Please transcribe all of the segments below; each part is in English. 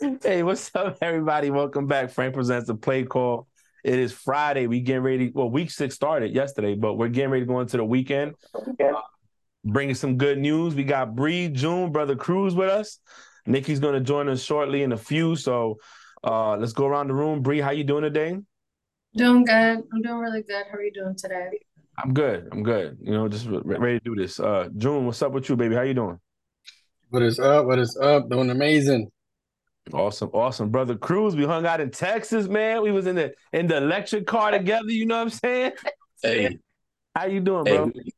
hey, what's up, everybody? Welcome back. Frank presents the play call. It is Friday. We getting ready. Well, week six started yesterday, but we're getting ready to go into the weekend. Uh, bringing some good news. We got Bree, June, brother Cruz with us. Nikki's going to join us shortly in a few. So uh, let's go around the room. Bree, how you doing today? Doing good. I'm doing really good. How are you doing today? I'm good. I'm good. You know, just ready to do this. Uh, June, what's up with you, baby? How you doing? What is up? What is up? Doing amazing. Awesome, awesome, brother Cruz. We hung out in Texas, man. We was in the in the electric car together. You know what I'm saying? Hey, how you doing, bro? Hey,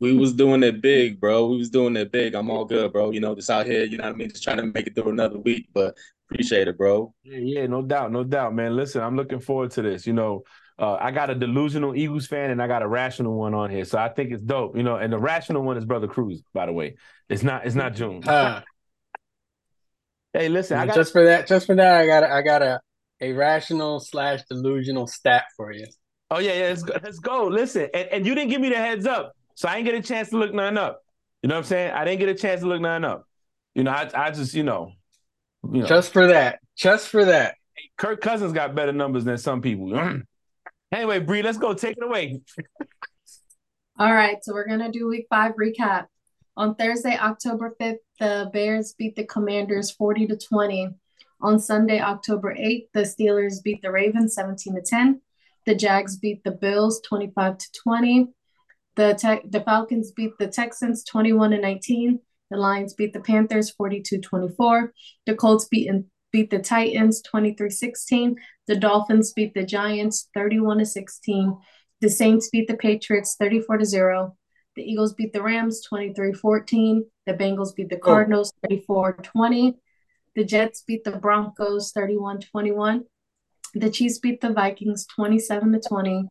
we was doing it big, bro. We was doing it big. I'm all good, bro. You know, just out here, you know what I mean? Just trying to make it through another week, but appreciate it, bro. Yeah, yeah, no doubt, no doubt, man. Listen, I'm looking forward to this. You know, uh, I got a delusional Eagles fan and I got a rational one on here, so I think it's dope. You know, and the rational one is Brother Cruz, by the way. It's not, it's not June. Uh, Hey, listen, I got just for that, just for that, I got I got a a rational slash delusional stat for you. Oh yeah, yeah, let's go. Let's go. Listen, and, and you didn't give me the heads up, so I didn't get a chance to look none up. You know what I'm saying? I didn't get a chance to look none up. You know, I I just you know, you know. just for that, just for that. Kirk Cousins got better numbers than some people. anyway, Bree, let's go. Take it away. All right, so we're gonna do week five recap. On Thursday, October 5th, the Bears beat the Commanders 40 to 20. On Sunday, October 8th, the Steelers beat the Ravens 17 to 10. The Jags beat the Bills 25 to 20. The te- the Falcons beat the Texans 21 to 19. The Lions beat the Panthers 42 24. The Colts beat in, beat the Titans 23 16. The Dolphins beat the Giants 31 to 16. The Saints beat the Patriots 34 to 0. The Eagles beat the Rams 23 14. The Bengals beat the oh. Cardinals 34 20. The Jets beat the Broncos 31 21. The Chiefs beat the Vikings 27 to 20.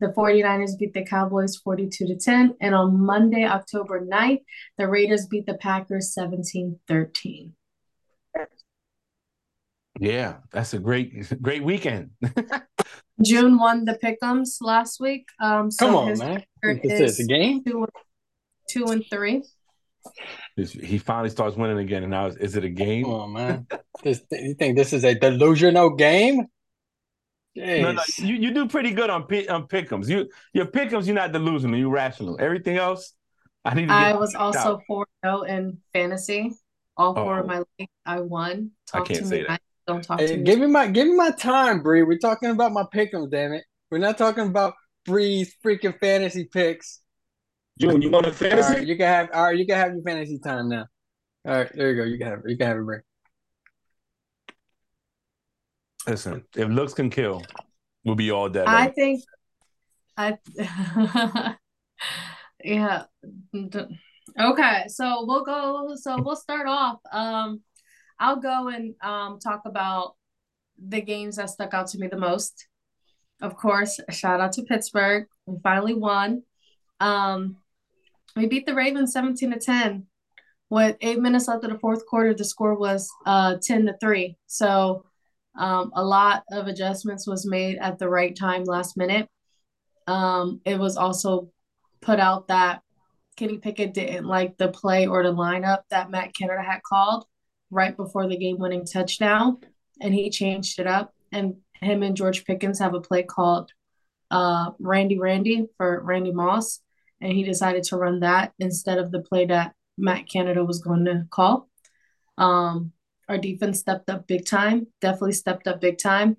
The 49ers beat the Cowboys 42 to 10. And on Monday, October 9th, the Raiders beat the Packers 17 13. Yeah, that's a great, great weekend. June won the pick'ems last week. Um, so Come on, man! Is a game? Two, two and three. He finally starts winning again, and now is, is it a game? Oh man, this, you think this is a delusional game? Jeez. No, no, you, you do pretty good on on pick'ems. You your pick'ems, you're not delusional, you rational. Everything else, I need. I was also four zero in fantasy. All four oh. of my leagues, I won. Talk I can't say me. that. Don't talk hey, to me. Give me my give me my time, Bree. We're talking about my pick'em, damn it. We're not talking about Bree's freaking fantasy picks. June, you want a fantasy? you can have all right, you can have your fantasy time now. All right, there you go. You can have it. You can have it, Bree. Listen, if looks can kill, we'll be all dead. I think I yeah. Okay, so we'll go so we'll start off. Um I'll go and um, talk about the games that stuck out to me the most. Of course, shout out to Pittsburgh. We finally won. Um, we beat the Ravens 17 to 10. With eight minutes left of the fourth quarter, the score was uh, 10 to 3. So um, a lot of adjustments was made at the right time last minute. Um, it was also put out that Kenny Pickett didn't like the play or the lineup that Matt Canada had called right before the game winning touchdown and he changed it up. And him and George Pickens have a play called uh, Randy Randy for Randy Moss. And he decided to run that instead of the play that Matt Canada was going to call. Um, our defense stepped up big time, definitely stepped up big time.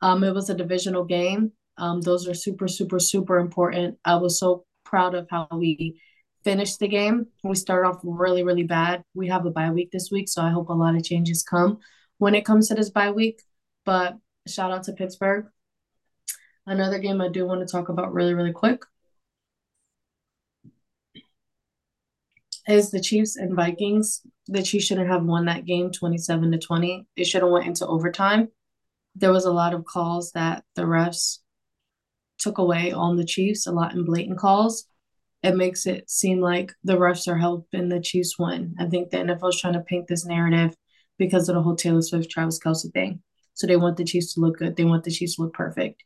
Um, it was a divisional game. Um, those are super, super, super important. I was so proud of how we finish the game. We start off really, really bad. We have a bye week this week, so I hope a lot of changes come when it comes to this bye week. But shout out to Pittsburgh. Another game I do want to talk about really, really quick is the Chiefs and Vikings. The Chiefs shouldn't have won that game 27 to 20. It should have went into overtime. There was a lot of calls that the refs took away on the Chiefs, a lot in blatant calls it makes it seem like the refs are helping the Chiefs win. I think the NFL is trying to paint this narrative because of the whole Taylor Swift Travis Kelce thing. So they want the Chiefs to look good. They want the Chiefs to look perfect.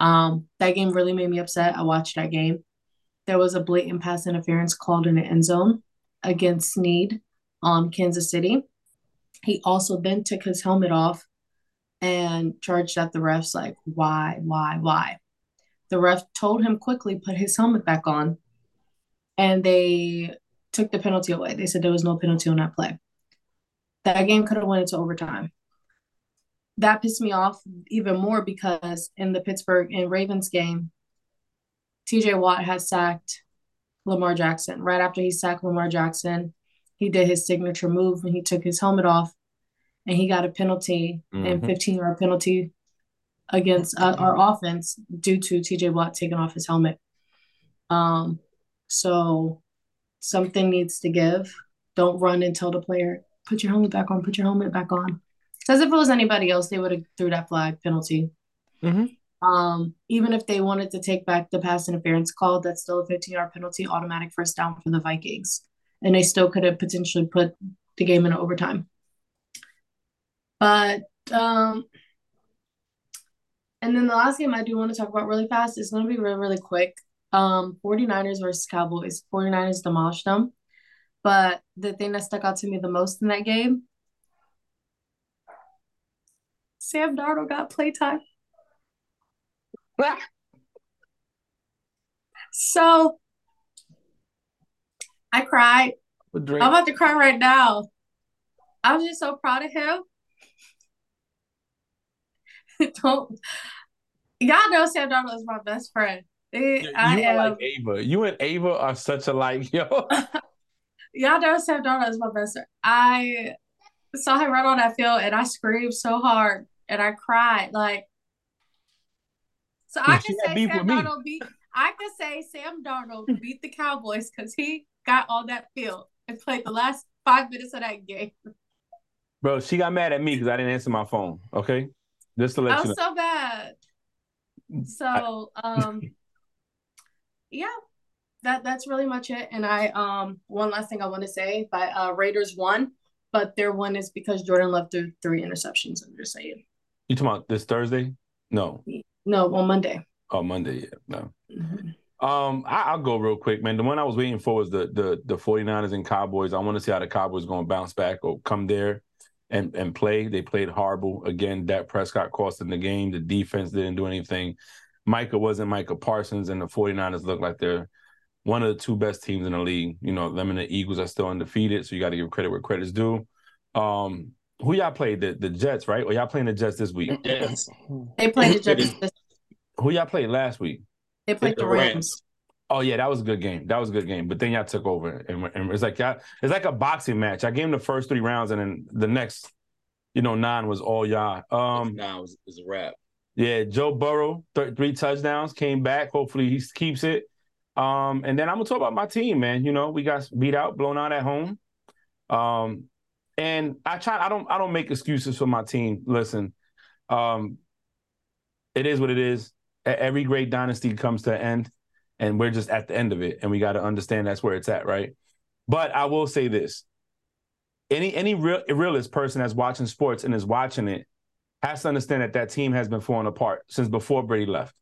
Um, that game really made me upset. I watched that game. There was a blatant pass interference called in the end zone against Sneed on Kansas City. He also then took his helmet off and charged at the refs like, why, why, why? The ref told him quickly put his helmet back on, and they took the penalty away. They said there was no penalty on that play. That game could have went into overtime. That pissed me off even more because in the Pittsburgh and Ravens game, TJ Watt had sacked Lamar Jackson. Right after he sacked Lamar Jackson, he did his signature move and he took his helmet off and he got a penalty mm-hmm. and 15 yard penalty against uh, our offense due to TJ Watt taking off his helmet. Um, so something needs to give. Don't run and tell the player, put your helmet back on, put your helmet back on. Because if it was anybody else, they would have threw that flag penalty. Mm-hmm. Um, even if they wanted to take back the pass interference call, that's still a 15 yard penalty, automatic first down for the Vikings. And they still could have potentially put the game in overtime. But, um, and then the last game I do want to talk about really fast is going to be really, really quick. Um, 49ers versus Cowboys. 49ers demolished them. But the thing that stuck out to me the most in that game, Sam Darnold got playtime. so I cried. I'm about to cry right now. I was just so proud of him. Don't y'all know Sam Darnold is my best friend. You I am like Ava. You and Ava are such alike, yo. y'all know Sam Darnold is my best friend. I saw him run on that field and I screamed so hard and I cried like so I can say Sam Darnold beat. I can say Sam Darnold beat the Cowboys because he got on that field and played the last five minutes of that game. Bro, she got mad at me because I didn't answer my phone. Okay, just to let I you was know. so bad. So, um, yeah, that that's really much it. And I um, one last thing I want to say: by uh, Raiders won, but their one is because Jordan Love threw three interceptions. I'm just saying. You talking about this Thursday? No. No, on Monday. Oh, Monday, yeah. No. Mm-hmm. Um, I, will go real quick, man. The one I was waiting for was the the the 49ers and Cowboys. I want to see how the Cowboys going to bounce back or come there and and play. They played horrible. Again, Dak Prescott cost in the game. The defense didn't do anything. Micah wasn't Micah Parsons, and the 49ers look like they're one of the two best teams in the league. You know, them and the Eagles are still undefeated, so you got to give credit where credit's due. Um, who y'all played? The the Jets, right? Or y'all playing the Jets this week? Yes. They played the Jets. This- who y'all played last week? They played the, the Rams. Rams. Oh yeah, that was a good game. That was a good game. But then y'all took over, and, and it's like y'all, it's like a boxing match. I gave him the first three rounds, and then the next, you know, nine was all y'all. Um, now is a wrap. Yeah, Joe Burrow, th- three touchdowns, came back. Hopefully he keeps it. Um, and then I'm gonna talk about my team, man. You know, we got beat out, blown out at home. Um, and I try. I don't. I don't make excuses for my team. Listen, um, it is what it is. Every great dynasty comes to an end, and we're just at the end of it, and we got to understand that's where it's at, right? But I will say this: any any real realist person that's watching sports and is watching it has to understand that that team has been falling apart since before Brady left.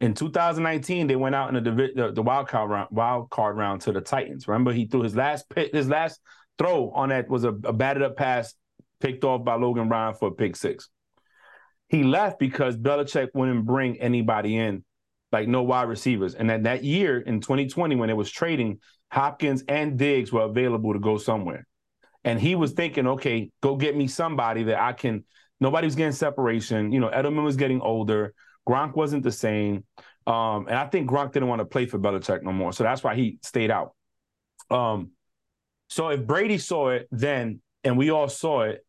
In 2019, they went out in the the, the wild card round, wild card round to the Titans. Remember, he threw his last pick, his last throw on that was a, a batted up pass picked off by Logan Ryan for a pick six. He left because Belichick wouldn't bring anybody in, like no wide receivers. And that that year in 2020, when it was trading, Hopkins and Diggs were available to go somewhere. And he was thinking, okay, go get me somebody that I can Nobody was getting separation. You know, Edelman was getting older. Gronk wasn't the same. Um, and I think Gronk didn't want to play for Belichick no more. So that's why he stayed out. Um, so if Brady saw it then and we all saw it,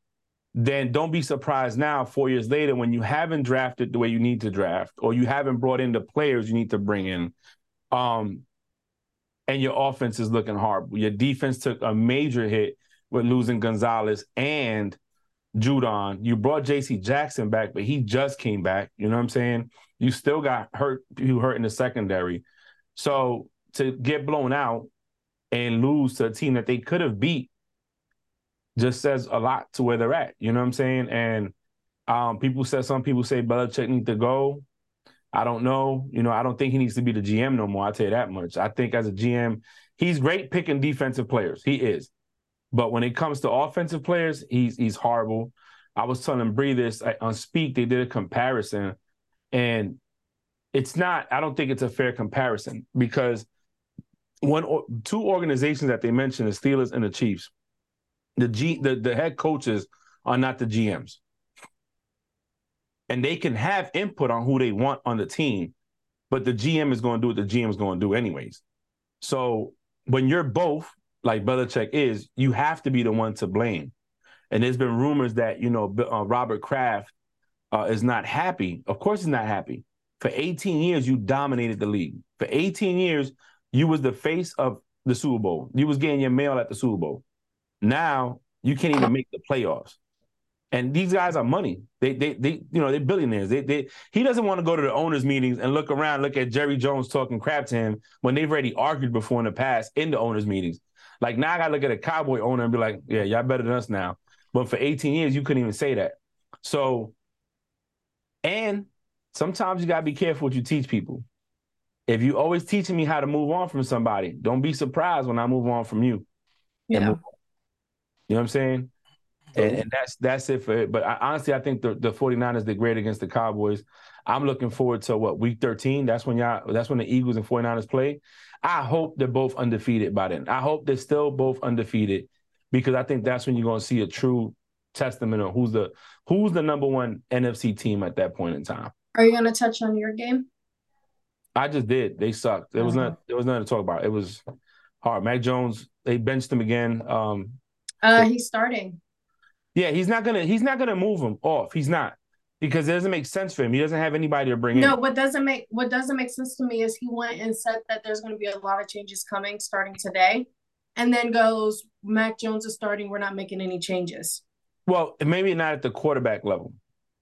then don't be surprised now, four years later, when you haven't drafted the way you need to draft, or you haven't brought in the players you need to bring in, um, and your offense is looking horrible. Your defense took a major hit with losing Gonzalez and Judon. You brought J.C. Jackson back, but he just came back. You know what I'm saying? You still got hurt. You hurt in the secondary. So to get blown out and lose to a team that they could have beat just says a lot to where they're at. You know what I'm saying? And um, people said some people say Belichick needs to go. I don't know. You know, I don't think he needs to be the GM no more. I'll tell you that much. I think as a GM, he's great picking defensive players. He is. But when it comes to offensive players, he's he's horrible. I was telling Bree this on Speak. They did a comparison, and it's not. I don't think it's a fair comparison because one two organizations that they mentioned, the Steelers and the Chiefs, the G the, the head coaches are not the GMs. And they can have input on who they want on the team, but the GM is going to do what the GM is going to do anyways. So when you're both, like Belichick is, you have to be the one to blame. And there's been rumors that, you know, uh, Robert Kraft uh, is not happy. Of course he's not happy. For 18 years, you dominated the league. For 18 years, you was the face of the Super Bowl. You was getting your mail at the Super Bowl. Now you can't even make the playoffs. And these guys are money. They they they you know they're billionaires. They they he doesn't want to go to the owners meetings and look around, look at Jerry Jones talking crap to him when they've already argued before in the past in the owners meetings. Like now I gotta look at a cowboy owner and be like, yeah, y'all better than us now. But for 18 years, you couldn't even say that. So and sometimes you gotta be careful what you teach people. If you always teaching me how to move on from somebody, don't be surprised when I move on from you. Yeah. You know what I'm saying? And, and, that's that's it for it. But I, honestly, I think the, the 49ers did great against the Cowboys. I'm looking forward to what week 13. That's when y'all that's when the Eagles and 49ers play. I hope they're both undefeated by then. I hope they're still both undefeated because I think that's when you're gonna see a true testament of who's the who's the number one NFC team at that point in time. Are you gonna touch on your game? I just did. They sucked. There was uh-huh. not there was nothing to talk about. It was hard. Mac Jones, they benched him again. Um uh he's starting. Yeah, he's not gonna he's not gonna move him off. He's not because it doesn't make sense for him. He doesn't have anybody to bring no, in. No, what doesn't make what doesn't make sense to me is he went and said that there's going to be a lot of changes coming starting today, and then goes Mac Jones is starting. We're not making any changes. Well, maybe not at the quarterback level.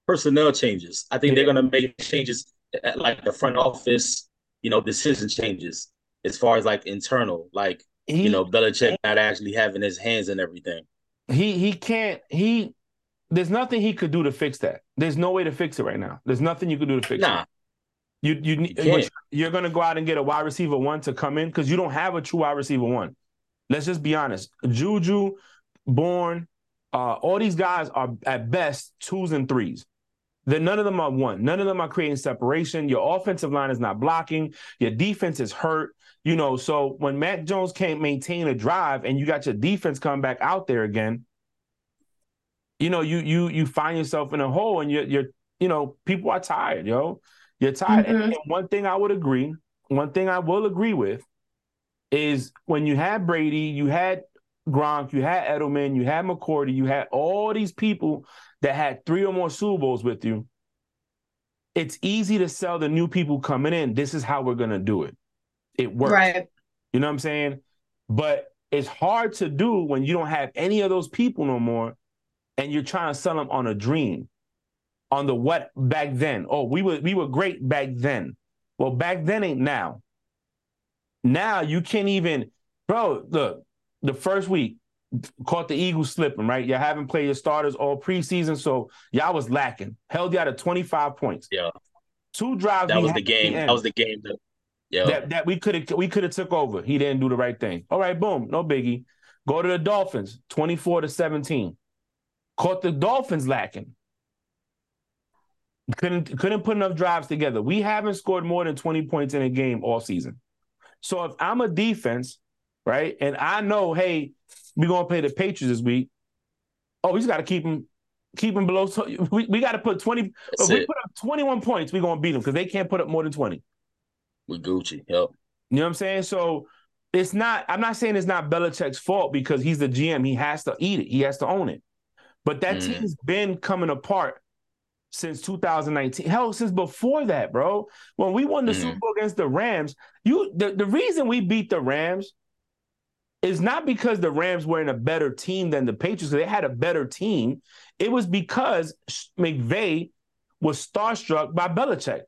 Personnel changes. I think yeah. they're going to make changes at like the front office. You know, decision changes as far as like internal, like he, you know, Belichick not actually having his hands in everything he he can't he there's nothing he could do to fix that. There's no way to fix it right now. There's nothing you could do to fix nah. it. You you, you you're gonna go out and get a wide receiver one to come in because you don't have a true wide receiver one. Let's just be honest. Juju, Bourne, uh, all these guys are at best twos and threes. Then none of them are one. None of them are creating separation. Your offensive line is not blocking. Your defense is hurt. You know, so when Mac Jones can't maintain a drive and you got your defense come back out there again, you know, you you you find yourself in a hole and you're you're you know, people are tired, yo. You're tired. Mm-hmm. And, and one thing I would agree, one thing I will agree with is when you had Brady, you had Gronk, you had Edelman, you had McCourty, you had all these people that had three or more Super Bowls with you. It's easy to sell the new people coming in. This is how we're gonna do it. It works. Right. You know what I'm saying? But it's hard to do when you don't have any of those people no more and you're trying to sell them on a dream. On the what back then. Oh, we were we were great back then. Well, back then ain't now. Now you can't even, bro. Look, the first week caught the Eagles slipping, right? You haven't played your starters all preseason, so y'all was lacking. Held you out of 25 points. Yeah. Two drives. That was the game. That was the game. That yeah. That, that we could have we could have took over. He didn't do the right thing. All right, boom, no biggie. Go to the Dolphins, 24 to 17. Caught the Dolphins lacking. Couldn't couldn't put enough drives together. We haven't scored more than 20 points in a game all season. So if I'm a defense, right, and I know, hey, we're gonna play the Patriots this week. Oh, we just gotta keep them keep them below. We, we got to put 20. That's if we put up 21 points, we're going to beat them because they can't put up more than 20 with Gucci. Yep. You know what I'm saying? So it's not. I'm not saying it's not Belichick's fault because he's the GM. He has to eat it. He has to own it. But that mm. team's been coming apart since 2019. Hell, since before that, bro. When we won the mm. Super Bowl against the Rams, you the, the reason we beat the Rams is not because the Rams were in a better team than the Patriots. They had a better team. It was because McVay was starstruck by Belichick.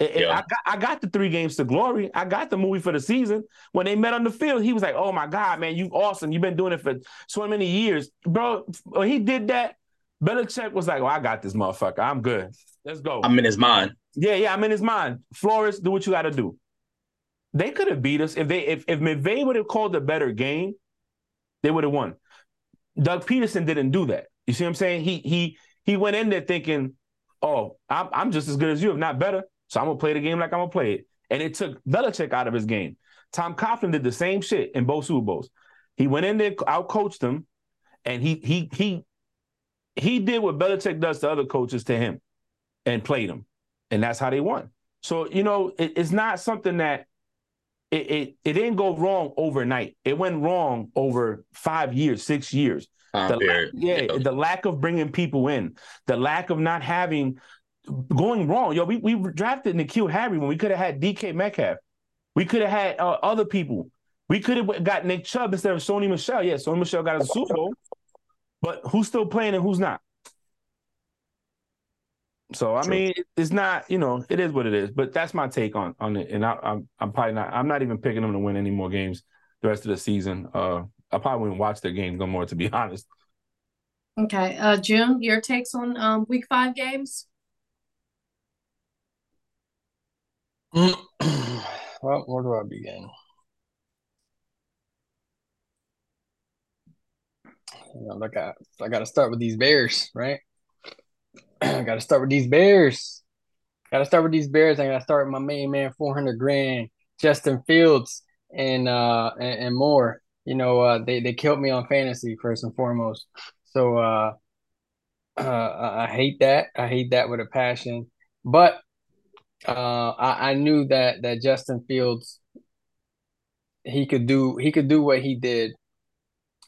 Yeah. I, got, I got the three games to glory. I got the movie for the season. When they met on the field, he was like, "Oh my God, man, you awesome! You've been doing it for so many years, bro." When he did that, Belichick was like, "Oh, I got this motherfucker. I'm good. Let's go." I'm in his mind. Yeah, yeah, I'm in his mind. Flores, do what you got to do. They could have beat us if they if if McVay would have called a better game, they would have won. Doug Pederson didn't do that. You see what I'm saying? He he he went in there thinking, "Oh, I'm, I'm just as good as you, if not better. So I'm gonna play the game like I'm gonna play it." And it took Belichick out of his game. Tom Coughlin did the same shit in both Super Bowls. He went in there, outcoached them, and he he he he did what Belichick does to other coaches to him, and played him, and that's how they won. So you know, it, it's not something that it, it it didn't go wrong overnight. It went wrong over five years, six years. The yeah, yeah, the lack of bringing people in, the lack of not having going wrong. Yo, we we drafted N'Keal Harry when we could have had DK Metcalf. We could have had uh, other people. We could have got Nick Chubb instead of Sony Michel. Yeah, Sony Michel got a Super Bowl, but who's still playing and who's not? So I True. mean, it's not you know it is what it is. But that's my take on on it, and I, am I'm, I'm probably not I'm not even picking them to win any more games the rest of the season. Uh, I probably wouldn't watch their game no more to be honest. Okay, uh, Jim, your takes on um, Week Five games? well, where do I begin? You know, like I, I got to start with these Bears, right? I got to start with these Bears. Got to start with these Bears. I got to start with my main man, four hundred grand, Justin Fields, and uh and, and more. You know, uh, they they killed me on fantasy first and foremost. So uh, uh, I hate that. I hate that with a passion. But uh, I, I knew that that Justin Fields he could do he could do what he did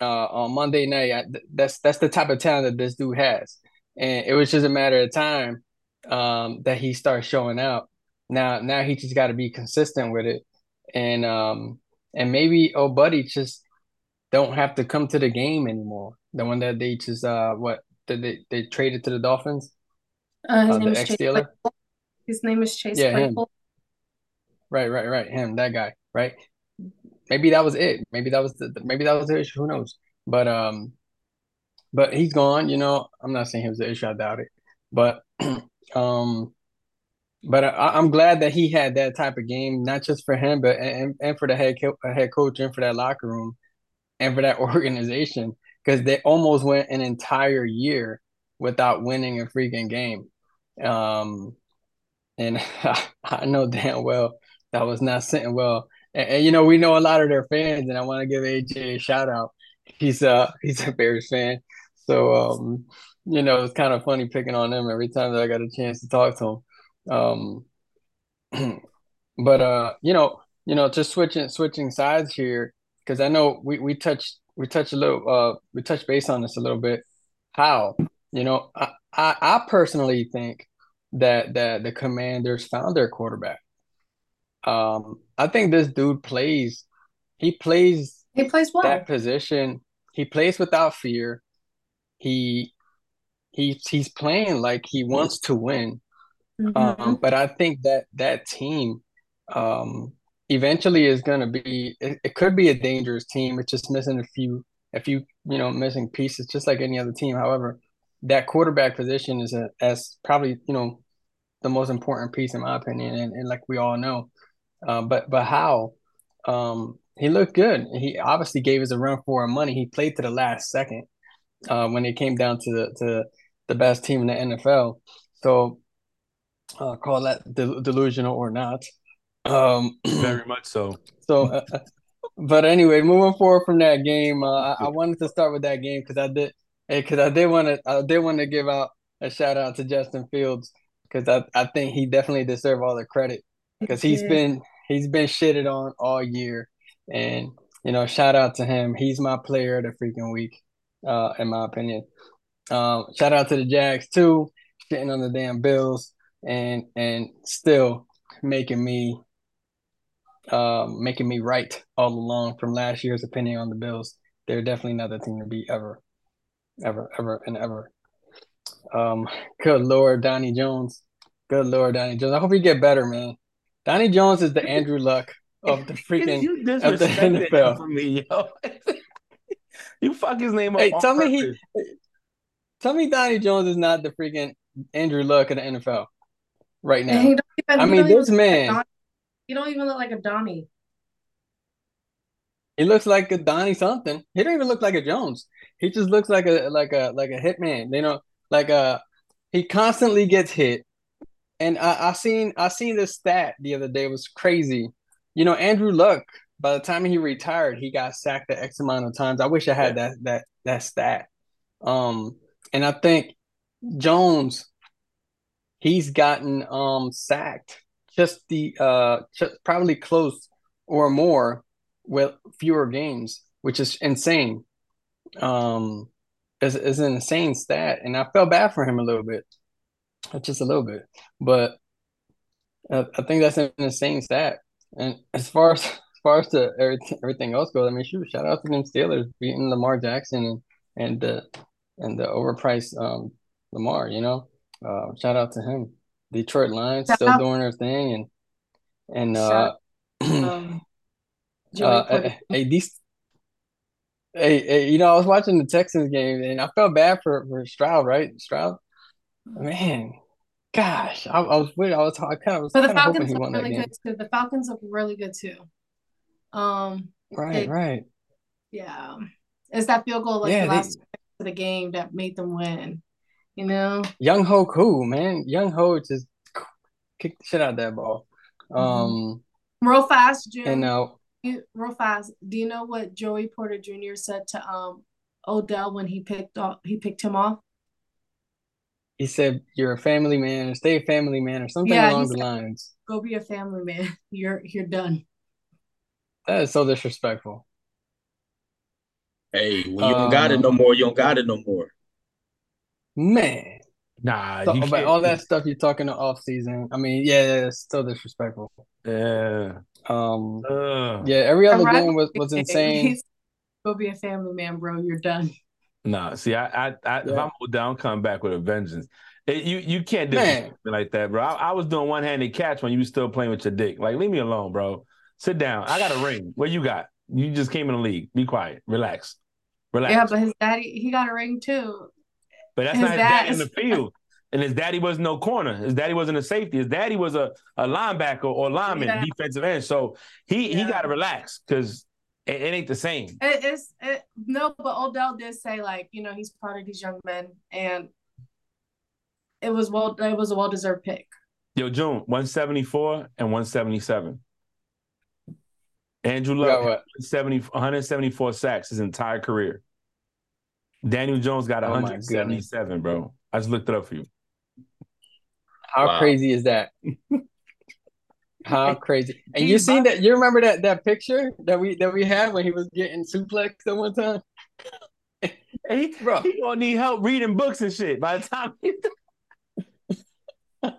uh, on Monday night. I, that's that's the type of talent that this dude has and it was just a matter of time um, that he starts showing out. Now, now he just got to be consistent with it, and um, and maybe oh, buddy, just don't have to come to the game anymore. The one that they just uh, what did they they traded to the Dolphins? Uh, his uh, name Claypool. His name is Chase yeah. Right, right, right. Him, that guy. Right. Maybe that was it. Maybe that was the maybe that was the issue. Who knows? But um, but he's gone. You know, I'm not saying he was the issue. I doubt it, but um, but I, am glad that he had that type of game, not just for him, but and, and for the head head coach and for that locker room and for that organization because they almost went an entire year without winning a freaking game. Um, and I know damn well that was not sitting well. And, and, you know, we know a lot of their fans, and I want to give AJ a shout out. He's a he's a Bears fan, so um, you know, it's kind of funny picking on them every time that I got a chance to talk to him. Um, but uh, you know, you know, just switching switching sides here because I know we we touched we touched a little uh we touched base on this a little bit. How you know, I I, I personally think that that the Commanders found their quarterback. Um, I think this dude plays. He plays. He plays well. That position. He plays without fear he he's he's playing like he wants to win. Mm-hmm. Um, but I think that that team um, eventually is going to be it, it, could be a dangerous team. It's just missing a few a few you know missing pieces, just like any other team. However, that quarterback position is a, as probably you know the most important piece in my opinion, and, and like we all know. Uh, but but how um, he looked good. He obviously gave us a run for our money. He played to the last second uh, when it came down to the to the best team in the NFL. So uh, call that de- delusional or not. Um, Very much so. So, uh, uh but anyway, moving forward from that game, uh, I, I, wanted to start with that game because I did because I did want to I did want to give out a shout out to Justin Fields because I, I think he definitely deserves all the credit. Because he's been he's been shitted on all year. And you know shout out to him. He's my player of the freaking week uh, in my opinion. Um, shout out to the Jags too, getting on the damn Bills and and still making me um, making me right all along from last year's opinion on the Bills. They're definitely not the team to beat ever, ever, ever, and ever. Um, good lord, Donnie Jones. Good lord, Donnie Jones. I hope you get better, man. Donnie Jones is the Andrew Luck of the freaking of the NFL. For me, yo. You fuck his name up. Hey, tell me he. Tell me Donnie Jones is not the freaking Andrew Luck of the NFL right now. Even, I mean, this man. Like he don't even look like a Donnie. He looks like a Donnie something. He don't even look like a Jones. He just looks like a like a like a hitman. You know, like a uh, he constantly gets hit. And I, I seen I seen this stat the other day. It was crazy. You know, Andrew Luck. By the time he retired, he got sacked the X amount of times. I wish I had that that that stat. Um, and I think Jones, he's gotten um sacked just the uh just probably close or more with fewer games, which is insane. Um, is is an insane stat, and I felt bad for him a little bit, just a little bit. But uh, I think that's an insane stat. And as far as as far as the everything, everything else goes, I mean, shoot, shout out to them Steelers beating Lamar Jackson and and the and the overpriced um Lamar. You know, uh, shout out to him. Detroit Lions shout still out. doing their thing, and and uh, um, uh, hey, these Hey, hey, you know, I was watching the Texans game and I felt bad for, for Stroud, right? Stroud, man, gosh, I, I was weird. I was, I kind of was. But the Falcons look really good too. The Falcons look really good too. Um, right, right. Yeah, it's that field goal like yeah, the last they, of the game that made them win. You know, Younghoe Koo man. Younghoe just kicked the shit out of that ball. Mm-hmm. Um, real fast, Jim. And now real fast, do you know what Joey Porter Jr. said to um Odell when he picked off he picked him off? He said, "You're a family man, stay a family man, or something yeah, along the said, lines." Go be a family man. You're you're done. That is so disrespectful. Hey, when you um, don't got it no more, you don't got it no more. Man. Nah, so, but all that stuff you're talking to off season. I mean, yeah, it's still disrespectful. Yeah. Um, uh, yeah, every other game was, was insane. Go be a family man, bro. You're done. Nah, see, I, I, I yeah. if I'm down, come back with a vengeance. It, you, you can't do me like that, bro. I, I was doing one handed catch when you was still playing with your dick. Like, leave me alone, bro. Sit down. I got a ring. What you got? You just came in the league. Be quiet. Relax. Relax. Yeah, but his daddy, he got a ring too. But that's his not his dad in the field and his daddy was no corner. His daddy wasn't a safety. His daddy was a, a linebacker or lineman, yeah. defensive end. So he yeah. he got to relax because it, it, ain't the same. It, it's it, no, but Odell did say like you know he's proud of these young men, and it was well it was a well deserved pick. Yo, June one seventy four and one seventy seven. Andrew Luck 174 sacks his entire career. Daniel Jones got oh 177, bro. I just looked it up for you. How wow. crazy is that? How crazy! And you seen that? You remember that that picture that we that we had when he was getting suplexed at one time? he, Bro. he gonna need help reading books and shit by the time. He...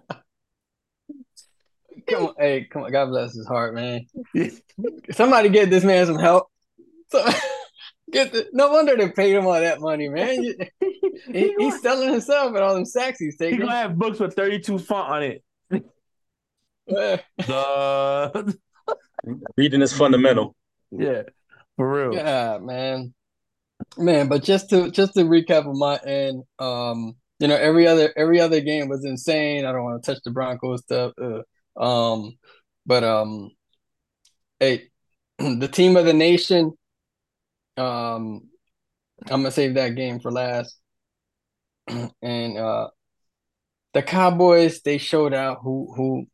come on, hey, come on! God bless his heart, man. Somebody get this man some help. So, get the, no wonder they paid him all that money, man. he, he's selling himself and all them sacks he's taking. He's gonna have books with 32 font on it. the reading is fundamental. Yeah, for real. Yeah, man. Man, but just to just to recap on my end, um, you know, every other every other game was insane. I don't want to touch the Broncos stuff. Uh, um, but um, hey, the team of the nation. Um, I'm gonna save that game for last. and uh the Cowboys they showed out who who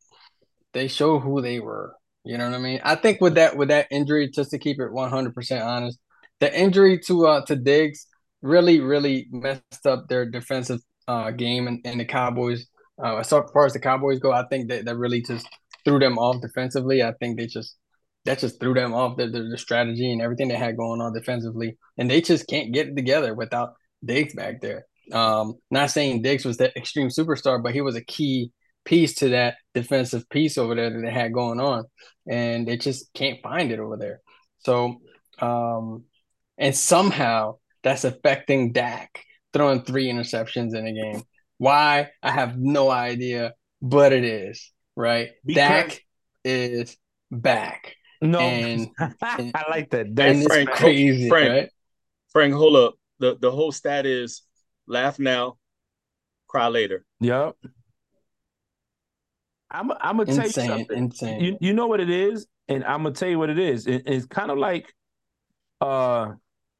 they showed who they were. You know what I mean? I think with that with that injury, just to keep it one hundred percent honest, the injury to uh to Diggs really really messed up their defensive uh game and, and the Cowboys. Uh, as far as the Cowboys go, I think that that really just threw them off defensively. I think they just that just threw them off their, their, strategy and everything they had going on defensively, and they just can't get it together without Diggs back there. Um, not saying Diggs was the extreme superstar, but he was a key piece to that defensive piece over there that they had going on, and they just can't find it over there. So, um, and somehow that's affecting Dak throwing three interceptions in a game. Why? I have no idea, but it is right. Because- Dak is back. No, and, I like that. That's Frank, crazy, Frank, right? Frank, hold up. The the whole stat is laugh now, cry later. Yep. I'm I'm gonna tell you something. Insane. You you know what it is, and I'm gonna tell you what it is. It, it's kind of like, uh,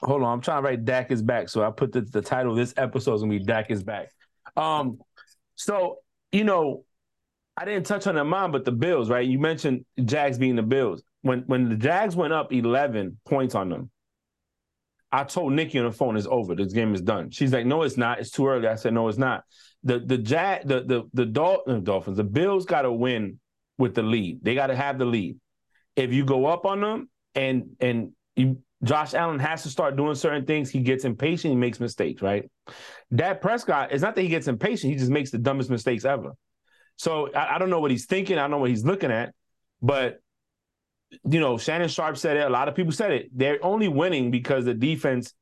hold on, I'm trying to write Dak is back. So I put the, the title of this episode is gonna be Dak is back. Um, so you know, I didn't touch on the mom, but the Bills, right? You mentioned Jags being the Bills. When when the Jags went up 11 points on them, I told Nikki on the phone, it's over. This game is done. She's like, no, it's not. It's too early. I said, no, it's not. The the Jag the the the Dol- uh, Dolphins, the Bills got to win with the lead. They got to have the lead. If you go up on them and and you, Josh Allen has to start doing certain things, he gets impatient, he makes mistakes, right? Dak Prescott, it's not that he gets impatient, he just makes the dumbest mistakes ever. So I, I don't know what he's thinking, I don't know what he's looking at, but you know, Shannon Sharpe said it. A lot of people said it. They're only winning because the defense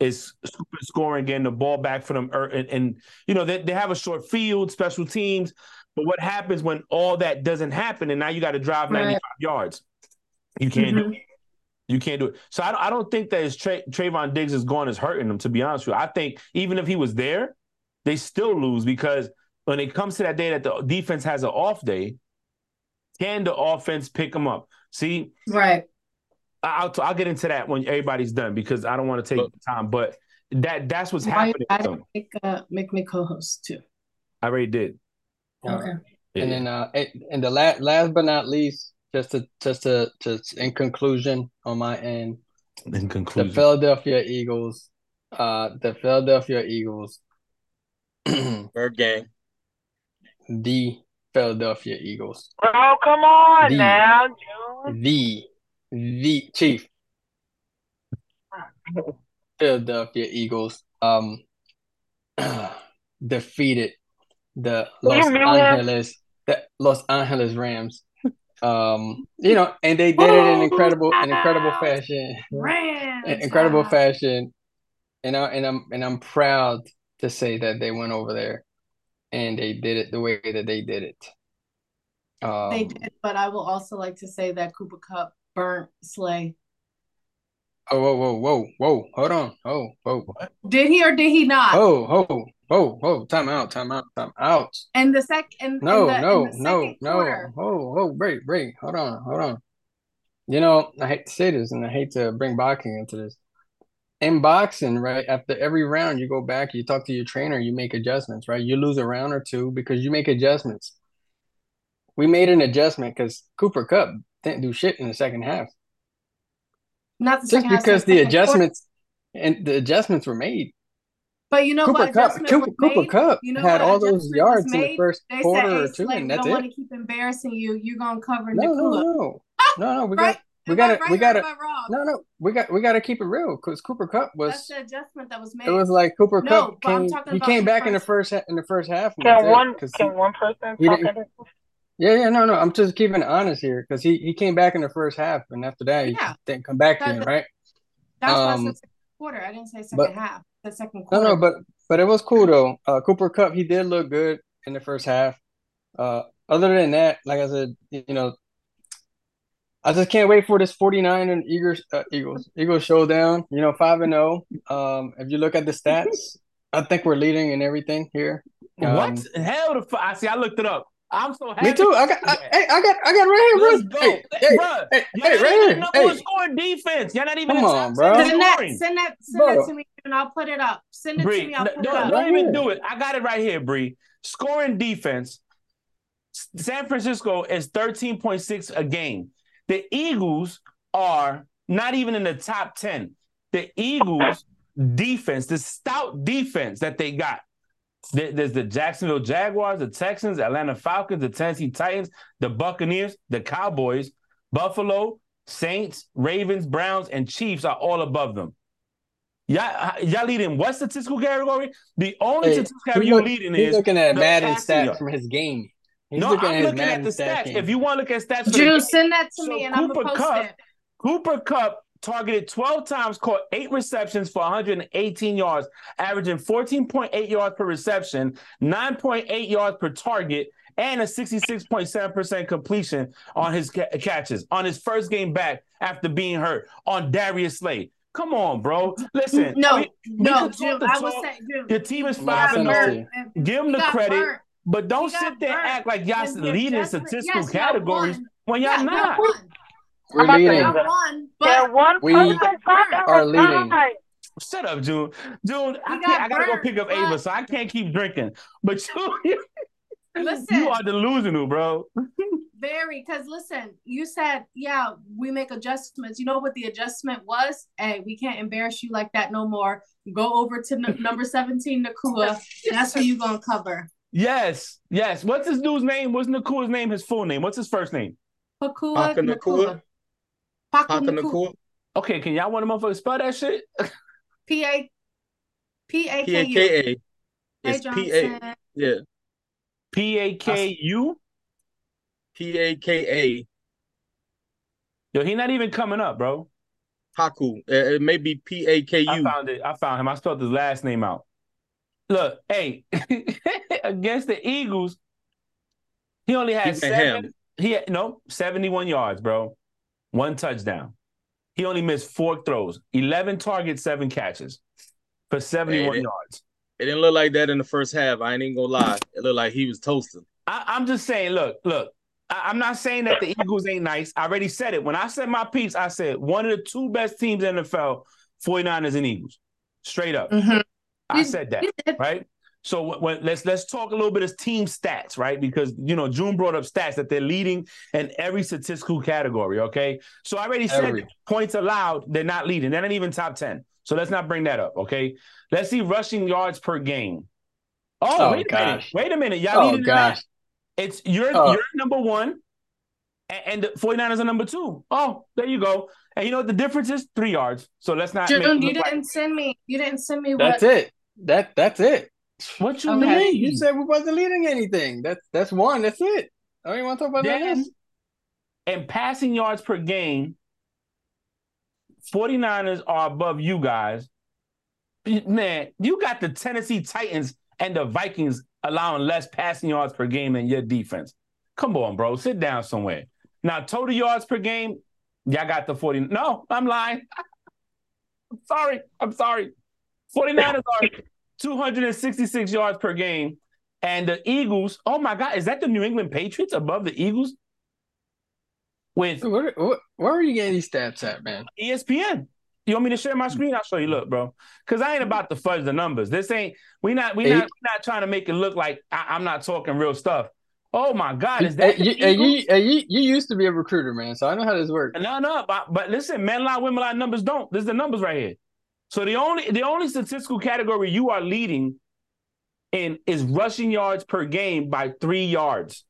is super scoring, getting the ball back for them. Er, and, and you know, they, they have a short field, special teams. But what happens when all that doesn't happen and now you got to drive 95 right. yards? You can't mm-hmm. do it. You can't do it. So I, I don't think that his Tra- Trevon Diggs is going is hurting them, to be honest with you. I think even if he was there, they still lose because when it comes to that day that the defense has an off day, can the offense pick them up? See, right. I'll I'll get into that when everybody's done because I don't want to take but, time, but that that's what's Why happening. I make, uh, make me co-host too. I already did. Okay. Yeah. And then uh and the last last but not least, just to just to just in conclusion on my end. In conclusion. The Philadelphia Eagles, uh the Philadelphia Eagles third game. The Philadelphia Eagles. Oh, come on the, now, June. The the chief Philadelphia Eagles um defeated the Los Angeles the Los Angeles Rams. Um, you know, and they did it in incredible, an incredible fashion. Rams, incredible fashion. And I and I'm and I'm proud to say that they went over there and they did it the way that they did it. Um, they did, but I will also like to say that Cooper Kupp burnt Slay. Oh, whoa, whoa, whoa, whoa! Hold on, oh, whoa. Did he or did he not? Oh, oh, oh, oh! Time out, time out, time out. And the second, no, the, no, no, no. Oh, oh, break, break. Hold on, hold on. You know, I hate to say this, and I hate to bring boxing into this. In boxing, right after every round, you go back, you talk to your trainer, you make adjustments, right? You lose a round or two because you make adjustments we made an adjustment because Cooper Kupp didn't do shit in the second half. Not the just because the adjustments quarter. and the adjustments were made. But you know Cooper what? Kupp, Cooper, Cooper Kupp you know had all those yards in the first they quarter said, hey, or two, Slay, and that's don't it. want to keep embarrassing you. You're gonna cover no, no, no, ah! no, no. We right? got. We got to. Right we got to. No, no. We got. We got to keep it real because Cooper Kupp was. That's the adjustment that was made. It was like Cooper no, Kupp came. He came back in the first in the first half. Can one? Can one person talk yeah, yeah, no, no. I'm just keeping it honest here because he, he came back in the first half, and after that, he yeah. didn't come back to him, right? That's um, the second quarter. I didn't say second but, half. The second quarter. No, no, but but it was cool though. Uh, Cooper Kupp, he did look good in the first half. Uh, other than that, like I said, you know, I just can't wait for this 49 and Eagles uh, Eagles Eagles showdown. You know, five and zero. Oh. Um, if you look at the stats, I think we're leading in everything here. Um, what hell? The f- I see. I looked it up. I'm so happy. Me too. I got, I, hey, I got, I got right here, Let's bro. Go. Hey, hey, bro. Hey, hey, right here. Number hey. scoring defense. You're not even. Come on, bro. Send that, send that, send bro. that to me, and I'll put it up. Send it Bree, to me. I'll put don't, it up. Don't even do it. I got it right here, Bree. Scoring defense. San Francisco is 13.6 a game. The Eagles are not even in the top 10. The Eagles defense, the stout defense that they got, there's the Jacksonville Jaguars, the Texans, Atlanta Falcons, the Tennessee Titans, the Buccaneers, the Cowboys, Buffalo, Saints, Ravens, Browns, and Chiefs are all above them. Y'all, y'all leading what statistical category? The only hey, statistical category you're leading he's is looking at Madden stats from his game. He's no, looking I'm looking at the stats. Game. If you want to look at stats, Juice, send that to so me, and Cooper I'm gonna post Kupp, it. Cooper Kupp targeted 12 times, caught eight receptions for 118 yards, averaging 14.8 yards per reception, 9.8 yards per target, and a 66.7% completion on his ca- catches on his first game back after being hurt on Darius Slay. Come on, bro. Listen. No, we, no, Jim, I was saying, Your team is five and zero. Oh. Give him the credit, burnt. But don't sit there and act like y'all leading statistical yes, categories when y'all yeah, not. We're I'm leading. about to- One, but one We person from are leading. side. Shut up, June. June, I can't. got I gotta go pick up but- Ava, so I can't keep drinking. But you, Listen. you are delusional, bro. very because listen, you said yeah, we make adjustments. You know what the adjustment was? Hey, we can't embarrass you like that no more. Go over to n- number seventeen, Nacua. That's who you're gonna cover. Yes, yes. What's his dude's name? What's Nacua's name? His full name? What's his first name? Pakua Paka Nacua. Nacua? Paka Paka Nacua. Nacua? Okay, can y'all want a motherfucker spell that shit? P A P A P A K U. K A. Hey It's P A. Yeah. P A K U. P A K A. Yo, he not even coming up, bro. Haku. Uh, It may be P A K U. I found it. I found him. I spelled his last name out. Look, hey, against the Eagles, he only had He's seven. ham. He had no 71 yards, bro. One touchdown. He only missed four throws, 11 targets, seven catches for 71 Hey, yards. It didn't look like that in the first half. I ain't even gonna lie. It looked like he was toasting. I, I'm just saying, look, look. I, I'm not saying that the Eagles ain't nice. I already said it. When I said my piece, I said one of the two best teams in the NFL, 49ers and Eagles. Straight up. Mhm. I said that. right? So when, when- let's let's talk a little bit of team stats, right? Because you know June brought up stats that they're leading in every statistical category. Okay, so I already said Every. points allowed, they're not leading. They're not even top ten. So let's not bring that up. Okay, let's see rushing yards per game. Oh, Oh, wait a minute, wait a minute, y'all Oh leading in that. gosh. It's you're Oh. you're number one, and, and the 49ers are number two. Oh, there you go. And you know what the difference is? Three yards. So let's not make June, you didn't send me. You didn't send me That's what. it. That that's it. what you Okay. mean? You said we wasn't leading anything. That's that's one. That's it. I don't even want to talk about that. Then, else. and passing yards per game, 49ers are above you guys. Man, you got the Tennessee Titans and the Vikings allowing less passing yards per game than your defense. Come on, bro. Sit down somewhere. Now, total yards per game, y'all got the 40. No, I'm lying. I'm sorry. I'm sorry. 49ers are 266 yards per game. And the Eagles, oh my God, is that the New England Patriots above the Eagles? With Where, where, where are you getting these stats at, man? ESPN. You want me to share my screen? I'll show you. Look, bro, because I ain't about to fudge the numbers. This ain't we not we not we not trying to make it look like I, am not talking real stuff. Oh my God, is that you, you, you, you used to be a recruiter, man, so I know how this works. No, no, but, but listen, men lie, women lie, numbers don't. This is the numbers right here. So the only the only statistical category you are leading in is rushing yards per game by three yards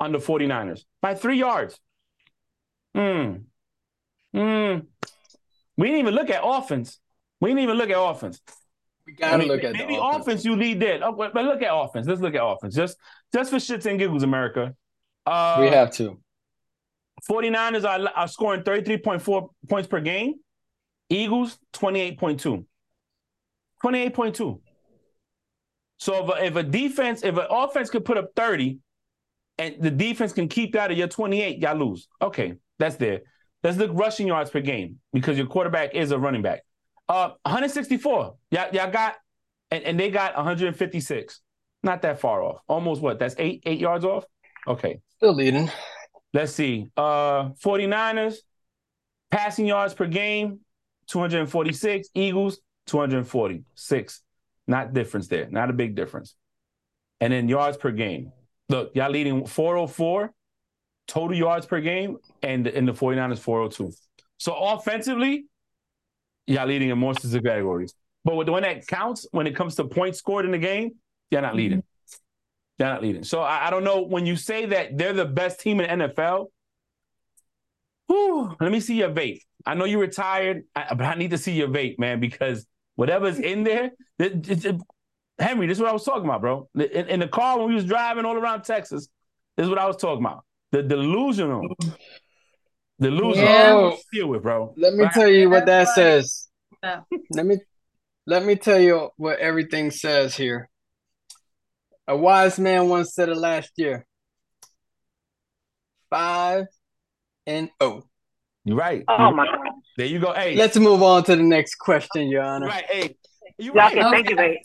on the 49ers. By three yards. Hmm. Hmm. We didn't even look at offense. We didn't even look at offense. We gotta I mean, look at maybe the offense. offense. you lead there. Oh, but, but look at offense. Let's look at offense. Just just for shits and giggles, America. Uh, we have to. 49ers are, are scoring 33.4 points per game. Eagles, 28.2. 28.2. So if a, if a defense, if an offense could put up 30 and the defense can keep that at your 28, y'all lose. Okay, that's there. Let's look rushing yards per game because your quarterback is a running back. Uh, 164. Y'all, y'all got, and, and they got 156. Not that far off. Almost what? That's eight eight yards off. Okay. Still leading. Let's see. Uh 49ers passing yards per game 246, Eagles 246. Not difference there. Not a big difference. And then yards per game. Look, y'all leading 404 total yards per game and in the 49ers 402. So offensively, y'all leading in most of the categories. But with the one that counts when it comes to points scored in the game, you're not leading. They're not leading. So I, I don't know when you say that they're the best team in NFL. Whew, let me see your vape. I know you're retired, I- but I need to see your vape, man, because whatever's in there, it- it- it- Henry, this is what I was talking about, bro. In, in the car when we was driving all around Texas, this is what I was talking about. The delusional, delusional. Yeah. Deal with, bro. let me Right. tell you what that says. Yeah. Let me let me tell you what everything says here. A wise man once said it last year. Five and oh. You're right. Oh my God. There you go. Hey, Let's move on to the next question, Your Honor. right. Hey, you Y'all right. can Okay. think of it.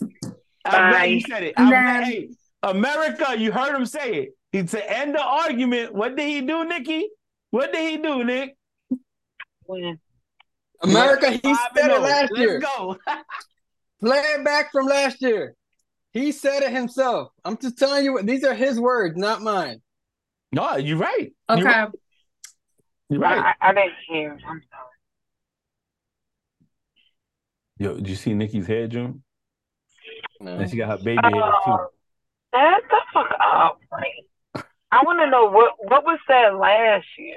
I'm glad you said it. I'm glad- hey, America, you heard him say it. He to end the argument. What did he do, Nikki? What did he do, Nick? win. America, he Five said it oh. last Let's year. go. Play it back from last year. He said it himself. I'm just telling you, these are his words, not mine. no, you're right. Okay. You're right. You're right. I, I didn't hear. I'm sorry. Yo, did you see Nikki's hair, June? No. And she got her baby hair oh, too. Oh, That's the fuck up, right? I want to know what what was that last year.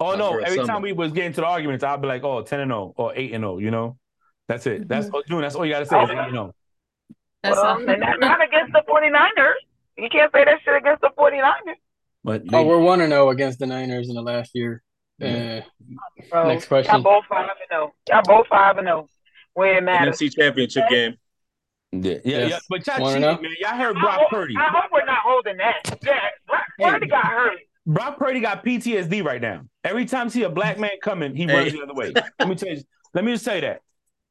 Oh no! Every summer. time we was getting to the arguments, I'd be like, "Oh, 10 and 0 or 8 and 0, you know? That's it. That's mm-hmm. oh, June, that's all you gotta say is 8 and 0. That's well, all. not against the 49ers. You can't say that shit against the 49ers. But Oh, they- we're one and zero against the Niners in the last year. Uh, Bro, Next question. Y'all both five and zero. Y'all both five and zero. Where it matters. NFC Championship game. yeah, yeah, Yes. yeah. But y'all Wanna cheated, man. Y'all heard I Brock hope, Purdy. I hope we're not holding that. Yeah, Brock Purdy got hurt. Brock Purdy got PTSD right now. Every time see a black man coming, he Hey. runs the other way. Let me tell you. Let me just say that.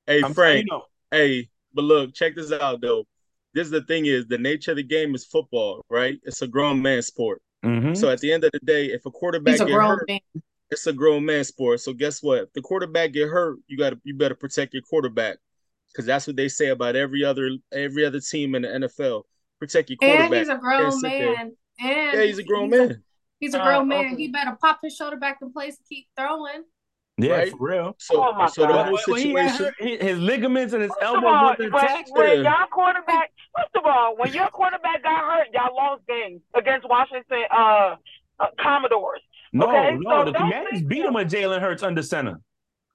Hey I'm Frank, you know. hey, but look, check this out though. This is the thing is the nature of the game is football, right? It's a grown man sport. Mhm. So at the end of the day, if a quarterback He's a get grown hurt, man. it's a grown man sport. So guess what? If the quarterback get hurt, you got to you better protect your quarterback because that's what they say about every other every other team in the NFL. Protect your quarterback. And he's a grown Can't sit there. man. And yeah, he's a grown he's man. He's a grown man. okay. He better pop his shoulder back in place and keep throwing. Yeah, Right? for real. So Oh, my so the God. whole When he got situation. hurt, his, his ligaments and his First of elbows all, wasn't when, attached. when Yeah. y'all quarterback, first of all, when your quarterback got hurt, y'all lost games against Washington uh, uh Commodores. No, Okay, no, so the don't Commanders beat him with Jalen Hurts under center.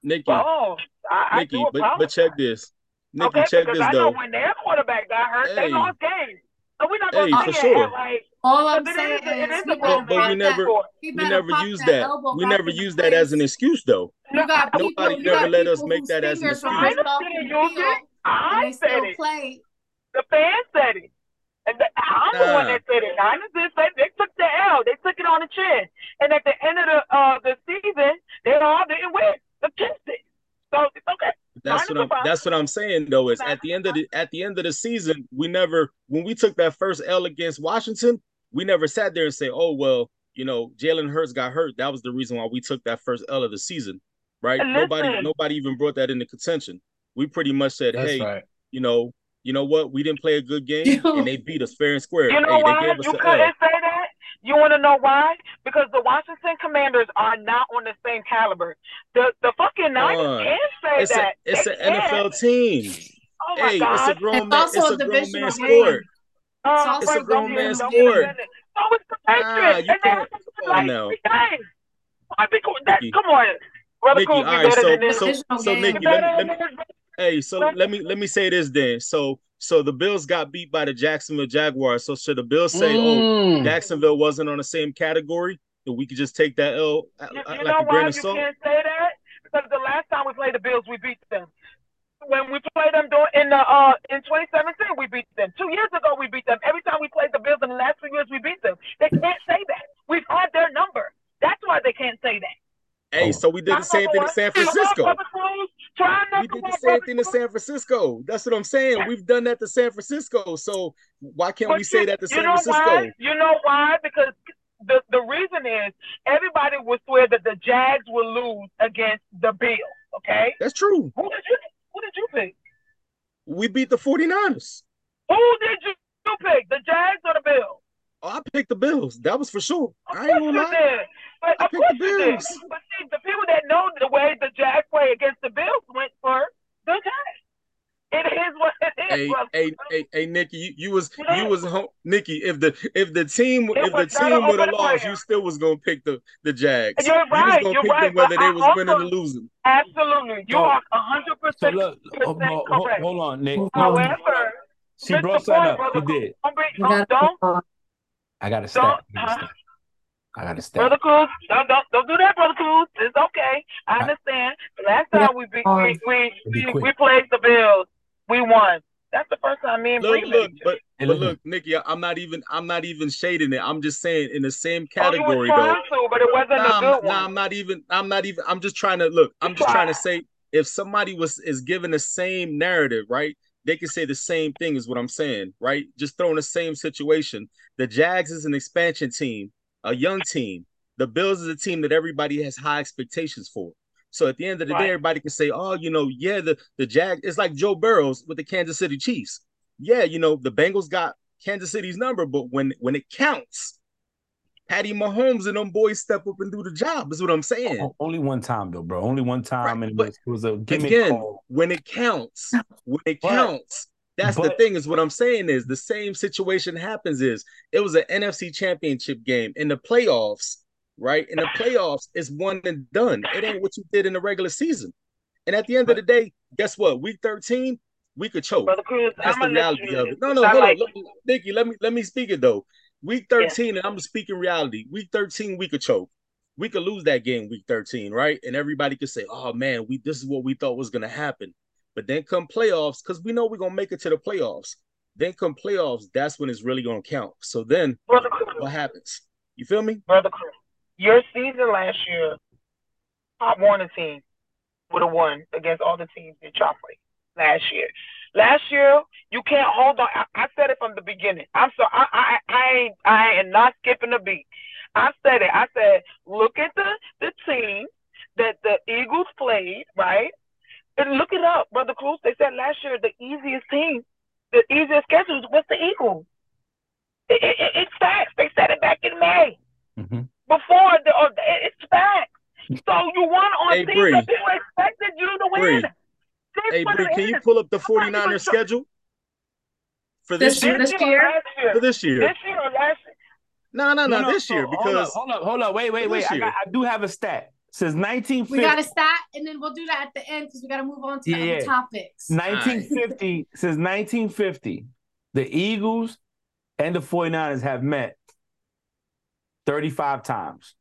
Nikki, Oh, I, I Nikki, do but but check this. Nikki, okay, check because this I though. know when their quarterback got hurt, Hey. they lost games. So we're not Hey, gonna for sure. like All I'm but saying is it is is he a better But we never- that. We never pop used that that. We never into used that as an excuse though. You got Nobody people. You never got let us make that as an excuse. I in the understand you. I said it. played. The fans said it. And the, I'm the one that said it. Niners did say they took the L. They took it on the chin. And at the end of the uh the season, they all didn't win. They kissed it. So it's okay. That's what I'm. That's what I'm saying though. Is at the end of the at the end of the season, we never when we took that first L against Washington, we never sat there and say, "Oh well, you know, Jalen Hurts got hurt. That was the reason why we took that first L of the season." Right? And Nobody nobody even brought that into contention. We pretty much said, that's "Hey, right. you know, you know what? We didn't play a good game, and they beat us fair and square. You know hey, why they gave us you couldn't L. say that? You want to know why? Because the Washington Commanders are not on the same caliber. The the fucking Niners on. can say It's a that. it's They an can. NFL team. Oh my Hey, God. it's a grown It's man. also It's a a grown man sport. Uh, It's a grown don't get- man's don't get sport. offended. So it's the Patriots. Nah, you and they can't- have to come on now. I think that, come on. Brother Nikki, Cool, all be right, better so than this. so so game. Nikki, let me, better let than me this. hey, so let me let me say this then. So so the Bills got beat by the Jacksonville Jaguars. So should the Bills say, oh, Mm. Jacksonville wasn't on the same category, that we could just take that L You, uh, you like know a grain why of you can't say that? Because the last time we played the Bills, we beat them. When we played them in the uh in 2017, we beat them. Two years ago, we beat them. Every time we played the Bills in the last few years, we beat them. They can't say that. We've had their number. That's why they can't say that. Hey, so we did the same thing in San Francisco. We to did the same thing to San Francisco. That's what I'm saying. We've done that to San Francisco. So why can't But we say that to you San Francisco? Why? You know why? Because the, the reason is everybody would swear that the Jags will lose against the Bills. Okay, That's true. who did you who did you pick? We beat the 49ers. Who did you, you pick? The Jags or the Bills? Oh, I picked the Bills. That was for sure. Of I ain't gonna lie. did. But I of picked the you did. Bills. But see, the people that know the way the Jags play against the Bills went for the Jags. It is what it is, Hey, brother. hey, hey, hey, Nikki, you, you was Yeah. you was home, Nikki. If the if the team It if the was team an would have lost, player. you still was gonna pick the the Jags. You're You was right, gonna you're pick right, them whether but they I was also- winning or losing. Absolutely, you So- are hundred So percent oh, oh, hold, correct. hold on, Nick. However, She brought something Point, up. She brother, did. Um, don't You don't, don't, I got a don't. I gotta huh? stat. I got a stat. Brother Cruz, don't, don't don't do that, Brother Cruz. It's okay. I I- understand. The last Yeah. time we beat, we we, Be we, we played the Bills, we won. That's the first time me and Look, Bree look, met. but Hey, but look, Nikki, I'm not even I'm not even shading it. I'm just saying in the same Oh, you category was though. to, but it wasn't Nah, a I'm, good nah. I'm not even. I'm not even. I'm just trying to look. I'm just trying to say if somebody was is given the same narrative, right? They can say the same thing is what I'm saying, right? Just throwing the same situation. The Jags is an expansion team, a young team. the Bills is a team that everybody has high expectations for. So at the end of the right. day, everybody can say, "Oh, you know, yeah, the the Jag." It's like Joe Burrows with the Kansas City Chiefs. Yeah, you know, the Bengals got Kansas City's number, but when when it counts, Patty Mahomes and them boys step up and do the job. Is what I'm saying. Oh, only one time though, bro. Only one time, right. and it was, it was, a gimmick again. Call. When it counts, when it but, counts. That's but, the thing. Is what I'm saying is the same situation happens. Is it was an NFC Championship game in the playoffs, right? In the playoffs, it's one and done. It ain't what you did in the regular season. And at the end of the day, guess what? Week 13, we could choke. Brother Cruz, That's I'm the reality of it. No, no, hold like, on. Nikki, let me let me speak it though. Week 13, yeah. and I'm speaking reality. Week 13, we could choke. We could lose that game week 13, right? And everybody could say, oh man, we this is what we thought was gonna happen. But then come playoffs, because we know we're gonna make it to the playoffs. Then come playoffs, that's when it's really gonna count. So then Brother what happens? You feel me? Brother Chris, your season last year, I won a team would have won against all the teams in Chop last year. Last year, you can't hold on. I, I said it from the beginning. I'm so I, I I ain't I am not skipping a beat. I said it. I said, look at the the team that the Eagles played, right? And look it up, brother Cruz. They said last year the easiest team, the easiest schedule was the Eagles. It, it, it's facts. They said it back in May. Mm-hmm. Before the, uh, it's facts. So you won on hey, teams that people expected you to win. Bree. Hey, Bree, can you pull up the 49ers schedule for this, this year? This year? For this year. This year or last year? No, no, no, no this year because hold up, hold up, hold up. wait, wait, wait. I, got, I, do have a stat. Since 1950, we got a stat, and then we'll do that at the end because we got to move on to yeah, other topics. 1950 right. since 1950, the Eagles and the 49ers have met 35 times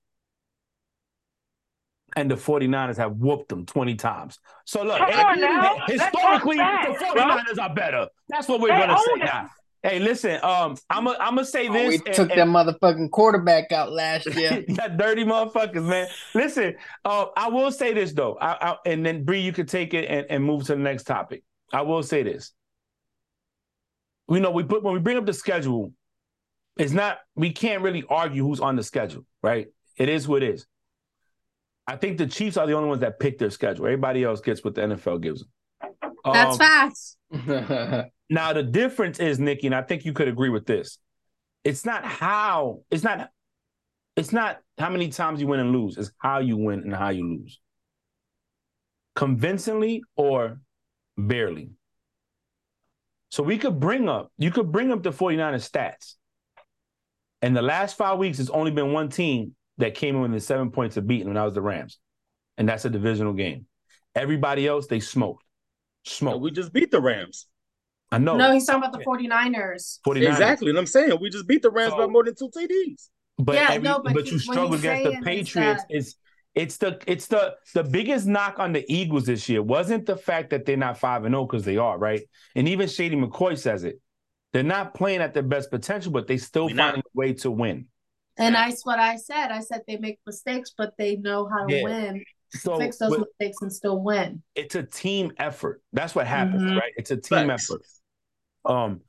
and the 49ers have whooped them 20 times. So look, historically, the 49ers are better. That's what we're gonna say now. Hey, listen, um, I'm gonna I'm gonna say this. we and, took and, that motherfucking quarterback out last year. that dirty motherfuckers, man. Listen, uh, I will say this though, I, I, and then Bree, you can take it and, and move to the next topic. I will say this. We know we put when we bring up the schedule, it's not we can't really argue who's on the schedule, right? It is what it is. I think the Chiefs are the only ones that pick their schedule. Everybody else gets what the NFL gives them. That's um, facts. now the difference is, Nikki, and I think you could agree with this. It's not how, it's not, it's not how many times you win and lose, it's how you win and how you lose. Convincingly or barely. So we could bring up, you could bring up the 49ers stats. And the last five weeks, it's only been one team that came in with seven points of beating, and that was the Rams. And that's a divisional game. Everybody else, they smoked. Smoked. we just beat the Rams. I know. No, he's talking about the 49ers. 49ers. Exactly. And I'm saying we just beat the Rams so, by more than two TDs. But yeah, every, no, but, but he, you struggle against the Patriots. Is it's the it's the the biggest knock on the Eagles this year wasn't the fact that they're not five and zero oh, because they are right, and even Shady McCoy says it. They're not playing at their best potential, but they still find a way to win. And that's what I said. I said they make mistakes, but they know how to yeah. win. So fix those mistakes and still win. It's a team effort. That's what happens, mm-hmm. right? It's a team Thanks. effort. Um,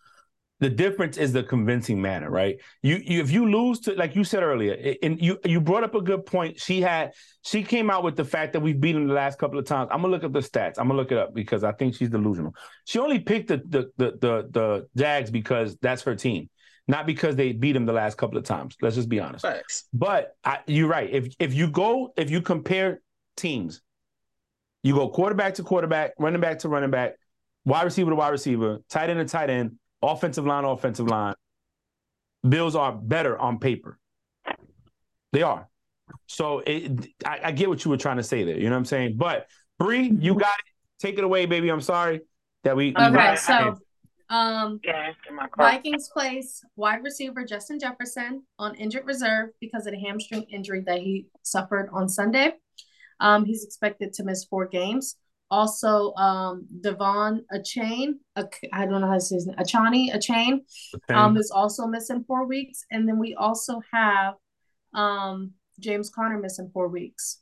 the difference is the convincing manner, right? You, you if you lose to like you said earlier, and you you brought up a good point. She had she came out with the fact that we've beaten the last couple of times. I'm gonna look up the stats. I'm gonna look it up because I think she's delusional. She only picked the the the the, the Jags because that's her team not because they beat him the last couple of times. Let's just be honest. Thanks. But I, you're right. If if you go, if you compare teams, you go quarterback to quarterback, running back to running back, wide receiver to wide receiver, tight end to tight end, offensive line, offensive line. Bills are better on paper. They are. So it, I, I get what you were trying to say there. You know what I'm saying? But Bree, you mm-hmm. got it. Take it away, baby. I'm sorry that we. Okay, we so um, Vikings place wide receiver Justin Jefferson on injured reserve because of the hamstring injury that he suffered on Sunday. Um, he's expected to miss four games. Also, um, De'Von Achane, I don't know how to say his name, Achani Achane, um, is also missing four weeks. And then we also have um, James Conner missing four weeks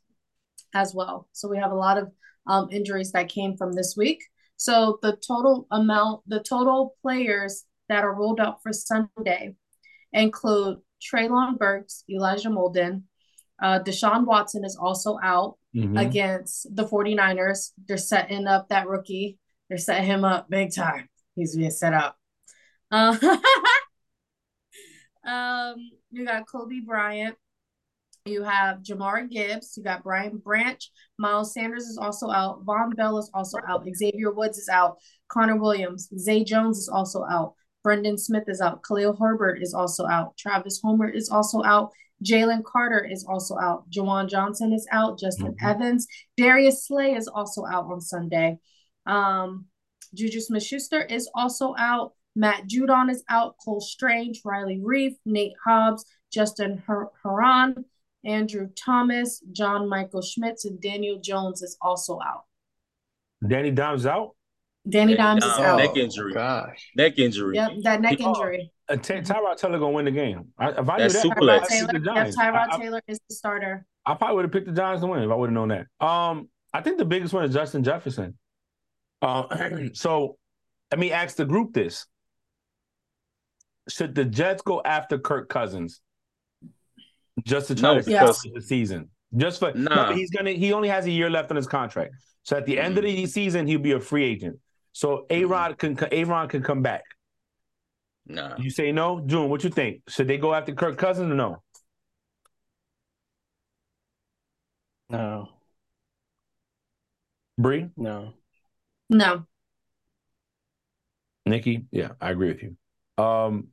as well. So we have a lot of um, injuries that came from this week. So the total amount, the total players that are rolled out for Sunday include Treylon Burks, Elijah Molden, Uh, Deshaun Watson is also out mm-hmm. against the 49ers. They're setting up that rookie. They're setting him up big time. He's being set up. Uh, um, you got Kobe Bryant. You have Jahmyr Gibbs. You got Brian Branch. Miles Sanders is also out. Vonn Bell is also out. Xavier Woods is out. Connor Williams. Zay Jones is also out. Brendan Smith is out. Khalil Herbert is also out. Travis Homer is also out. Jalen Carter is also out. Juwan Johnson is out. Justin mm-hmm. Evans. Darius Slay is also out on Sunday. Um, Juju Smith Schuster is also out. Matt Judon is out. Cole Strange, Riley Reiff, Nate Hobbs, Justin Her- Andrew Thomas, John Michael Schmitz, and Daniel Jones is also out. Danny Dimes out? Danny Dimes is out. Neck injury. Gosh. Neck injury. Yep, that neck injury. Ty- Tyrod Taylor gonna win the game. I, if I That's knew that, Tyrod Taylor, yep, Tyrod I, Taylor is the starter. I probably would have picked the Giants to win if I would have known that. Um, I think the biggest one is Justin Jefferson. Uh, so let me ask the group this: Should the Jets go after Kirk Cousins just to try no, to because, the season? Just for nah. no, he's gonna he only has a year left on his contract. So at the end mm-hmm. of the season, he'll be a free agent. So A Rod can A Rod can come back. No. You say no? June, what you think? Should they go after Kirk Cousins or no? No. Bree? No. No. Nikki? Yeah, I agree with you. Um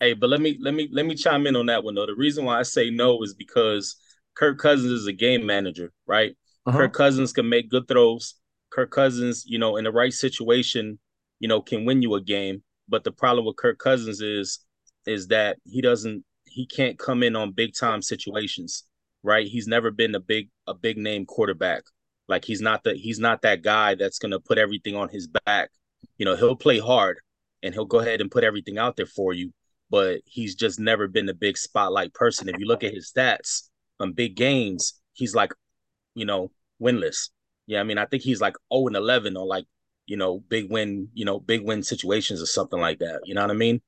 Hey, but let me let me let me chime in on that one though. The reason why I say no is because Kirk Cousins is a game manager, right? Uh-huh. Kirk Cousins can make good throws. Kirk Cousins, you know, in the right situation, you know, can win you a game. But the problem with Kirk Cousins is is that he doesn't he can't come in on big time situations, right? He's never been a big a big name quarterback. Like he's not the he's not that guy that's gonna put everything on his back. You know, he'll play hard and he'll go ahead and put everything out there for you, but he's just never been a big spotlight person. If you look at his stats on big games, he's like, you know, winless. Yeah, I mean, I think he's like 0 and 11 on like, you know, big win, you know, big win situations or something like that. You know what I mean?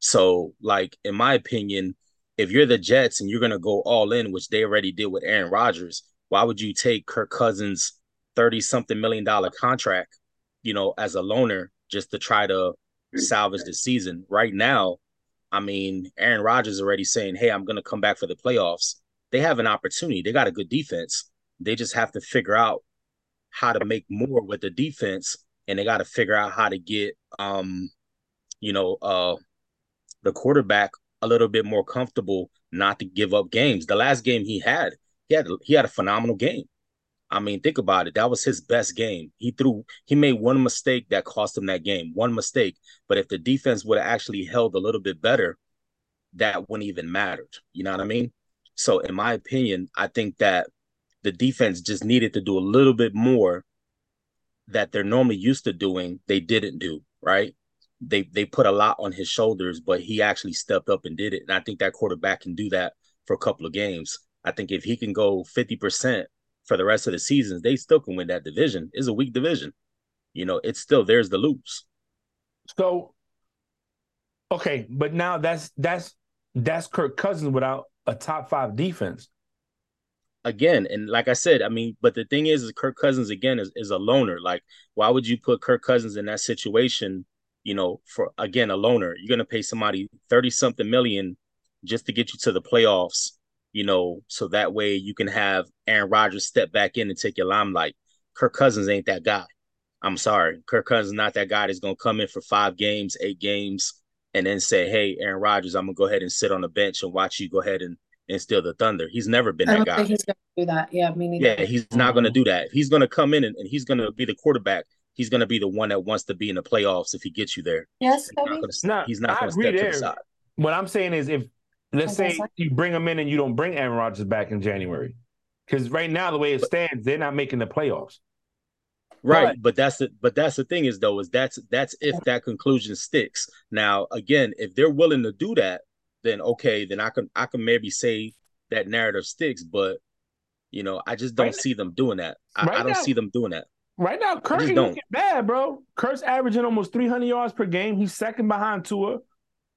So, like, in my opinion, if you're the Jets and you're going to go all in, which they already did with Aaron Rodgers, why would you take Kirk Cousins' 30 something million dollar contract, you know, as a loaner just to try to salvage the season? Right now, I mean, Aaron Rodgers already saying, hey, I'm going to come back for the playoffs. They have an opportunity. They got a good defense. They just have to figure out how to make more with the defense, and they got to figure out how to get um, you know, uh, the quarterback a little bit more comfortable not to give up games. The last game he had, he had he had a phenomenal game. I mean, think about it. That was his best game. He threw, he made one mistake that cost him that game, one mistake. But if the defense would have actually held a little bit better, that wouldn't even mattered. You know what I mean? So, in my opinion, I think that the defense just needed to do a little bit more that they're normally used to doing. They didn't do right. They they put a lot on his shoulders, but he actually stepped up and did it. And I think that quarterback can do that for a couple of games. I think if he can go fifty percent for the rest of the seasons, they still can win that division. It's a weak division. You know, it's still there's the loops. So, okay, but now that's that's that's Kirk Cousins without a top five defense again, and like I said, I mean, but the thing is, is Kirk Cousins again is, is a loner. Like, why would you put Kirk Cousins in that situation? You know, for again a loner, you're gonna pay somebody thirty something million just to get you to the playoffs. You know, so that way you can have Aaron Rodgers step back in and take your limelight. Kirk Cousins ain't that guy. I'm sorry, Kirk Cousins not that guy that's gonna come in for five games, eight games, and then say, "Hey, Aaron Rodgers, I'm gonna go ahead and sit on the bench and watch you go ahead and and steal the thunder. He's never been that guy. he's gonna do that. Yeah, me neither. Yeah, he's not gonna do that. He's gonna come in and, and he's gonna be the quarterback. He's gonna be the one that wants to be in the playoffs if he gets you there. Yes, he's not gonna, no, he's not gonna step there. to the side. What I'm saying is if let's say you bring them in and you don't bring Aaron Rodgers back in January. Because right now, the way it stands, they're not making the playoffs. Right, but, but that's the but that's the thing is though is that's that's if that conclusion sticks. Now again, if they're willing to do that, then okay, then I can I can maybe say that narrative sticks, but you know, I just don't right see them doing that. I, right I don't now, see them doing that. Right now, Kirk ain't looking bad, bro. Kirk's averaging almost 300 yards per game. He's second behind Tua.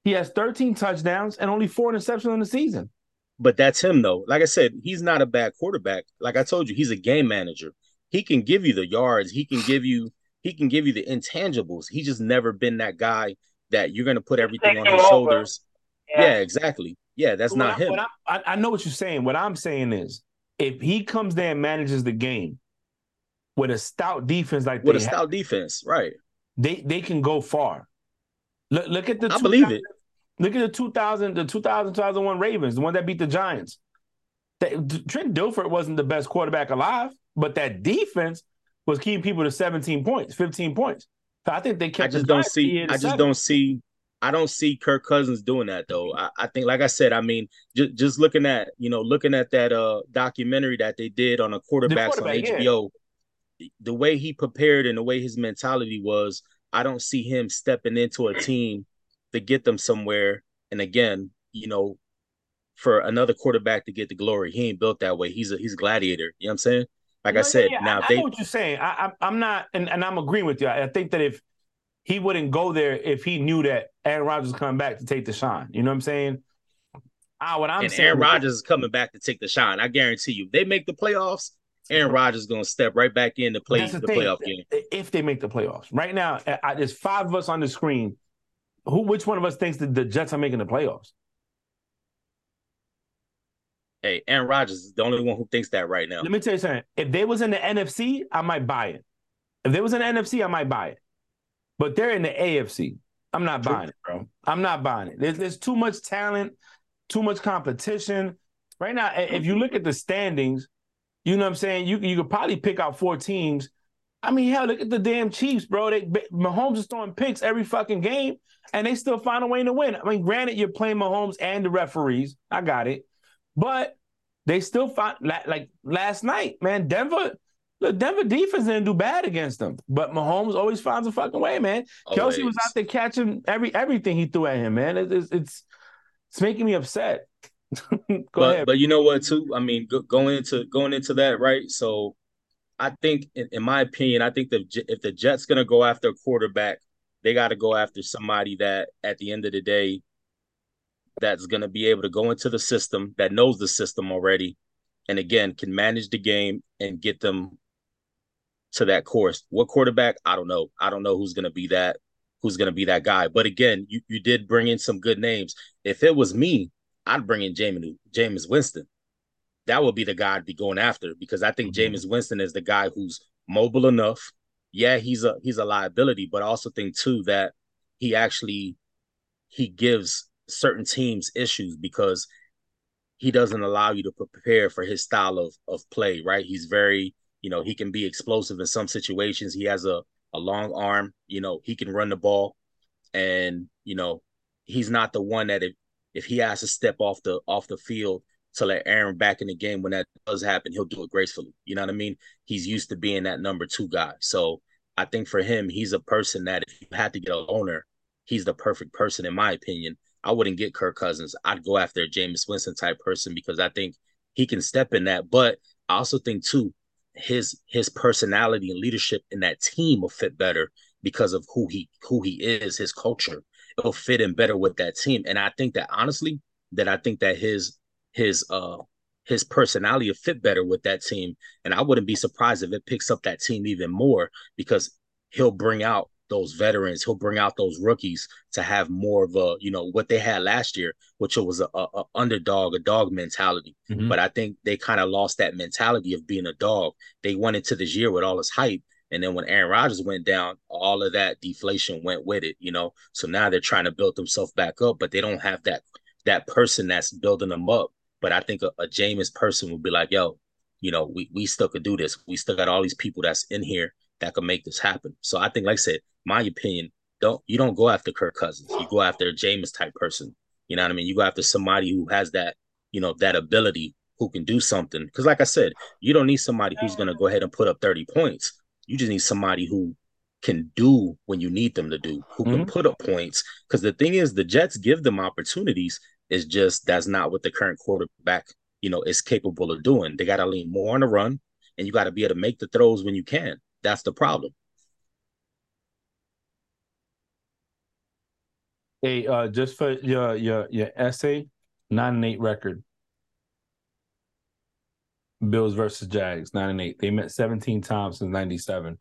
He has 13 touchdowns and only four interceptions in the season. but that's him though. Like I said, he's not a bad quarterback. Like I told you, he's a game manager. He can give you the yards. He can give you he can give you the intangibles. He's just never been that guy that you're going to put everything on his shoulders. Yeah. yeah. exactly. Yeah, that's not I, him. I, I know what you're saying. What I'm saying is, if he comes there and manages the game with a stout defense like with a stout have, defense, right? They they can go far. Look look at the. I believe it. Look at the 2000 the 2000 2001 Ravens, the one that beat the Giants. That, Trent Dilfer wasn't the best quarterback alive, but that defense was keeping people to 17 points, 15 points. So I think they kept. I just don't see. I just do don't see. I don't see Kirk Cousins doing that though. I, I, think, like I said, I mean, just just looking at you know looking at that uh documentary that they did on a quarterbacks quarterback, on HBO, yeah. the way he prepared and the way his mentality was, I don't see him stepping into a team to get them somewhere. And again, you know, for another quarterback to get the glory, he ain't built that way. He's a he's a gladiator. You know what I'm saying? Like no, I said, yeah, now I, they, I know what you're saying. I, I am not, and, and I'm agreeing with you. I think that if he wouldn't go there if he knew that Aaron Rodgers is coming back to take the shine. You know what I'm saying? Ah, what I'm and saying. Aaron Rodgers is coming back to take the shine. I guarantee you. they make the playoffs. Aaron Rodgers is going to step right back in to play the, the playoff game. If they make the playoffs, right now, I, there's five of us on the screen. Who? Which one of us thinks that the Jets are making the playoffs? Hey, Aaron Rodgers is the only one who thinks that right now. Let me tell you something. If they was in the NFC, I might buy it. If they was in the NFC, I might buy it. But they're in the AFC. I'm not True. buying it, bro. I'm not buying it. There's, there's too much talent, too much competition. Right now, if you look at the standings, you know what I'm saying? You, you could probably pick out four teams. I mean, hell, look at the damn Chiefs, bro. They Mahomes is throwing picks every fucking game, and they still find a way to win. I mean, granted, you're playing Mahomes and the referees. I got it. But they still find like last night, man. Denver, the Denver defense didn't do bad against them, but Mahomes always finds a fucking way, man. Always. Kelce was out there catching every everything he threw at him, man. It, it's it's it's making me upset. But, ahead. But you know what, too? I mean, go, going into going into that, right? So, I think, in, in my opinion, I think that if the Jets gonna go after a quarterback, they got to go after somebody that, at the end of the day, that's going to be able to go into the system that knows the system already and again can manage the game and get them to that course. What quarterback? I don't know. I don't know who's going to be that who's going to be that guy. But again you, you did bring in some good names. If it was me i'd bring in Jameis, Jameis winston that would be the guy i'd be going after because i think mm-hmm. Jameis winston is the guy who's mobile enough yeah he's a he's a liability but I also think too that he actually he gives certain teams issues because he doesn't allow you to prepare for his style of of play, right? He's very, you know, he can be explosive in some situations. He has a a long arm, you know, he can run the ball and, you know, he's not the one that if if he has to step off the off the field to let Aaron back in the game when that does happen, he'll do it gracefully. You know what I mean? He's used to being that number 2 guy. So, I think for him, he's a person that if you had to get a loner, he's the perfect person in my opinion I wouldn't get Kirk Cousins. I'd go after a Jameis Winston type person because I think he can step in that. But I also think too, his his personality and leadership in that team will fit better because of who he who he is, his culture. It'll fit in better with that team. And I think that honestly, that I think that his his uh his personality will fit better with that team. And I wouldn't be surprised if it picks up that team even more because he'll bring out those veterans. He'll bring out those rookies to have more of a, you know, what they had last year, which was a, a, a underdog, a dog mentality. Mm-hmm. But I think they kind of lost that mentality of being a dog. They went into this year with all this hype. And then when Aaron Rodgers went down, all of that deflation went with it, you know. So now they're trying to build themselves back up, but they don't have that that person that's building them up. But I think a, a Jameis person would be like, yo, you know, we we still could do this. We still got all these people that's in here that could make this happen. So I think, like I said, my opinion, don't you don't go after Kirk Cousins. You go after a Jameis type person. You know what I mean? You go after somebody who has that, you know, that ability who can do something. Because, like I said, you don't need somebody who's to go ahead and put up 30 points. You just need somebody who can do when you need them to do, who mm-hmm. can put up points. Because the thing is, the Jets give them opportunities. It's just that's not what the current quarterback, you know, is capable of doing. They got to lean more on the run, and you got to be able to make the throws when you can. That's the problem. Hey, uh, just for your your your essay, nine and eight record. Bills versus Jags, nine and eight. They met 17 times since 97,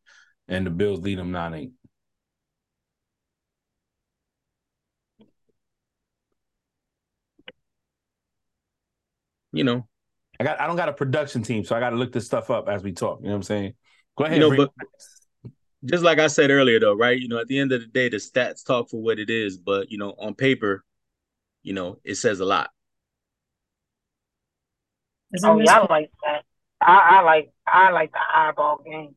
and the Bills lead them 9 8. You know, I got I don't got a production team, so I got to look this stuff up as we talk. You know what I'm saying? Go ahead. You know, but just like I said earlier, though, right? You know, at the end of the day, the stats talk for what it is, but you know, on paper, you know, it says a lot. Oh yeah, I like that. I, I like I like the eyeball game.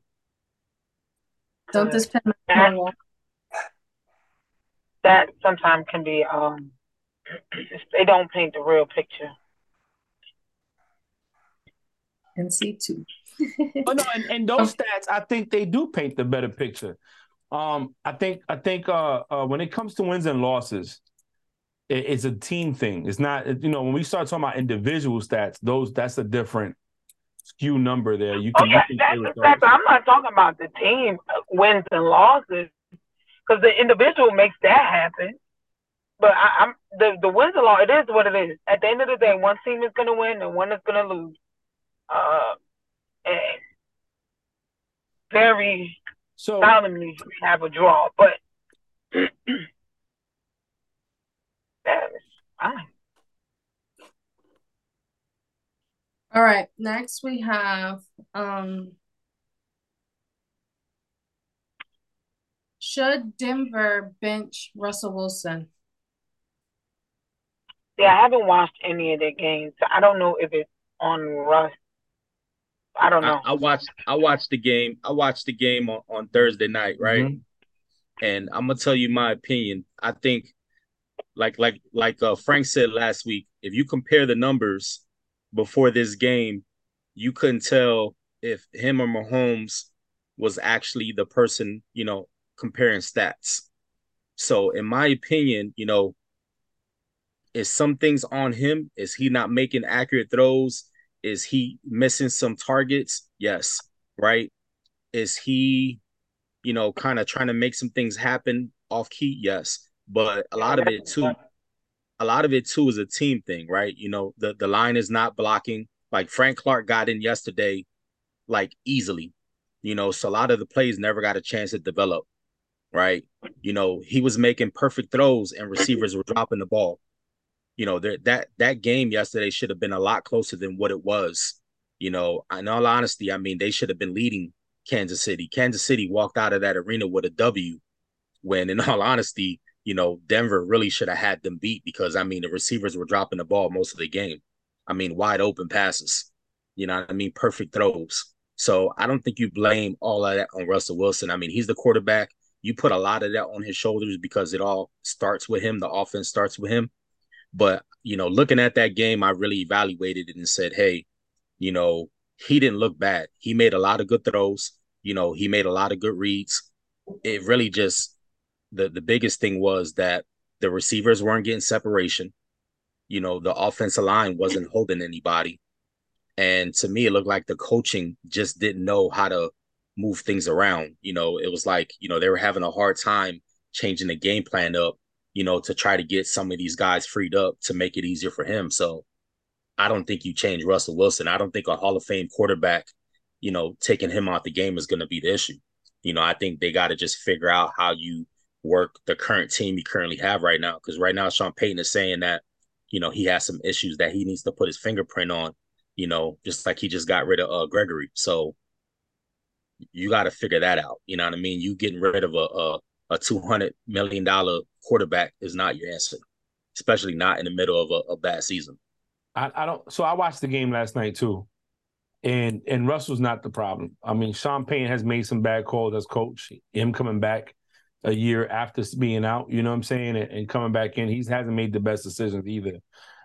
Don't this pen that, that sometimes can be um they don't paint the real picture. And see too. oh no, and, and those stats, I think they do paint the better picture. Um, I think I think uh, uh, when it comes to wins and losses, it, it's a team thing. It's not you know when we start talking about individual stats, those that's a different skew number there. You oh, can, yeah, you that's the fact. I'm not talking about the team wins and losses because the individual makes that happen. But I, am the the wins and losses. It is what it is. At the end of the day, one team is going to win and one is going to lose. Uh, and very so seldomly have a draw, but that is fine. All right. Next we have um should Denver bench Russell Wilson? Yeah, I haven't watched any of their games. So I don't know if it's on Russ. I don't know. I, I watched I watched the game. I watched the game on, on Thursday night, right? Mm-hmm. And I'm gonna tell you my opinion. I think like like like uh, Frank said last week, if you compare the numbers before this game, you couldn't tell if him or Mahomes was actually the person, you know, comparing stats. So, in my opinion, you know, is some things on him? Is he not making accurate throws? Is he missing some targets? Yes. Right. Is he, you know, kind of trying to make some things happen off key? Yes. But a lot of it too, a lot of it too is a team thing, right? You know, the the line is not blocking. Like Frank Clark got in yesterday, like easily. You know, so a lot of the plays never got a chance to develop, right? You know, he was making perfect throws and receivers were dropping the ball. You know, that that game yesterday should have been a lot closer than what it was. You know, in all honesty, I mean, they should have been leading Kansas City. Kansas City walked out of that arena with a W when in all honesty, you know, Denver really should have had them beat because I mean the receivers were dropping the ball most of the game. I mean, wide open passes. You know I mean? Perfect throws. So I don't think you blame all of that on Russell Wilson. I mean, he's the quarterback. You put a lot of that on his shoulders because it all starts with him. The offense starts with him. But, you know, looking at that game, I really evaluated it and said, hey, you know, he didn't look bad. He made a lot of good throws. You know, he made a lot of good reads. It really just the the biggest thing was that the receivers weren't getting separation. You know, the offensive line wasn't holding anybody. And to me, it looked like the coaching just didn't know how to move things around. You know, it was like, you know, they were having a hard time changing the game plan up, you know, to try to get some of these guys freed up to make it easier for him. So I don't think you change Russell Wilson. I don't think a Hall of Fame quarterback, you know, taking him out the game is going to be the issue. You know, I think they got to just figure out how you work the current team you currently have right now. Because right now, Sean Payton is saying that, you know, he has some issues that he needs to put his fingerprint on, you know, just like he just got rid of uh, Gregory. So you got to figure that out. You know what I mean? You getting rid of a, a, a $200 million quarterback is not your answer, especially not in the middle of a, a bad season. I, I don't. So I watched the game last night too. And and Russell's not the problem. I mean, Sean Payton has made some bad calls as coach. Him coming back a year after being out, you know what I'm saying, and, and coming back in, he hasn't made the best decisions either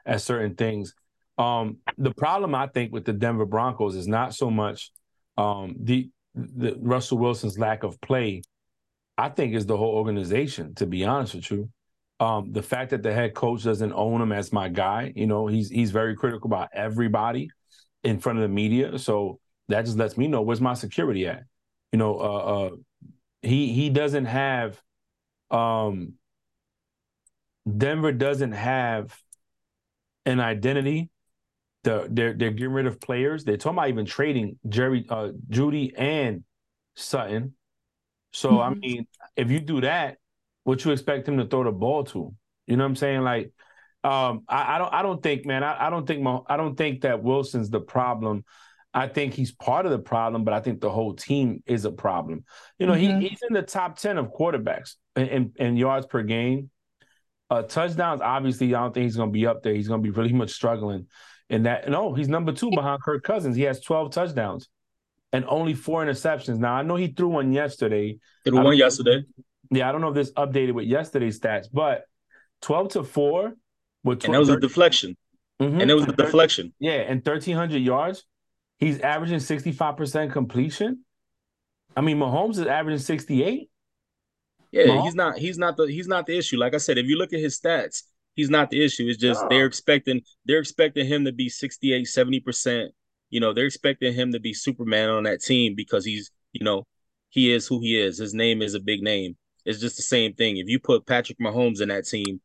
at certain things. Um, the problem I think with the Denver Broncos is not so much um, the the Russell Wilson's lack of play. I think is the whole organization. To be honest with you, um, the fact that the head coach doesn't own him as my guy, you know, he's he's very critical about everybody in front of the media. So that just lets me know where's my security at. You know, uh, uh, he he doesn't have um Denver doesn't have an identity the they're they're getting rid of players. They're talking about even trading Jerry uh Jeudy and Sutton. So mm-hmm. I mean, if you do that, what you expect him to throw the ball to? You know what I'm saying? Like, um, I, I don't I don't think, man, I, I don't think my, I don't think that Wilson's the problem. I think he's part of the problem, but I think the whole team is a problem. You know, mm-hmm. he, he's in the top 10 of quarterbacks in, in, in yards per game. Uh, touchdowns, obviously, I don't think he's going to be up there. He's going to be really much struggling in that. No, he's number two behind Kirk Cousins. He has 12 touchdowns and only four interceptions. Now, I know he threw one yesterday. Threw one yesterday. Yeah, I don't know if this updated with yesterday's stats, but 12 to 4 with 12, and that was 30, a deflection. Mm-hmm, and it was a deflection. Yeah, and 1,300 yards. He's averaging 65% completion. I mean, Mahomes is averaging 68. Yeah, Mahomes? he's not he's not the he's not the issue. Like I said, if you look at his stats, he's not the issue. It's just they're expecting they're expecting him to be 68, 70%. You know, they're expecting him to be Superman on that team because he's, you know, he is who he is. His name is a big name. It's just the same thing. If you put Patrick Mahomes in that team,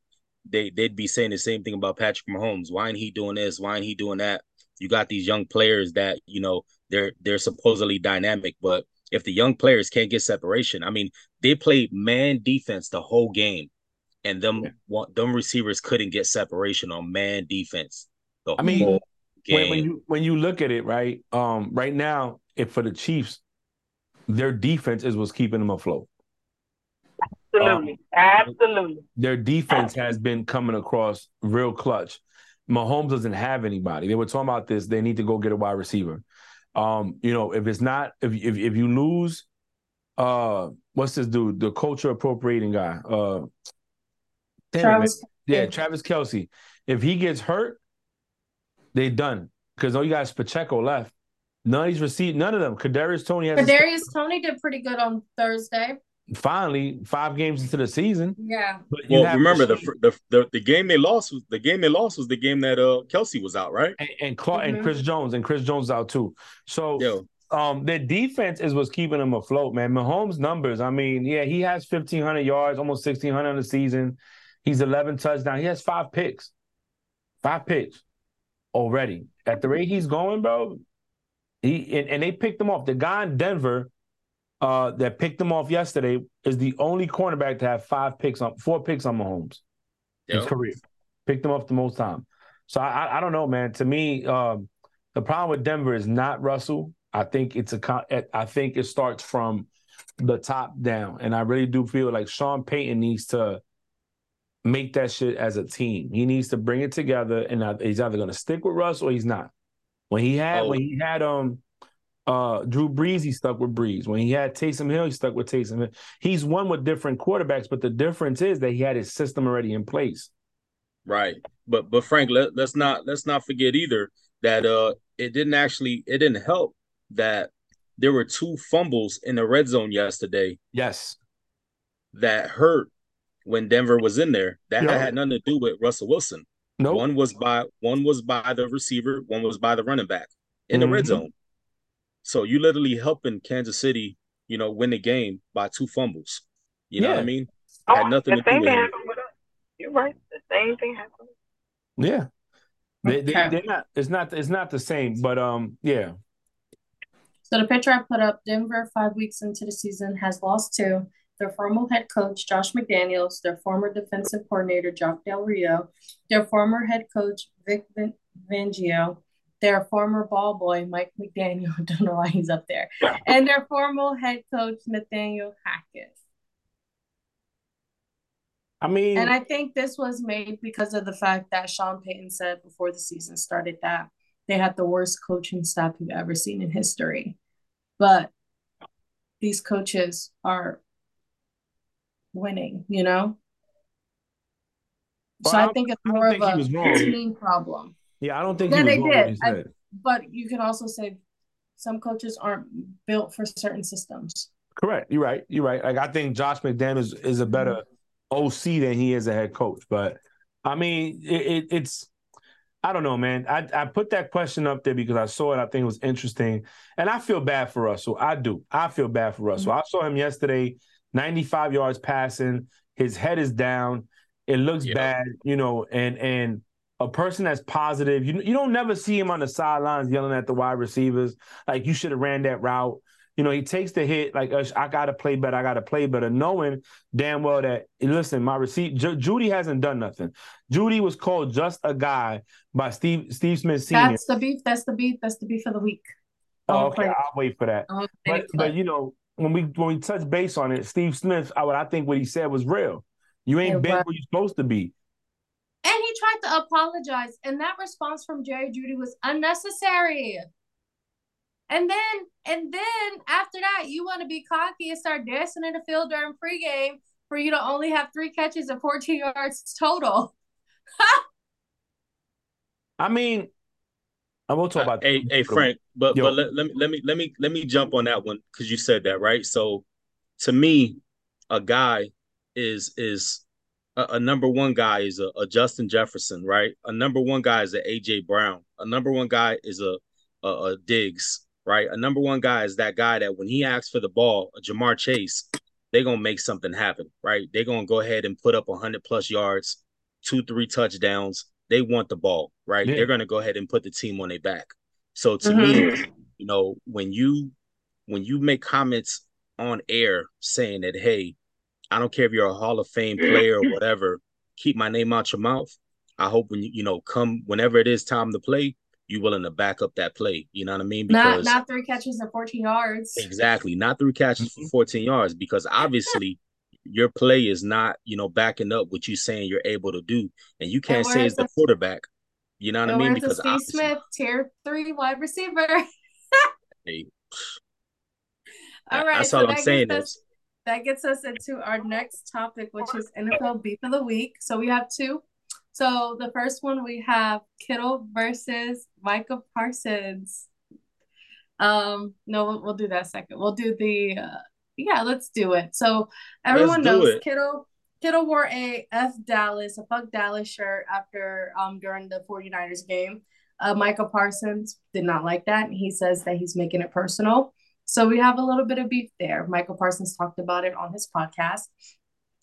they they'd be saying the same thing about Patrick Mahomes. Why ain't he doing this? Why ain't he doing that? You got these young players that you know they're they're supposedly dynamic, but if the young players can't get separation, I mean, they played man defense the whole game, and them yeah. them receivers couldn't get separation on man defense. The I mean, when, when you when you look at it, right? Um, right now, if for the Chiefs, their defense is what's keeping them afloat. Absolutely. Um, Absolutely. Their defense has been coming across real clutch. Mahomes doesn't have anybody. They were talking about this. They need to go get a wide receiver. Um, you know, if it's not, if if if you lose, uh, what's this dude? The culture appropriating guy. Uh, Travis. yeah, Travis Kelce. If he gets hurt, they done because all you guys Pacheco left. None of these received. None of them. Kadarius Toney has. Kadarius Toney did pretty good on Thursday finally five games into the season. Yeah. But well, remember the, the, the the game they lost was the game they lost was the game that uh Kelce was out, right? And and, Clark, mm-hmm. and Chris Jones and Chris Jones out too. So Yo. um their defense is what's keeping them afloat, man. Mahomes' numbers. I mean, yeah, he has fifteen hundred yards, almost sixteen hundred in the season. He's eleven touchdowns. He has five picks, five picks already. At the rate he's going, bro. He and, and they picked him off. The guy in Denver uh, that picked him off yesterday is the only cornerback to have five picks on four picks on Mahomes yep. his career. Picked him up the most time. So I, I don't know, man. To me, um, the problem with Denver is not Russell. I think it's a. I think it starts from the top down, and I really do feel like Sean Payton needs to make that shit as a team. He needs to bring it together, and he's either going to stick with Russ or he's not. When he had oh. when he had um uh, Drew Brees, he stuck with Brees. When he had Taysom Hill, he stuck with Taysom Hill. He's won with different quarterbacks, but the difference is that he had his system already in place. Right. But but Frank, let, let's not let's not forget either that uh it didn't actually it didn't help that there were two fumbles in the red zone yesterday. Yes. That hurt when Denver was in there. That yeah. had nothing to do with Russell Wilson. No. Nope. One was by one was by the receiver, one was by the running back in mm-hmm. the red mm-hmm. zone. So you literally helping Kansas City, you know, win the game by two fumbles. You know what I mean? Oh, Had nothing to do with it. With You're right. The same thing happened. Yeah. They, they, they're not. It's not. It's not the same. But um, yeah. So the picture I put up: Denver, five weeks into the season, has lost two. Their former head coach Josh McDaniels, their former defensive coordinator Jack Del Rio, their former head coach Vic Fangio, their former ball boy, Mike McDaniel, don't know why he's up there, and their former head coach, Nathaniel Hackett. I mean, and I think this was made because of the fact that Sean Payton said before the season started that they had the worst coaching staff you've ever seen in history. But these coaches are winning, you know? Well, so I, I think it's more of a team problem. Yeah, I don't think yeah, they did. I, but you can also say some coaches aren't built for certain systems. Correct. You're right. You're right. Like I think Josh McDaniels is a better. OC than he is a head coach. But I mean, it, it, it's I don't know, man. I, I put that question up there because I saw it. I think it was interesting, and I feel bad for Russell. I do. I feel bad for Russell. Mm-hmm. I saw him yesterday, 95 yards passing. His head is down. It looks yep. bad, you know, and and a person that's positive. You you don't never see him on the sidelines yelling at the wide receivers like you should have ran that route. You know, he takes the hit like I got to play better. I got to play better, knowing damn well that listen, my receipt J- Jeudy hasn't done nothing. Jeudy was called just a guy by Steve Steve Smith Senior. That's the beef. That's the beef. That's the beef of the week. Oh, okay, I'll wait for that. But but you know when we when we touch base on it, Steve Smith, I, what I think what he said was real. You ain't been where you're supposed to be. And he tried to apologize, and that response from Jerry Jeudy was unnecessary. And then, and then after that, you want to be cocky and start dancing in the field during pregame for you to only have three catches and 14 yards total. I mean, I will talk uh, about. Hey, hey, Frank, but Yo. but let, let me let me let me let me jump on that one because you said that right. So, to me, a guy is is a, a number one guy is a, a, Justin Jefferson, right? A number one guy is a AJ Brown. A number one guy is a a, a Diggs, right? A number one guy is that guy that when he asks for the ball, a Ja'Marr Chase, they're gonna make something happen, right? They're gonna go ahead and put up hundred plus yards, two, three touchdowns. They want the ball, right? Yeah. They're gonna go ahead and put the team on their back. So to mm-hmm. me, you know, when you when you make comments on air saying that, hey, I don't care if you're a Hall of Fame player or whatever, keep my name out your mouth. I hope when you, you know, come whenever it is time to play, you willing to back up that play. You know what I mean? Because not not three catches and 14 yards. Exactly. Not three catches for 14 yards because obviously your play is not, you know, backing up what you saying you're able to do. And you can't and say it's the quarterback. You know what I mean? Because Steve Smith, tier three wide receiver. hey. All right. That's so all I'm saying us, is that gets us into our next topic, which is NFL beef of the week. So we have two so the first one we have Kittle versus Micah Parsons. Um, no, we'll, we'll do that second. We'll do the uh, yeah, let's do it. So everyone knows it. Kittle Kittle wore a F Dallas, a fuck Dallas shirt after um during the 49ers game. Uh, Micah Parsons did not like that. He says that he's making it personal. So we have a little bit of beef there. Micah Parsons talked about it on his podcast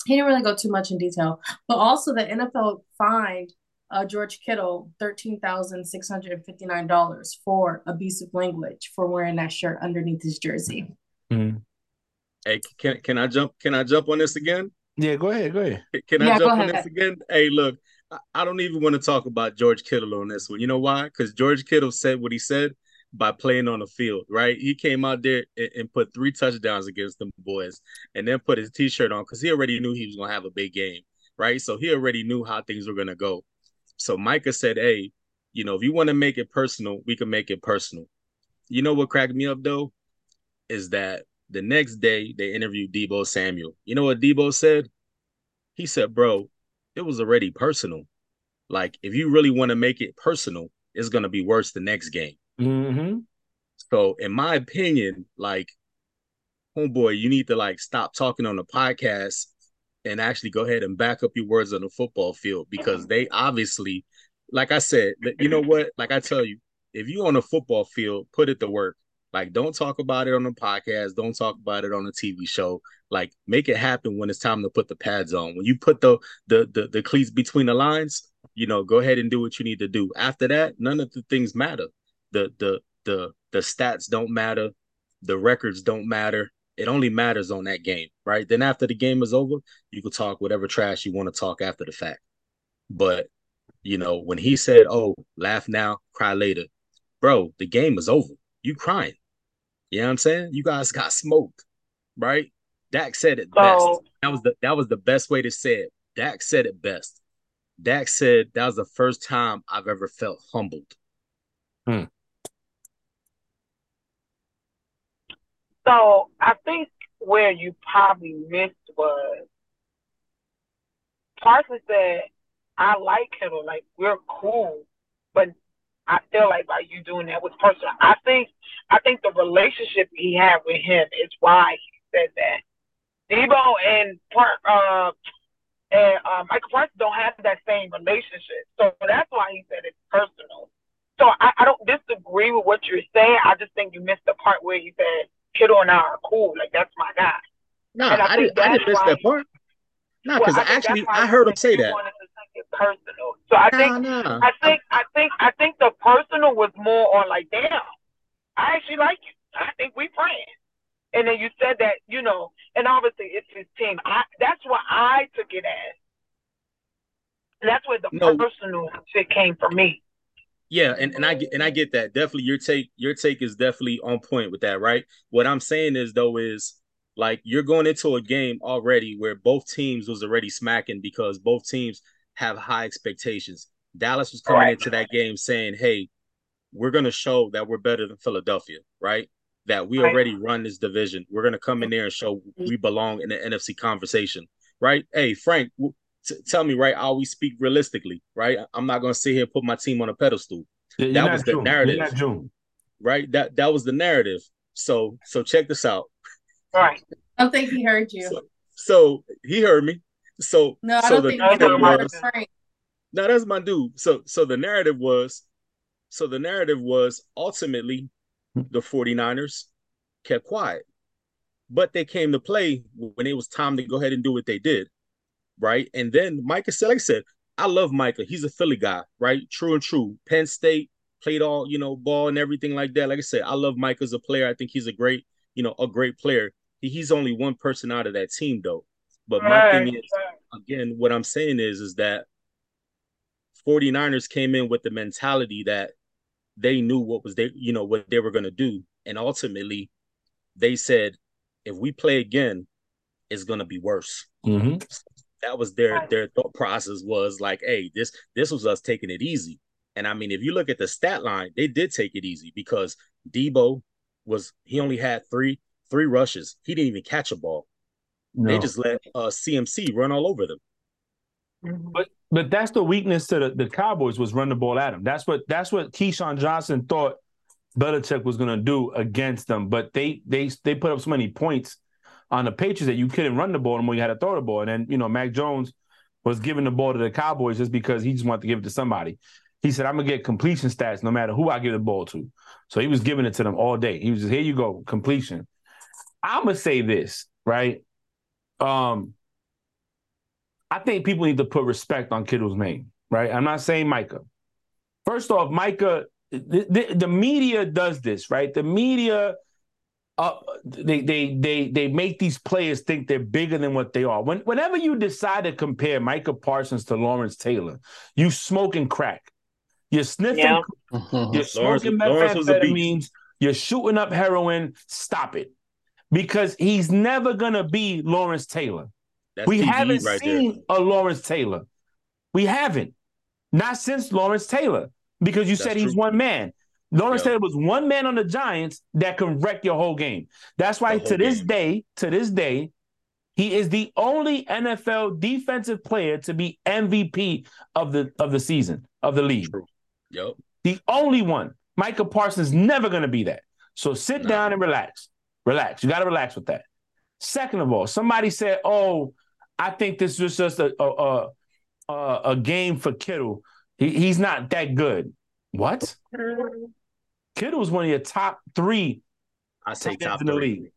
he didn't really go too much in detail, but also the NFL fined uh, George Kittle thirteen thousand six hundred and fifty nine dollars for abusive language for wearing that shirt underneath his jersey. Mm-hmm. Hey, can can I jump? Can I jump on this again? Yeah, go ahead. Go ahead. Can I yeah, jump on this again? Hey, look, I don't even want to talk about George Kittle on this one. You know why? Because George Kittle said what he said, by playing on the field, right? He came out there and, and put three touchdowns against them boys and then put his t-shirt on because he already knew he was gonna have a big game, right? So he already knew how things were gonna go. So Micah said, Hey, you know, if you want to make it personal, we can make it personal. You know what cracked me up though? Is that the next day they interviewed Deebo Samuel. You know what Deebo said? He said, Bro, it was already personal. Like, if you really want to make it personal, it's gonna be worse the next game. Mm-hmm. So, in my opinion, like, homeboy, you need to like stop talking on the podcast and actually go ahead and back up your words on the football field because they obviously, like I said, you know what? Like I tell you, if you on a football field, put it to work. Like, don't talk about it on the podcast. Don't talk about it on the TV show. Like, make it happen when it's time to put the pads on. When you put the the the, the cleats between the lines, you know, go ahead and do what you need to do. After that, none of the things matter the the the the stats don't matter, the records don't matter. It only matters on that game, right? Then after the game is over, you can talk whatever trash you want to talk after the fact. But you know, when he said, "Oh, laugh now, cry later," bro, the game is over. You crying. You know what I'm saying? You guys got smoked, right? Dak said it best. That was the that was the best way to say it. Dak said it best. Dak said that was the first time I've ever felt humbled. Hmm. So I think where you probably missed was Parson said, I like Kittle, like we're cool, but I feel like by you doing that was personal. I think I think the relationship he had with him is why he said that. Deebo and uh and uh, Micah Parsons don't have that same relationship, so that's why he said it's personal. So I, I don't disagree with what you're saying. I just think you missed the part where he said Kittle and I are cool. Like that's my guy. No, I, I, didn't. I didn't miss that part. No, because well, actually I, I heard him say that. Personal. So I think, I think, I think, I think the personal was more on like, damn, I actually like you. I think we friends. And then you said that, you know, and obviously it's his team. I that's what I took it as. That's where the no. personal shit came for me. Yeah, and, and I get and I get that. Definitely your take your take is definitely on point with that, right? What I'm saying is though is like you're going into a game already where both teams was already smacking because both teams have high expectations. Dallas was coming right. into that game saying, "Hey, we're going to show that we're better than Philadelphia, right? That we already run this division. We're going to come in there and show we belong in the NFC conversation, right? Hey, Frank, t- tell me, right? I always speak realistically, right? I'm not going to sit here and put my team on a pedestal. Yeah, that was the June. narrative, right? That that was the narrative. So so check this out. Right. I don't think he heard you. So, so he heard me. So no, I don't think he heard Frank. No, that's my dude. So so the narrative was so the narrative was ultimately the 49ers kept quiet. But they came to play when it was time to go ahead and do what they did. Right. And then Micah said, like I said, I love Micah. He's a Philly guy, right? True and true. Penn State played all, you know, ball and everything like that. Like I said, I love Micah as a player. I think he's a great, you know, a great player. He's only one person out of that team though. But my thing is, again, what I'm saying is, is that 49ers came in with the mentality that they knew what was they, you know, what they were going to do. And ultimately, they said, if we play again, it's going to be worse. Mm-hmm. That was their their thought process was like, hey, this this was us taking it easy. And I mean, if you look at the stat line, they did take it easy because Deebo was he only had three three rushes. He didn't even catch a ball. No. They just let uh, CMC run all over them. Mm-hmm. But but that's the weakness to the, the Cowboys was run the ball at them. That's what that's what Keyshawn Johnson thought Belichick was going to do against them. But they they they put up so many points on the Patriots that you couldn't run the ball and when you had to throw the ball. And then you know Mac Jones was giving the ball to the Cowboys just because he just wanted to give it to somebody. He said, "I'm gonna get completion stats no matter who I give the ball to." So he was giving it to them all day. He was just, "Here you go, completion." I'm gonna say this right. Um, I think people need to put respect on Kittle's name, right? I'm not saying Micah. First off, Micah, the, the, the media does this, right? The media, uh, they they they they make these players think they're bigger than what they are. When whenever you decide to compare Micah Parsons to Lawrence Taylor, you smoking crack. You're sniffing. Yeah. You're smoking methamphetamines. You're shooting up heroin. Stop it, because he's never gonna be Lawrence Taylor. That's we TV haven't right seen there. a Lawrence Taylor. We haven't. Not since Lawrence Taylor, because you That's said he's true. one man. Lawrence Taylor was one man on the Giants that can wreck your whole game. That's why to this game. day, to this day, he is the only NFL defensive player to be MVP of the of the season of the league. True. Yep. The only one. Micah Parsons never going to be that. So sit no. down and relax. Relax. You got to relax with that. Second of all, somebody said, "Oh, I think this was just a a, a, a game for Kittle. He, he's not that good. What? Kittle is one of your top three. I say top in the three. league.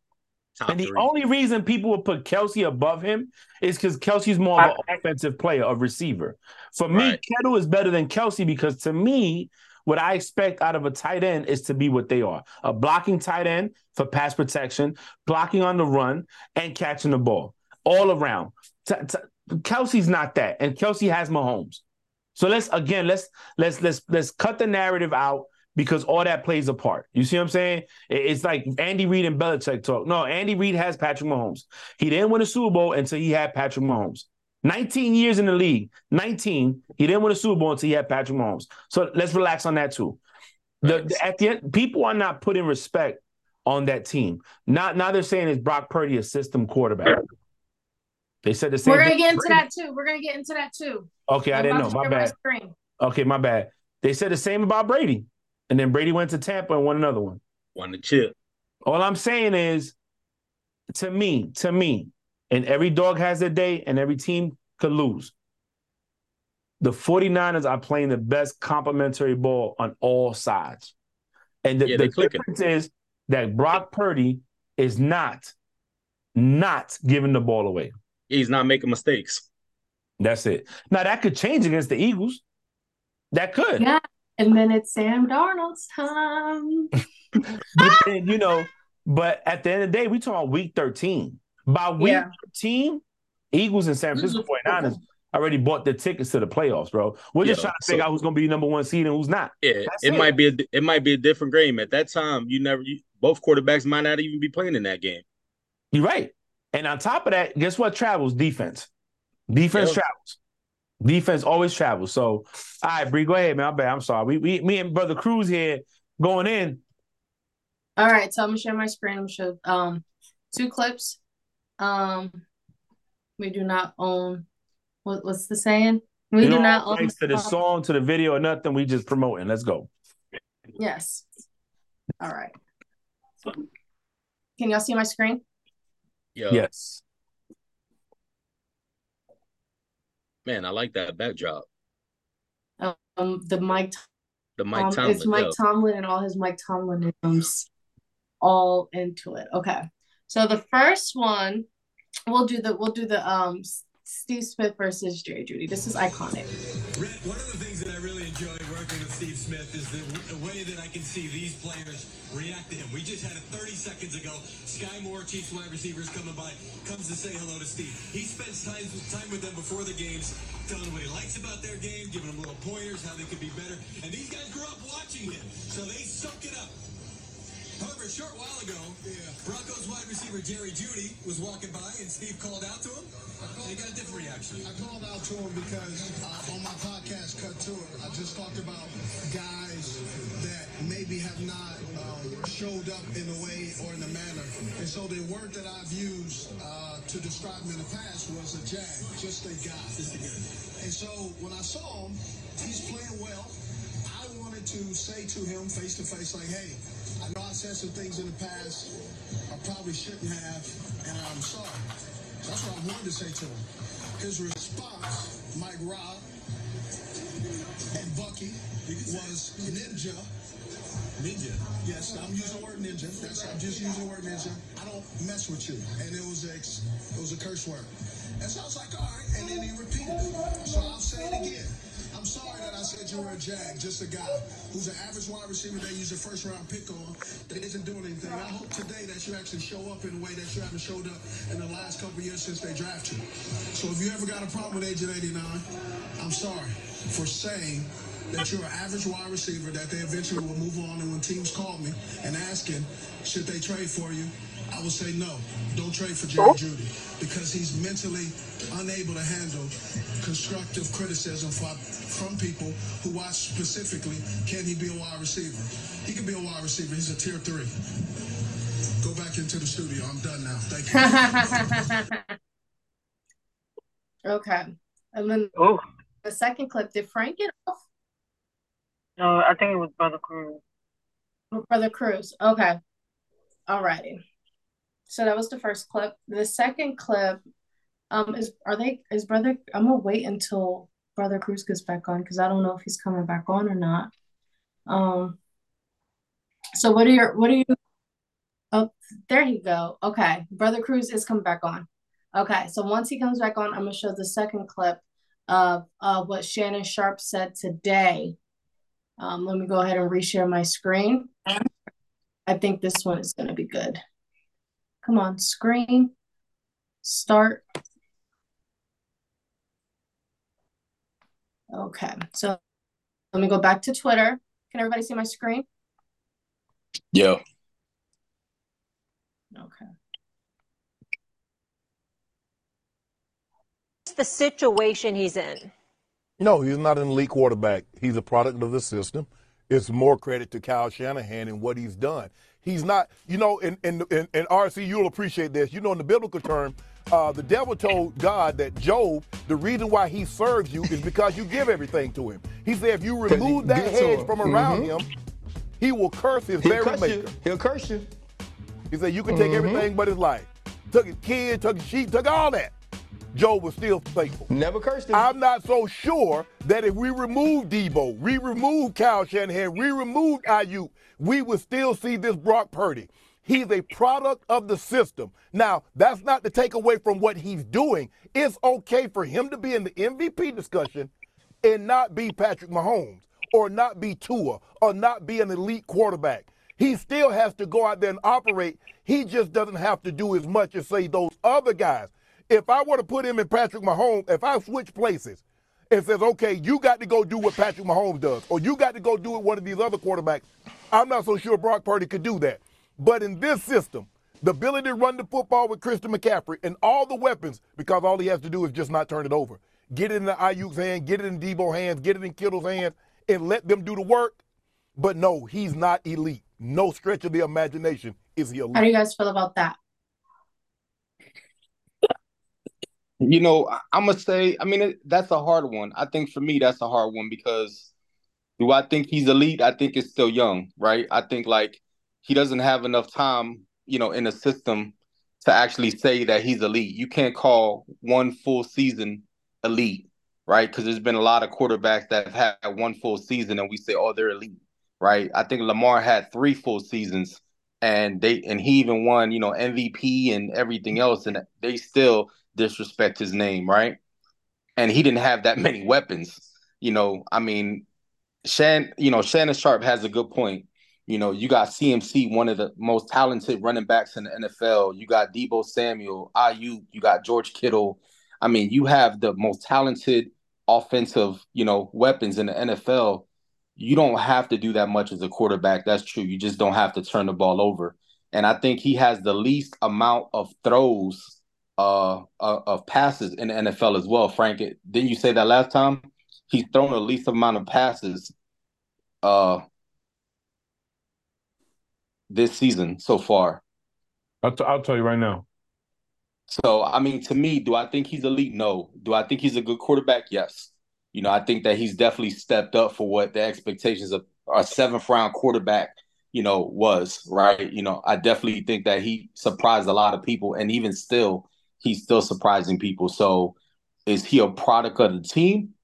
Top and the three. only reason people would put Kelce above him is because Kelce's more of an offensive player, a receiver. For me, right. Kittle is better than Kelce because to me, what I expect out of a tight end is to be what they are a blocking tight end for pass protection, blocking on the run, and catching the ball all around. T- t- Kelce's not that, and Kelce has Mahomes. So let's again let's let's let's let's cut the narrative out because all that plays a part. You see what I'm saying? It's like Andy Reid and Belichick talk. No, Andy Reid has Patrick Mahomes. He didn't win a Super Bowl until he had Patrick Mahomes. 19 years in the league, 19. He didn't win a Super Bowl until he had Patrick Mahomes. So let's relax on that too. The, the, at the end, people are not putting respect on that team. Not now they're saying is Brock Purdy a system quarterback. They said the same. We're gonna get into that too. We're gonna get into that too. Okay, I'm I did not know. My bad. My okay, my bad. They said the same about Brady, and then Brady went to Tampa and won another one. Won the chip. All I'm saying is, to me, to me, and every dog has their day, and every team could lose. The 49ers are playing the best complementary ball on all sides. And the, yeah, the difference is that Brock Purdy is not, not giving the ball away he's not making mistakes. That's it. Now that could change against the Eagles. That could. Yeah. And then it's Sam Darnold's time. but then, you know, but at the end of the day, we talk about week 13. By week Yeah. 13, Eagles and San Francisco 49ers already bought the tickets to the playoffs, bro. We're just Yeah, trying to figure so- out who's gonna be number one seed and who's not. Yeah, That's it, it. might be a it might be a different game at that time. You never you, both quarterbacks might not even be playing in that game. You're right. And on top of that, guess what travels? Defense. Defense Yeah. travels. Defense always travels. So, all right, Bree, go ahead, man. I'm bad. I'm sorry. We, we, me and brother Cruz here going in. All right, so I'm gonna share my screen. I'm gonna show um two clips. Um we do not own what what's the saying? We You do not own thanks to the song, to the video, or nothing. We just promoting. Let's go. Yes. All right. Can y'all see my screen? Yeah, Yes. man, I like that backdrop. Um the Mike The Mike um, Tomlin. it's Mike yeah. Tomlin and all his Mike Tomlinisms all into it. Okay. So the first one, we'll do the we'll do the um Steve Smith versus Jerry Jeudy. This is iconic. One of the things that I really enjoy working with Steve Smith is the, the way that I can see these players react to him. We just had it 30 seconds ago. Skyy Moore, Chiefs wide receivers coming by, comes to say hello to Steve. He spends time, time with them before the games, telling them what he likes about their game, giving them little pointers, how they could be better. And these guys grew up watching him, so they soak it up. However, a short while ago, yeah. Broncos wide receiver Jerry Jeudy was walking by, and Steve called out to him. And he got a different reaction. I called out to him because uh, on my podcast, Cut to It, I just talked about guys that maybe have not um, showed up in a way or in a manner. And so the word that I've used uh, to describe him in the past was a jag, just a guy. Just a guy. And so when I saw him, he's playing well. I wanted to say to him face to face, like, hey, I know I said some things in the past I probably shouldn't have, and I'm sorry. That's what I wanted to say to him. His response, Mike Robb and Bucky, was ninja. Ninja. Yes, I'm using the word ninja. That's I'm just using the word ninja. I don't mess with you. And it was a it was a curse word. And so I was like, all right. And then he repeated it. So I'll say it again. Said you were a jag, just a guy who's an average wide receiver they use a first round pick on that isn't doing anything. I hope today that you actually show up in a way that you haven't showed up in the last couple years since they drafted you. So if you ever got a problem with Agent 89, I'm sorry for saying that you're an average wide receiver that they eventually will move on and when teams call me and asking should they trade for you, I will say no. Don't trade for Jerry Jeudy because he's mentally unable to handle constructive criticism from, from people who watch specifically can he be a wide receiver? He can be a wide receiver. He's a tier three. Go back into the studio. I'm done now. Thank you. okay. And then Oh, the second clip, did Frank get off? no, I think it was Brother Cruz. Brother Cruz. Okay. Alrighty. So that was the first clip. The second clip, um, is are they is brother I'm gonna wait until Brother Cruz gets back on because I don't know if he's coming back on or not. Um so what are your what are you oh there you go. Okay. Brother Cruz is coming back on. Okay, so once he comes back on, I'm gonna show the second clip of what Shannon Sharpe said today. Um, let me go ahead and reshare my screen. I think this one is to be good. Come on, screen, start. Okay, so let me go back to Twitter. Can everybody see my screen? Yeah. Okay. the situation he's in. No, he's not an elite quarterback. He's a product of the system. It's more credit to Kyle Shanahan and what he's done. He's not, you know, and and and, RC, you'll appreciate this. You know, in the biblical term, uh, the devil told God that Job, the reason why he serves you is because you give everything to him. He said, if you remove that hedge from around Mhm. him, he will curse his He'll very curse maker. you. He'll curse you. He said, You can take Mhm. everything but his life. Took his kid, took his sheep, took all that. Job was still faithful. Never cursed him. I'm not so sure that if we remove Deebo, we remove Kyle Shanahan, we remove Aiyuk, we would still see this Brock Purdy. He's a product of the system. Now, that's not to take away from what he's doing. It's okay for him to be in the MVP discussion and not be Patrick Mahomes or not be Tua or not be an elite quarterback. He still has to go out there and operate. He just doesn't have to do as much as say those other guys. If I were to put him in Patrick Mahomes, if I switch places and says, okay, you got to go do what Patrick Mahomes does, or you got to go do it one of these other quarterbacks, I'm not so sure Brock Purdy could do that. But in this system, the ability to run the football with Christian McCaffrey and all the weapons, because all he has to do is just not turn it over. Get it in the Aiyuk's hand, get it in Deebo hands, get it in Kittle's hands, and let them do the work. But no, he's not elite. No stretch of the imagination is he elite. How do you guys feel about that? You know, I'm gonna say. I mean, it, that's a hard one. I think for me, that's a hard one because do I think he's elite? I think it's still young, right? I think like he doesn't have enough time, you know, in the system to actually say that he's elite. You can't call one full season elite, right? Because there's been a lot of quarterbacks that have had one full season and we say, oh, they're elite, right? I think Lamar had three full seasons and they and he even won, you know, MVP and everything else, and they still disrespect his name, right? And he didn't have that many weapons. You know, I mean, Shan, you know, Shannon Sharpe has a good point. You know, you got CMC, one of the most talented running backs in the NFL. You got Deebo Samuel, Aiyuk, you got George Kittle. I mean, you have the most talented offensive, you know, weapons in the NFL. You don't have to do that much as a quarterback. That's true. You just don't have to turn the ball over. And I think he has the least amount of throws uh, uh of passes in the NFL as well. Frank, didn't you say that last time? He's thrown the least amount of passes uh this season so far. I'll, t- I'll tell you right now. So, I mean, to me, do I think he's elite? No. Do I think he's a good quarterback? Yes. You know, I think that he's definitely stepped up for what the expectations of a seventh round quarterback, you know, was, right? You know, I definitely think that he surprised a lot of people. And even still, he's still surprising people. So, is he a product of the team?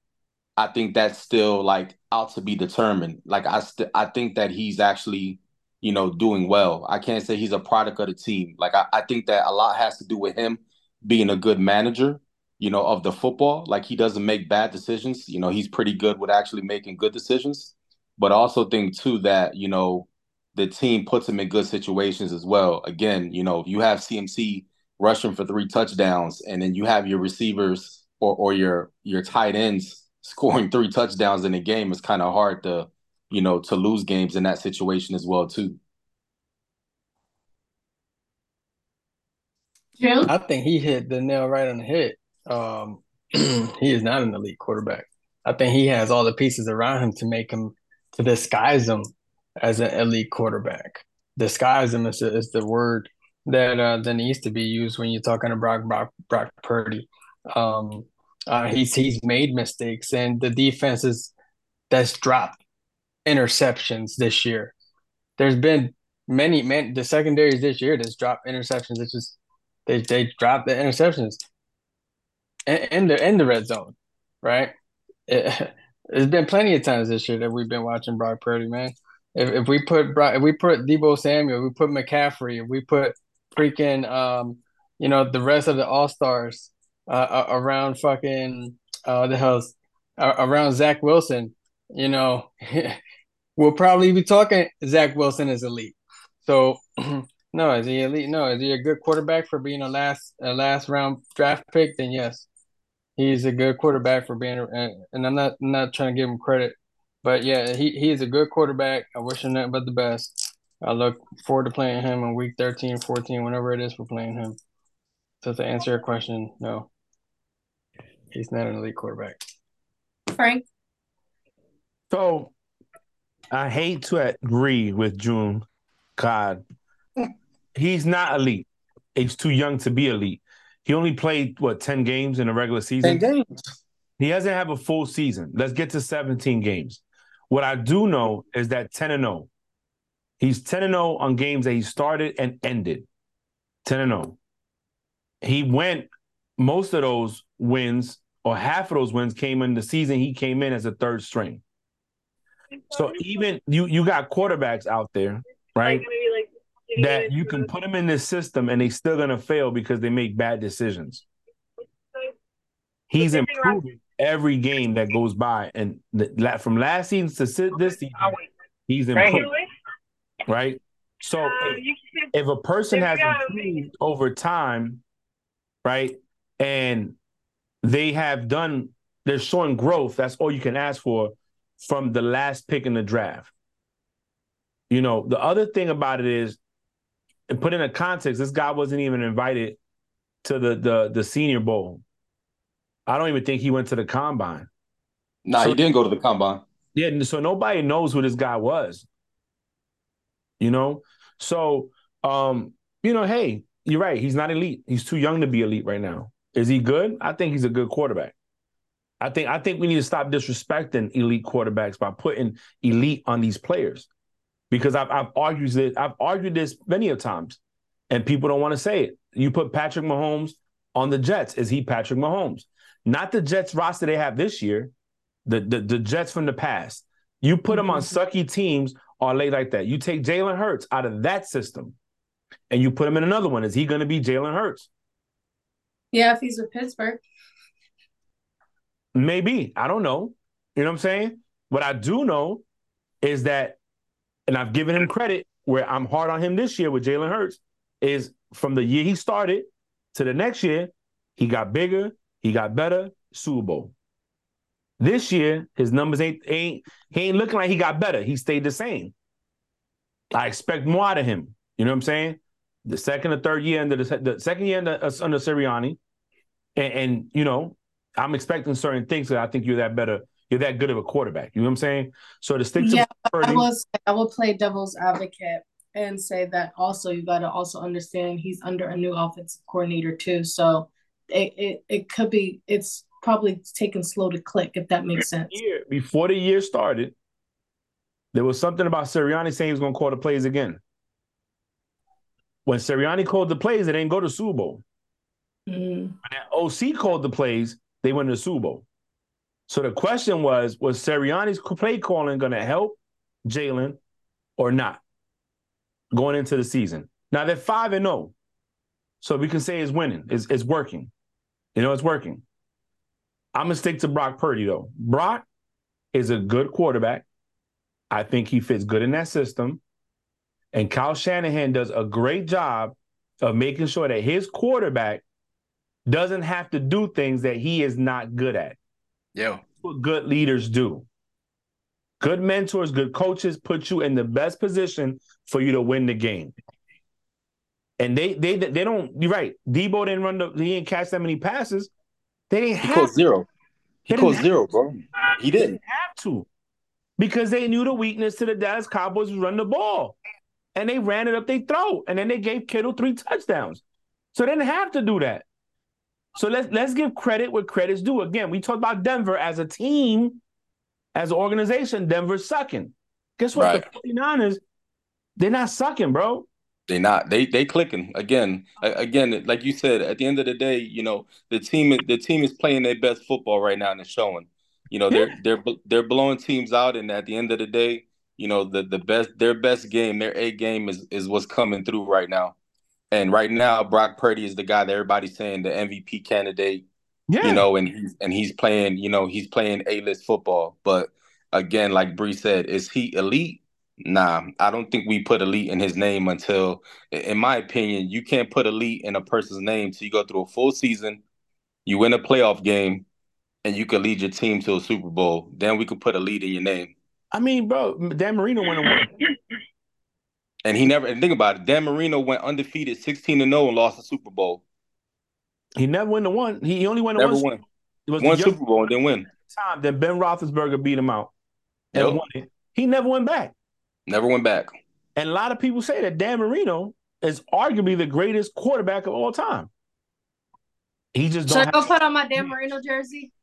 I think that's still like out to be determined. Like I st- I think that he's actually, you know, doing well. I can't say he's a product of the team. Like I, I think that a lot has to do with him being a good manager, you know, of the football. Like he doesn't make bad decisions. You know, he's pretty good with actually making good decisions. But also think too that, you know, the team puts him in good situations as well. Again, you know, you have CMC rushing for three touchdowns and then you have your receivers or or your your tight ends scoring three touchdowns in a game is kind of hard to, you know, to lose games in that situation as well too. Jim? I think he hit the nail right on the head. Um, he is not an elite quarterback. I think he has all the pieces around him to make him to disguise him as an elite quarterback. Disguise him is, is the word that uh, that needs to be used when you're talking to Brock Brock, Brock Purdy. Um, uh, he's he's made mistakes, and the defenses that's dropped interceptions this year. There's been many man the secondaries this year that's dropped interceptions. It's just they they dropped the interceptions in, in the in the red zone, right? It, there's been plenty of times this year that we've been watching Brock Purdy, man. If, if we put Brock, if we put Deebo Samuel, we put McCaffrey, if we put freaking um, you know, the rest of the all stars uh, around fucking uh, the hell's uh, around Zach Wilson, you know, we'll probably be talking Zach Wilson is elite. So no, is he elite? No, is he a good quarterback for being a last a last round draft pick? Then yes, he's a good quarterback for being. And I'm not I'm not trying to give him credit, but yeah, he he's a good quarterback. I wish him nothing but the best. I look forward to playing him in week 13, 14, whenever it is we're playing him. So to answer your question, no. He's not an elite quarterback. Frank? So I hate to agree with June. God, he's not elite. He's too young to be elite. He only played what ten games in a regular season. Ten games. He hasn't have a full season. Let's get to seventeen games. What I do know is that ten and zero. He's ten and zero on games that he started and ended. Ten and zero. He went most of those wins or half of those wins came in the season he came in as a third string. So even you you got quarterbacks out there, right? That you can put them in this system and they still gonna fail because they make bad decisions. He's improving. every game that goes by, and the, from last season to sit this season, he's here. Right? So Uh, if, if a person has improved over time, right, and they have done, they're showing growth. That's all you can ask for from the last pick in the draft. You know, the other thing about it is, and put in a context, this guy wasn't even invited to the the the Senior Bowl. I don't even think he went to the combine. Nah, So- he didn't go to the combine. Yeah, so nobody knows who this guy was. You know? So um, you know, hey, you're right. He's not elite. He's too young to be elite right now. Is he good? I think he's a good quarterback. I think I think we need to stop disrespecting elite quarterbacks by putting elite on these players. Because I've I've argued this, I've argued this many of times, and people don't want to say it. You put Patrick Mahomes on the Jets. Is he Patrick Mahomes? Not the Jets roster they have this year, the the, the Jets from the past. You put him on sucky teams or late like that. You take Jalen Hurts out of that system, and you put him in another one. Is he going to be Jalen Hurts? Yeah, if he's with Pittsburgh. Maybe. I don't know. You know what I'm saying? What I do know is that, and I've given him credit where I'm hard on him this year with Jalen Hurts, is from the year he started to the next year, he got bigger, he got better, Super Bowl. This year, his numbers ain't ain't he ain't looking like he got better. He stayed the same. I expect more out of him. You know what I'm saying? The second or third year under the, the second year under, under Sirianni, and, and you know, I'm expecting certain things that I think you're that better. You're that good of a quarterback. You know what I'm saying? So to stick to Yeah, I Purdy, was I will play devil's advocate and say that also you got to also understand he's under a new offensive coordinator too. So it, it it could be it's probably taking slow to click if that makes sense. year before the year started, there was something about Sirianni saying he was going to call the plays again. When Sirianni called the plays, they didn't go to Super Bowl. Mm. When that OC called the plays, they went to Super Bowl. So the question was, was Sirianni's play calling going to help Jalen or not going into the season? Now they're five and zero, so we can say it's winning. It's, it's working. You know, it's working. I'm gonna stick to Brock Purdy though. Brock is a good quarterback. I think he fits good in that system. And Kyle Shanahan does a great job of making sure that his quarterback doesn't have to do things that he is not good at. Yeah. That's what good leaders do. Good mentors, good coaches put you in the best position for you to win the game. And they they they don't. You're right. Deebo didn't run the. He didn't catch that many passes. They didn't He have zero. He caught zero, bro. He didn't. didn't have to because they knew the weakness to the Dallas Cowboys was run the ball, and they ran it up their throat, and then they gave Kittle three touchdowns. So they didn't have to do that. So let's let's give credit where credit's due. Again, we talked about Denver as a team, as an organization. Denver's sucking. Guess what? Right. The 49ers, they're not sucking, bro. They not. They they clicking again. Again, like you said, at the end of the day, you know the team is the team is playing their best football right now and it's showing. You know they're they're they're blowing teams out, and at the end of the day, you know the the best their best game, their A game is is what's coming through right now. And right now, Brock Purdy is the guy that everybody's saying the MVP candidate. Yeah. You know, and he's and he's playing. You know, he's playing A list football. But again, like Bree said, is he elite? Nah, I don't think we put elite in his name until, in my opinion, you can't put elite in a person's name till you go through a full season, you win a playoff game, and you can lead your team to a Super Bowl. Then we could put elite in your name. I mean, bro, Dan Marino went and. And he never. And think about it. Dan Marino went undefeated, sixteen to oh zero, and lost the Super Bowl. He never went to one. He only went to Never one. won. It was One Super Bowl and then win. time that Ben Roethlisberger beat him out and Yep. won it. He never went back. Never went back. And a lot of people say that Dan Marino is arguably the greatest quarterback of all time. He just Should I don't go put on my Dan Marino jersey?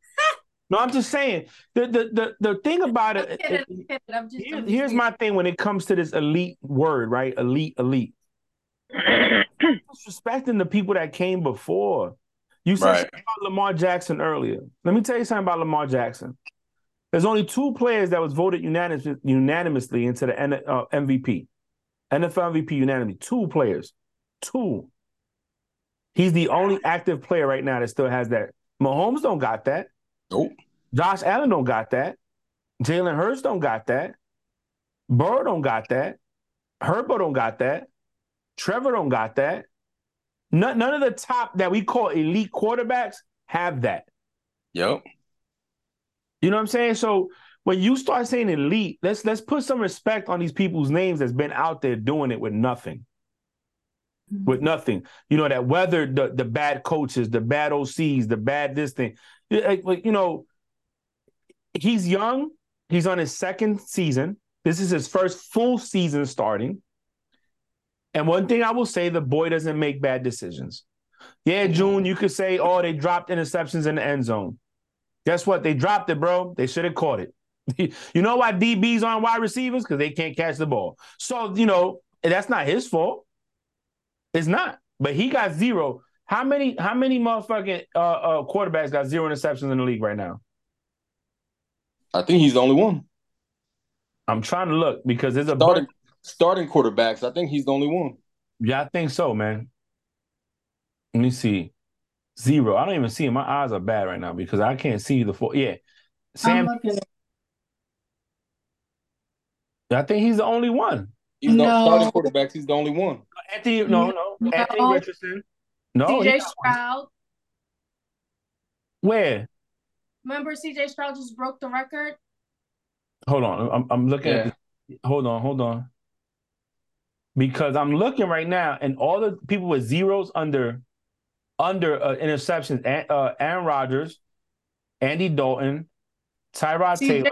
No, I'm just saying the the the, the thing about I'm it. kidding, it- I'm kidding. I'm just, here- I'm just here's being- my thing when it comes to this elite word, right? Elite, elite. Disrespecting the people that came before. You said Right. about Lamar Jackson earlier. Let me tell you something about Lamar Jackson. There's only two players that was voted unanimous, unanimously into the N- uh, MVP, NFL MVP unanimously. Two players, two. He's the only active player right now that still has that. Mahomes don't got that. Nope. Josh Allen don't got that. Jalen Hurts don't got that. Burrow don't got that. Herbert don't got that. Trevor don't got that. None, none of the top that we call elite quarterbacks have that. Yep. You know what I'm saying? So when you start saying elite, let's let's put some respect on these people's names that's been out there doing it with nothing. Mm-hmm. With nothing. You know, that whether the the bad coaches, the bad OCs, the bad this thing. Like, you know, he's young. He's on his second season. This is his first full season starting. And one thing I will say, the boy doesn't make bad decisions. Yeah, June, you could say, oh, they dropped interceptions in the end zone. Guess what? They dropped it, bro. They should have caught it. you know why DBs aren't wide receivers? Because they can't catch the ball. So, you know, that's not his fault. It's not. But he got zero. How many, how many motherfucking uh, uh, quarterbacks got zero interceptions in the league right now? I think he's the only one. I'm trying to look because there's a starting starting quarterbacks. I think he's the only one. Yeah, I think so, man. Let me see. Zero. I don't even see him. My eyes are bad right now because I can't see the full. Yeah. Sam. I think he's the only one. He's no. starting quarterbacks. He's the only one. Anthony, no, no. no. Anthony Richardson. No. CJ Stroud. Where? Remember, CJ Stroud just broke the record. Hold on, I'm I'm looking yeah. at. This. Hold on, hold on. Because I'm looking right now, and all the people with zeros under under uh, interceptions, uh, Aaron Rodgers, Andy Dalton, Tyrod Taylor.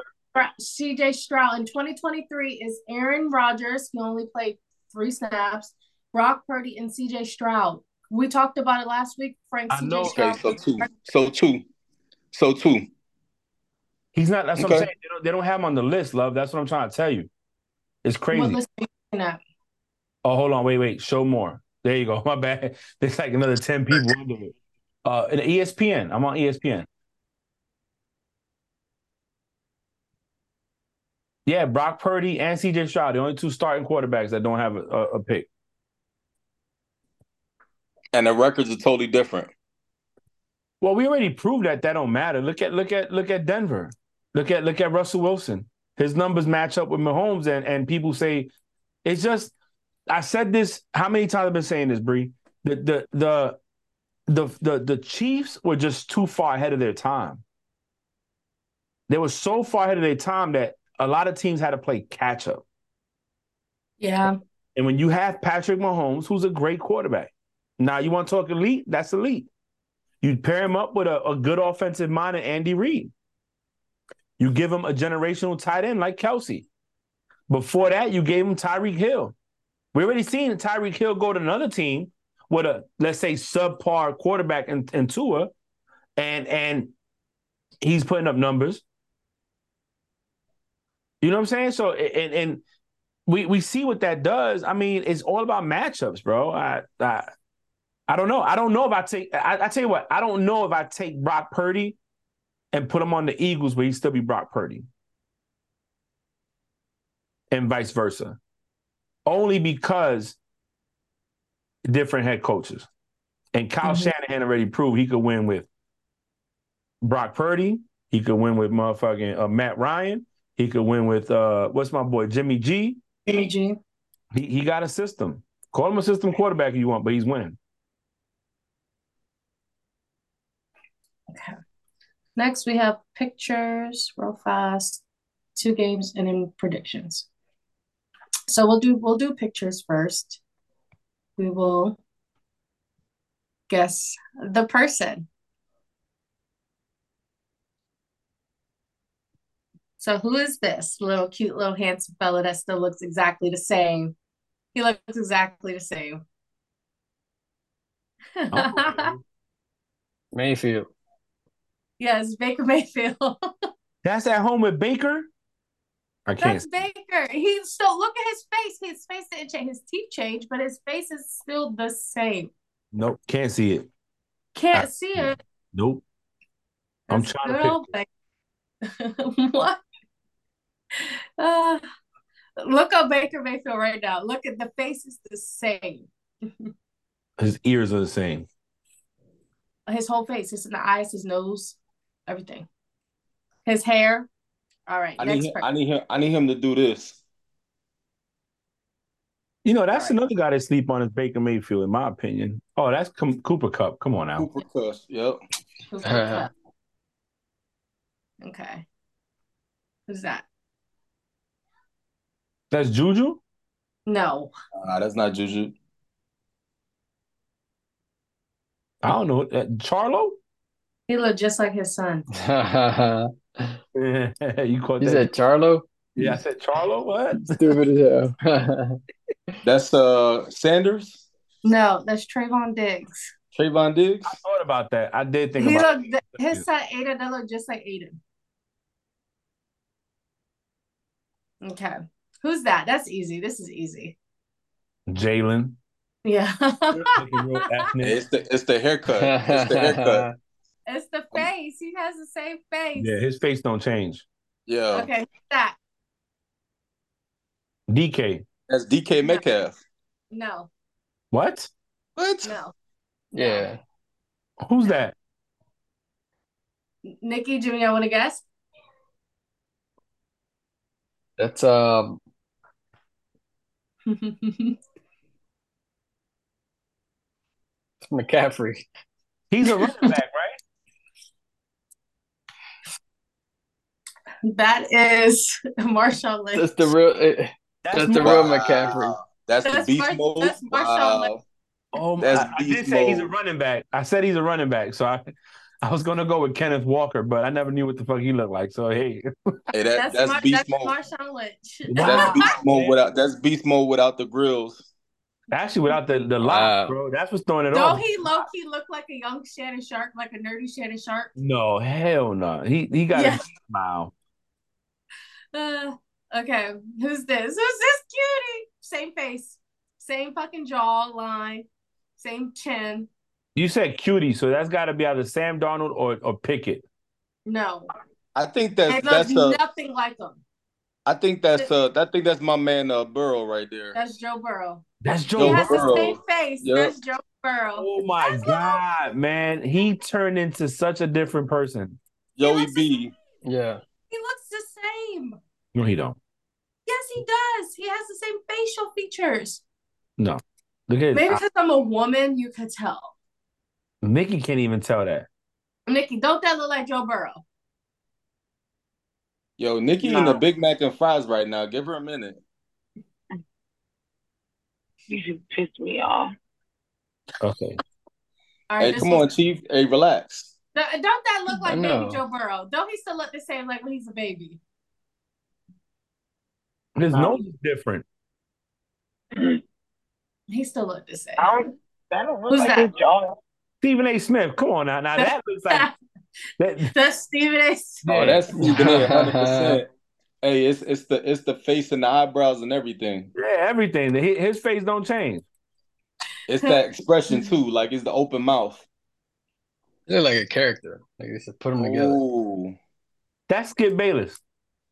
CJ Stroud in 2023 is Aaron Rodgers. He only played three snaps. Brock Purdy and CJ Stroud. We talked about it last week. Frank. I know. Okay, so two. So two. So two. He's not. That's okay. what I'm saying. They don't, they don't, have him on the list, love. That's what I'm trying to tell you. It's crazy. What list are you at? Oh, hold on. Wait, wait. Show more. There you go. My bad. There's like another 10 people under it. Uh, in ESPN. I'm on ESPN. Yeah, Brock Purdy and CJ Stroud, the only two starting quarterbacks that don't have a, a, a pick. And the records are totally different. Well, we already proved that that don't matter. Look at look at look at Denver. Look at look at Russell Wilson. His numbers match up with Mahomes, and and people say it's just. I said this. How many times I've been saying this, Bree? The the the the the the Chiefs were just too far ahead of their time. They were so far ahead of their time that a lot of teams had to play catch up. Yeah. And when you have Patrick Mahomes, who's a great quarterback, now you want to talk elite? That's elite. You pair him up with a, a good offensive mind and Andy Reid. You give him a generational tight end like Kelce. Before that, you gave him Tyreek Hill. We already seen Tyreek Hill go to another team with a let's say subpar quarterback in, in Tua, and and he's putting up numbers. You know what I'm saying? So and and we we see what that does. I mean, it's all about matchups, bro. I I I don't know. I don't know if I take. I, I tell you what. I don't know if I take Brock Purdy and put him on the Eagles, where he still be Brock Purdy, and vice versa. Only because different head coaches, and Kyle mm-hmm. Shanahan already proved he could win with Brock Purdy. He could win with motherfucking uh, Matt Ryan. He could win with uh, what's my boy Jimmy G. Jimmy G. He he got a system. Call him a system quarterback if you want, but he's winning. Okay. Next, we have pictures, real fast, two games, and then predictions. So we'll do we'll do pictures first. We will guess the person. So who is this little cute little handsome fellow that still looks exactly the same? He looks exactly the same. Oh. Mayfield. Yes, Baker Mayfield. That's at home with Baker. I can't. That's Baker. He's still look at his face. His face didn't change. His teeth changed, but his face is still the same. Nope, can't see it. Can't I, see it. Nope. That's I'm trying to pick. what? Uh, look up Baker Mayfield right now. Look at the face is the same. his ears are the same. His whole face, his eyes, his nose everything. His hair. All right. I next need him, person. I need him I need him to do this. You know, that's another guy that sleep on is Baker Mayfield, in my opinion. Oh, that's Com- Cooper Kupp. Come on now. Cooper Kupp. Yep. Who's that? okay. Who's that? That's Juju. No. Nah, that's not Juju. I don't know. Uh, Charlo. He looked just like his son. you you caught that? said Charlo? yeah, I said Charlo. What? Stupid as hell. That's uh Sanders, No, that's Trevon Diggs. Trevon Diggs. I thought about that. I did think He about. looked his son Aiden, they look just like Aiden. Okay. Who's that? That's easy. This is easy. Jalen. Yeah. Looking real ethnic. It's the it's the haircut. It's the haircut. It's the face. He has the same face. Yeah, his face don't change. Yeah. Okay, who's that? DK. That's DK Metcalf. No, What? What? no. yeah. Who's that? Nikki, Jimmy, I want to guess. That's um McCaffrey. He's a running back, right? That is Marshawn Lynch. That's the real eh, that's the more- real McCaffrey. That's, That's the beast Mar- mode. that's Marshawn Lynch. Oh, my- That's I, I did beast say he's a running back. I said he's a running back, so I, I was gonna go with Kenneth Walker, but I never knew what the fuck he looked like. So hey, Hey, that, That's, that's, Mar- beast that's mode. Marshawn Lynch. That's beast mode without that's beast mode without the grills. actually without the the lock, Wow. bro, that's what's throwing it off. Don't he low key look like a young Shannon Sharpe, like a nerdy Shannon Sharpe? No, hell no. He he got Yeah. a smile. Uh, okay, who's this? Who's this cutie? Same face, same fucking jaw line, same chin. You said cutie, so that's got to be either Sam Darnold or or Pickett. No, I think that's it that's nothing like him. I think that's uh I think that's my man uh Burrow right there. That's Joe Burrow. That's He Joe Joe has Burrow. the same face. Yep. That's Joe Burrow. Oh my That's god, man, he turned into such a different person. Joey looks- B. Yeah. He looks the same. No, he don't. Yes, he does. He has the same facial features. No, look at Maybe because I'm a woman, you could tell. Mickey can't even tell that. Nikki, don't that look like Joe Burrow? Yo, Nikki in Nah. the Big Mac and fries right now. Give her a minute. You just pissed me off. Okay. All right, Hey, come was- on, Chief. Hey, relax. Don't don't that look like I baby Joe Burrow? Don't he still look the same like when he's a baby? His No. nose is different. He still looked the same. I don't. That don't look Who's like that? his jaw. Stephen A. Smith. Come on now. Now that looks like that. That's Stephen A. Smith. Oh, that's Stephen A. Hundred percent. Hey, it's it's the it's the face and the eyebrows and everything. Yeah, everything. His his face don't change. It's that expression too. Like it's the open mouth. They're like a character. Like they should put them together. Ooh. That's Skip Bayless.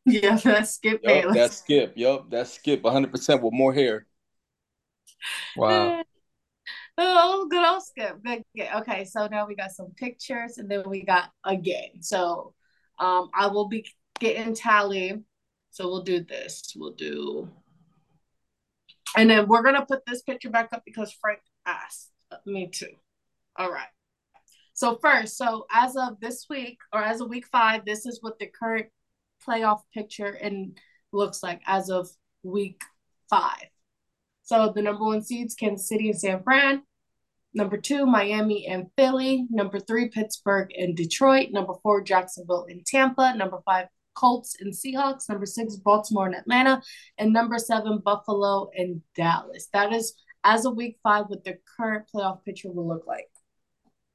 Yeah, that's Skip Yup, Bayless. that's Skip. Yup, that's Skip. hundred percent with more hair. Wow. Oh, good old Skip. Good, good. Okay, so now we got some pictures and then we got a game. So um I will be getting tally. So we'll do this. We'll do and then we're gonna put this picture back up because Frank asked me to. All right. So first, so as of this week or as of week five, this is what the current playoff picture and looks like as of week five. So the number one seeds, Kansas City and San Fran. Number two, Miami and Philly. Number three, Pittsburgh and Detroit. Number four, Jacksonville and Tampa. Number five, Colts and Seahawks. Number six, Baltimore and Atlanta. And number seven, Buffalo and Dallas. That is as of week five what the current playoff picture will look like.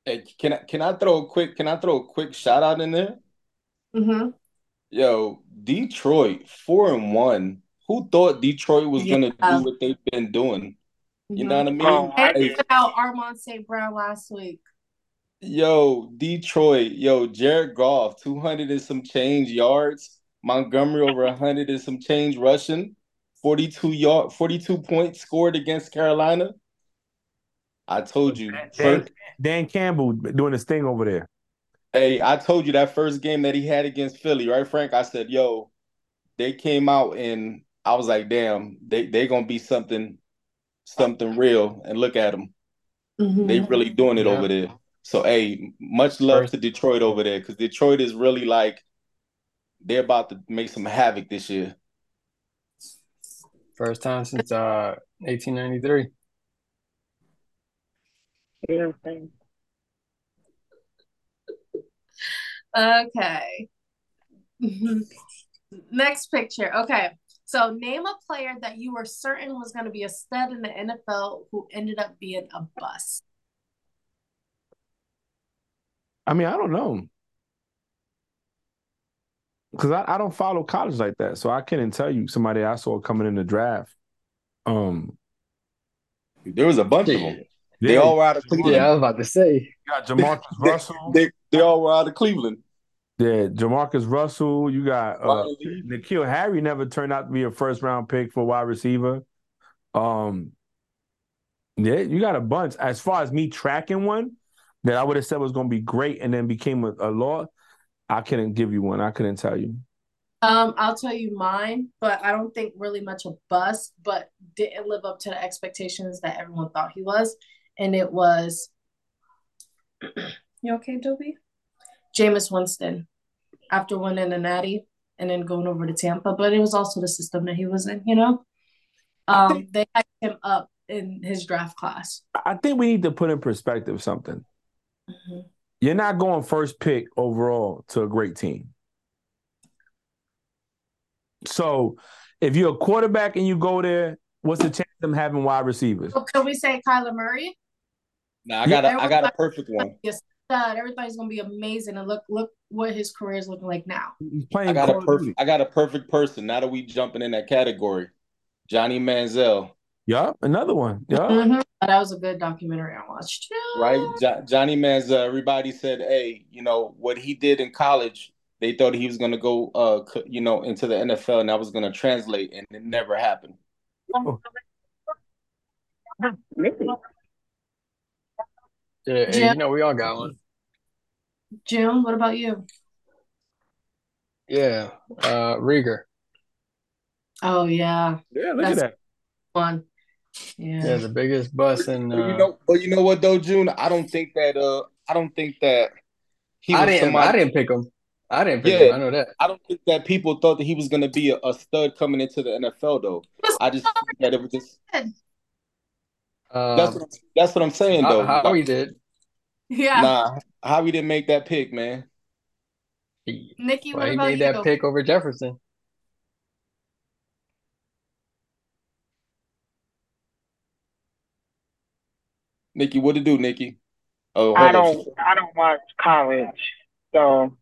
Hey, can I can I throw a quick can I throw a quick shout out in there? Mm-hmm. Yo, Detroit four and one. Who thought Detroit was gonna do what they've been doing? You know what I mm-hmm. mean? Oh, And Hey, without Amon-Ra St. Brown last week. Yo, Detroit, yo, Jared Goff, 200 and some change yards. Montgomery over 100 and some change rushing. 42 yard, 42 points scored against Carolina. I told you. Dan, First, Dan Campbell doing his thing over there. Hey, I told you that first game that he had against Philly, right, Frank? I said, yo, they came out and I was like, damn, they they gonna be something something real. And look at them. Mhm. They really doing it Yeah. over there. So hey, much love First- to Detroit over there because Detroit is really like they're about to make some havoc this year. First time since uh 1893. Yeah. Okay. Next picture. Okay. So name a player that you were certain was going to be a stud in the NFL who ended up being a bust. I mean, I don't know. Because I, I don't follow college like that. So I couldn't tell you somebody I saw coming in the draft. Um There was a bunch of them. They yeah, all were out of Cleveland. Yeah, I was about to say. you got Jamarcus Russell. They they all were out of Cleveland. Yeah, Jamarcus Russell. You got uh, Riley N'Keal Harry never turned out to be a first round pick for wide receiver. Um, yeah, you got a bunch. As far as me tracking one that I would have said was going to be great and then became a, a law, I couldn't give you one. I couldn't tell you. Um, I'll tell you mine, but I don't think really much a bust, but didn't live up to the expectations that everyone thought he was. And it was you okay, Toby? Jameis Winston after winning a natty and then going over to Tampa. But it was also the system that he was in, you know? Um, think- they had him up in his draft class. I think we need to put in perspective something. Mhm. You're not going first pick overall to a great team. So if you're a quarterback and you go there, what's the chance of them having wide receivers? So can we say Kyler Murray? Nah, I got a I got a perfect one. Yes, stud. Everybody's gonna be amazing. And look, look what his career is looking like now. He's playing I got a perfect Duty. I got a perfect person. Now that we jumping in that category. Johnny Manziel, Yup, another one. Yup. Mhm. That was a good documentary I watched. right? Jo- Johnny Manziel, everybody said, hey, you know, what he did in college, they thought he was gonna go uh you know into the NFL and that was gonna translate and it never happened. Yeah, hey, you know we all got one. Jim, what about you? Yeah, uh, Reagor. Oh yeah, Yeah, look That's- at that. one. Yeah. Yeah, the biggest bust in. But you Uh, know, but you know what though, June? I don't think that uh I don't think that he I didn't. somebody I didn't pick him. I didn't pick Yeah. him. I know that. I don't think that people thought that he was gonna be a, a stud coming into the NFL though. I just think that it was just Uh, that's what I'm, that's what I'm saying though. how, how Like, he did. Yeah. Nah, how he didn't make that pick, man. He, Nikki, well, what he about made you? that pick over Jefferson. Nikki, what to do, Nikki? Oh, I don't I don't watch college, so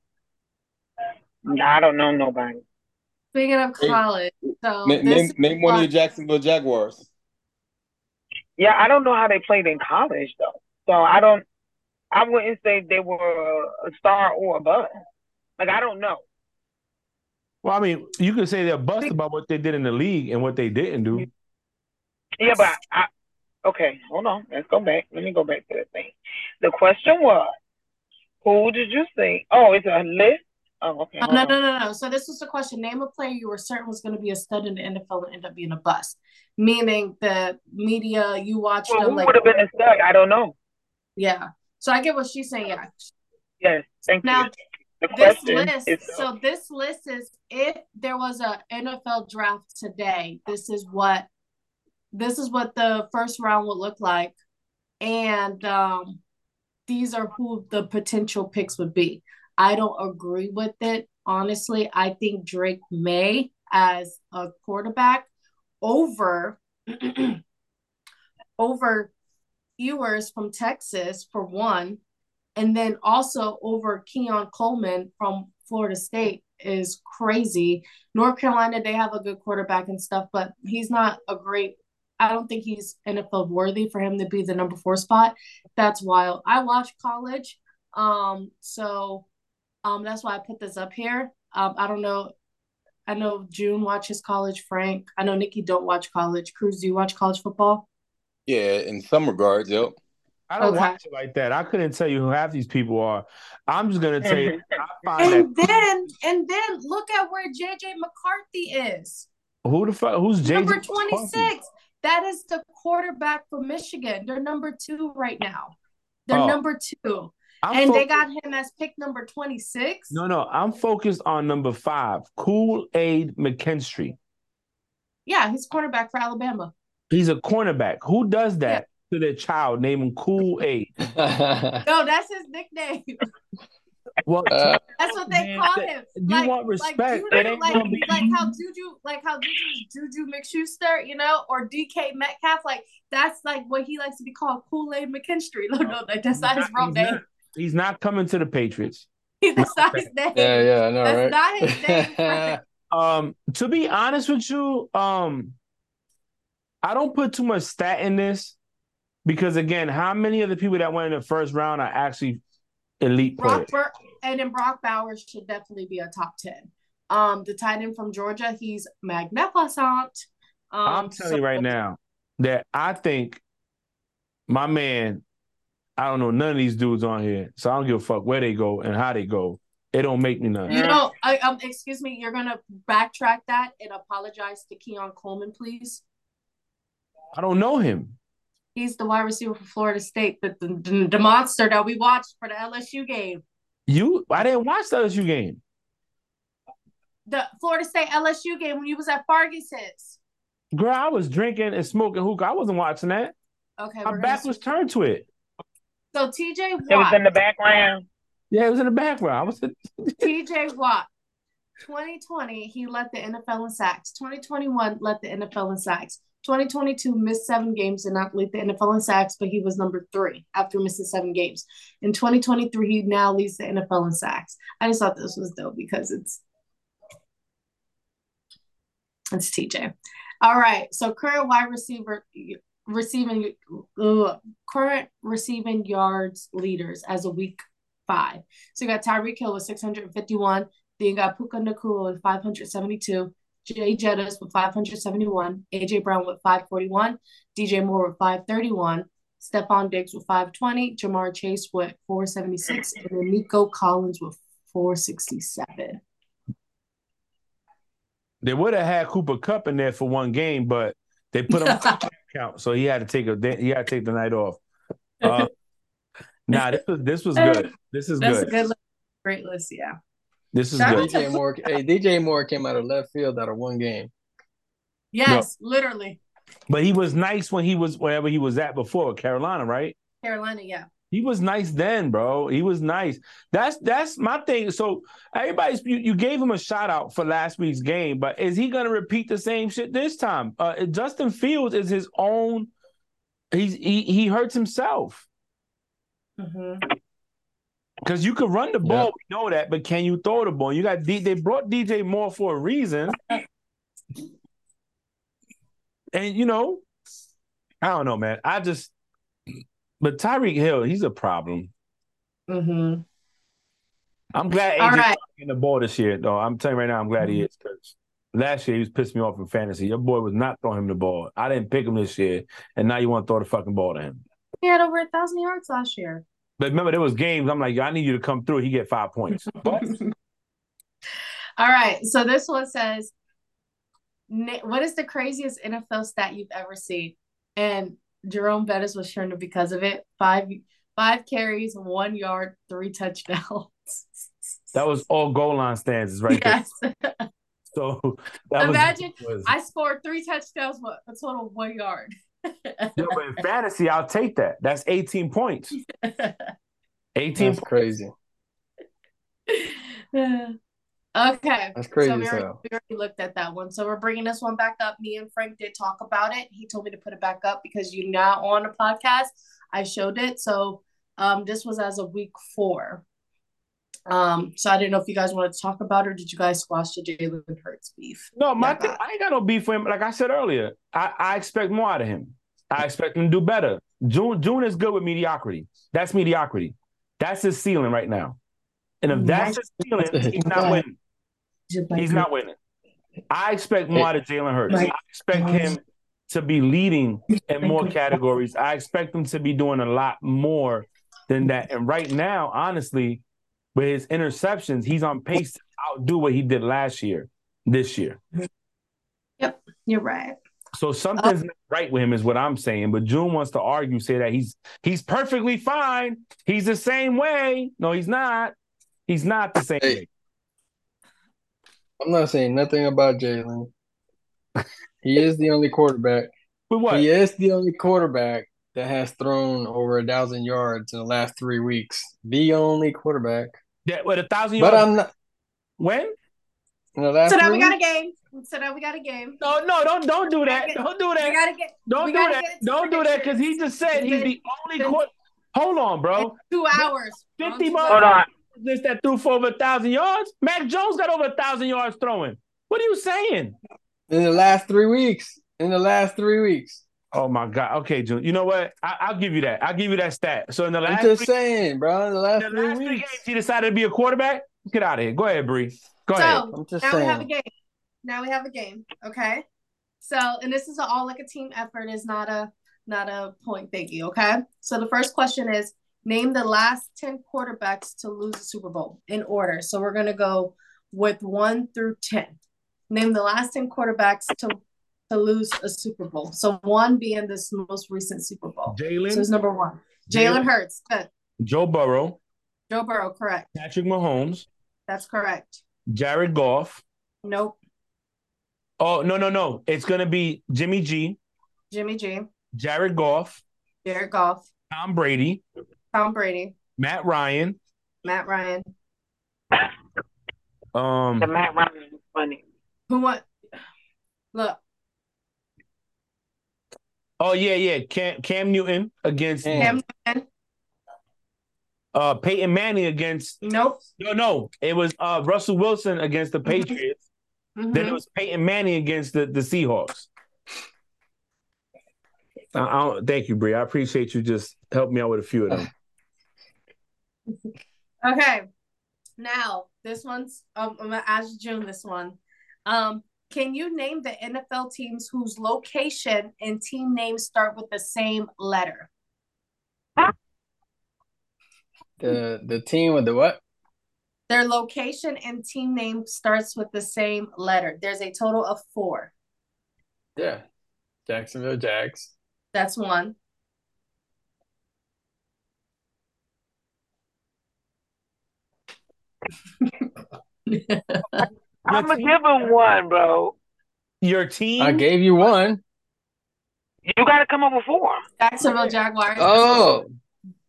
I don't know nobody. Speaking of Hey, college, so Name, name, name one of what- your Jacksonville Jaguars. Yeah, I don't know how they played in college though. So I don't I wouldn't say they were a star or a bust. Like I don't know. Well, I mean, you could say they're bust about what they did in the league and what they didn't do. Yeah, but I okay, hold on. Let's go back. Let me go back to the thing. The question was, who did you say? Oh, it's a list. Oh, okay. Oh, no, no, no, no. So this was the question. Name a player you were certain was going to be a stud in the NFL and end up being a bust. Meaning the media, you watched Well, them who like, would have been a stud? I don't know. yeah. So I get what she's saying. Yeah. Yes, thank Now, you. This list, is so this list is if there was a NFL draft today, this is what this is what the first round would look like. And um these are who the potential picks would be. I don't agree with it. Honestly, I think Drake Maye as a quarterback over over Ewers from Texas for one, and then also over Keon Coleman from Florida State is crazy. North Carolina, they have a good quarterback and stuff, but he's not a great. I don't think he's NFL worthy for him to be the number four spot. That's wild. I watch college, um, so um, that's why I put this up here. Um, I don't know. I know June watches college. Frank, I know Nikki don't watch college. Cruz, do you watch college football? Yeah, in some regards, yep. I don't Okay. watch it like that. I couldn't tell you who half these people are. I'm just gonna tell you. And that then and then look at where JJ McCarthy is. who the fuck who's JJ Number 26. That is the quarterback for Michigan. They're number two right now. They're Oh. number two. I'm and they got him as pick number 26. no, no. I'm focused on number five, Kool Aid McKinstry. Yeah, he's quarterback for Alabama. He's a cornerback. Who does that to their child? Name him Kool Aid. No, that's his nickname. Well, Uh, That's what they call him. you like, want respect, Like, it Juju, ain't like, gonna be- like how Juju, like how Juju, Juju McSchuster, you know, or DK Metcalf, like that's like what he likes to be called, Kool Aid McKinstry. No, no, like, that's not his real he's name. not, he's not coming to the Patriots. That's not his name. yeah, yeah, I know, That's right? not his name. Um, to be honest with you, um, I don't put too much stat in this because again, how many of the people that went in the first round are actually elite Brock players? Bur- and then Brock Bowers should definitely be a top ten. Um, the tight end from Georgia, he's magnificent. Um, I'm telling so- you right now that I think my man, I don't know none of these dudes on here, so I don't give a fuck where they go and how they go. It don't make me none. You know, I, um, excuse me, you're gonna backtrack that and apologize to Keon Coleman, please. I don't know him. He's the wide receiver for Florida State, the, the, the, the monster that we watched for the LSU game. You, I didn't watch the LSU game. The Florida State LSU game when you was at Ferguson's. Girl, I was drinking and smoking hookah. I wasn't watching that. Okay, My back was turned to it. so TJ Watt. It was in the background. Yeah, it was in the background. I was TJ Watt. 2020, he led the NFL in sacks. 2021 led the NFL in sacks. 2022 missed seven games and not lead the NFL in sacks, but he was number three after missing seven games. In 2023, he now leads the NFL in sacks. I just thought this was dope because it's it's TJ. All right, so current wide receiver receiving uh, current receiving yards leaders as a week five. So you got Tyreek Hill with 651. Then you got Puka Nacua with 572. Jay Jettis with 571. AJ Brown with 541. DJ Moore with 531. Stefon Diggs with 520. Ja'Marr Chase with 476. And then Nico Collins with 467. They would have had Cooper Kupp in there for one game, but they put him on the count, so he had to take a he had to take the night off. Uh, nah, this was this was good. This is That's good. a good list. Great list, yeah. This is good. DJ Moore, hey, DJ Moore came out of left field out of one game. Yes, literally. But he was nice when he was wherever he was at before Carolina, right? Carolina, yeah. He was nice then, bro. He was nice. That's that's my thing. So everybody's you, you gave him a shout out for last week's game, but is he gonna repeat the same shit this time? Uh, Justin Fields is his own. He's he he hurts himself Mm-hmm. Because you could run the ball. We know that, but can you throw the ball? You got D, they brought DJ Moore for a reason, and you know, I don't know, man. I just, but Tyreek Hill, he's a problem. Mm-hmm. I'm glad All AJ right. in the ball this year, though. I'm telling you right now, I'm glad he is. 'cause last year he was pissing me off in fantasy. Your boy was not throwing him the ball. I didn't pick him this year, and now you want to throw the fucking ball to him. He had over a thousand yards last year. But remember, there was games. I'm like, I need you to come through. He get five points. All right. So this one says, "What is the craziest NFL stat you've ever seen?" And Jerome Bettis was turned up because of it. Five five carries, one yard, three touchdowns. that was all goal line stances right yes. there. So that Imagine was, was I scored three touchdowns, what a total of one yard. Yo, but in fantasy, I'll take that. That's 18 points. 18 That's points. crazy. okay. That's crazy So we already, we already looked at that one. So we're bringing this one back up. Me and Frank did talk about it. He told me to put it back up because you're now on the podcast. I showed it. So um, this was as a week four. Um, so I didn't know if you guys wanted to talk about it or did you guys squash the Jalen Hurts beef? No, my Yeah, thing, I ain't got no beef with him. Like I said earlier, I, I expect more out of him. I expect him to do better. June June is good with mediocrity. That's mediocrity. That's his ceiling right now. And if that's his ceiling, he's not winning. He's not winning. I expect more out of Jalen Hurts. I expect him to be leading in more categories. I expect him to be doing a lot more than that. And right now, honestly, with his interceptions, he's on pace to outdo what he did last year, this year. Yep, you're right. So something's not right with him, is what I'm saying. But June wants to argue, say that he's he's perfectly fine. He's the same way. No, he's not. He's not the same Hey. way. I'm not saying nothing about Jalen. He is the only quarterback. But what? He is the only quarterback that has thrown over a thousand yards in the last three weeks. The only quarterback. That with a thousand yards. But yards. I'm not when? in the last So now three we got a game. So now we got a game. No, no, don't don't do that. We Don't do We that. gotta get. Don't we do gotta that. get Don't do that because he just said he's the only court. Hold on, bro. Two hours. Fifty more. Hold on. This that threw for over a thousand yards. Mac Jones got over a thousand yards throwing. What are you saying? In the last three weeks. In the last three weeks. Oh my God. Okay, June. You know what? I, I'll give you that. I'll give you that stat. So in the last, I'm last, just three, saying, bro. In the last in the three last three games, he decided to be a quarterback. Get out of here. Go ahead, Bree. Go ahead. So I'm just now we have a game. Now we have a game. Okay. So and this is all like a team effort. Is not a not a point thingy. Okay. So the first question is name the last ten quarterbacks to lose the Super Bowl in order. So we're gonna go with one through ten. Name the last ten quarterbacks to to lose a Super Bowl. So one being this most recent Super Bowl. So Jalen, it's number one. Jalen Hurts. Good. Joe Burrow, Joe Burrow. Correct. Patrick Mahomes, That's correct. Jared Goff. Nope. Oh no, no, no. It's gonna be Jimmy G, Jimmy G. Jared Goff, Jared Goff. Tom Brady, Tom Brady. Matt Ryan. Matt Ryan. Um, The Matt Ryan is funny. Who want? Look, oh yeah, yeah. Cam Cam Newton against Cam. Cam Newton. uh Peyton Manning against Nope. no no. It was uh Russell Wilson against the Patriots. Mhm. Then it was Peyton Manning against the, the Seahawks. I, I don't, thank you, Bree. I appreciate you just helping me out with a few of them. Okay. Now this one's. Um, I'm gonna ask June this one. Um, can you name the NFL teams whose location and team names start with the same letter? The the team with the what? Their location and team name starts with the same letter. There's a total of four. Yeah. Jacksonville Jags. That's one. I'm gonna give him one, bro. Your team? I gave you one. You gotta come up with four. Jacksonville Jaguars. Oh.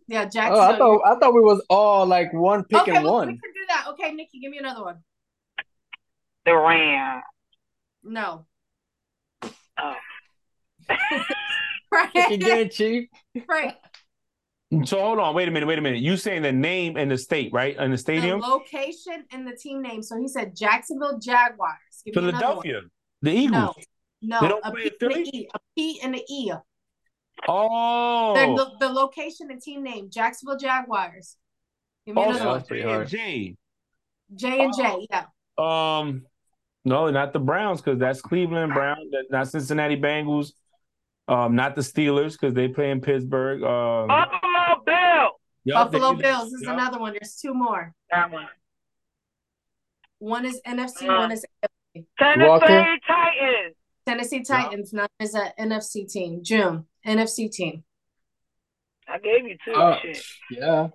Yeah, Oh, Jacksonville. I thought I thought we was all like one pick okay, and well, one. we could do that. Okay, Nikki, give me another one. The Rams. No. Oh. Frank. Pick again, Chief. Frank. So hold on, wait a minute, wait a minute. You saying the name and the state, right? And the The stadium? location and the team name. So he said Jacksonville Jaguars. Give me another one. Philadelphia. The Eagles. No, They no, don't a play P in and Philly? an E. A P and an E. Oh. They're The, the location and team name. Jacksonville Jaguars. Give me Oh, another that one. was pretty J and. J. J and J. Yeah. Um, no, not the Browns because that's Cleveland Brown. Not Cincinnati Bengals. Um, not the Steelers because they play in Pittsburgh. Um, Buffalo Bill. yup, Buffalo Bills is yup. another one. There's two more. That one. One is NFC. Uh, one is Tennessee Walker. Titans. Tennessee Titans. None is an NFC team. June. NFC team. I gave you two. Uh, Shit. yeah.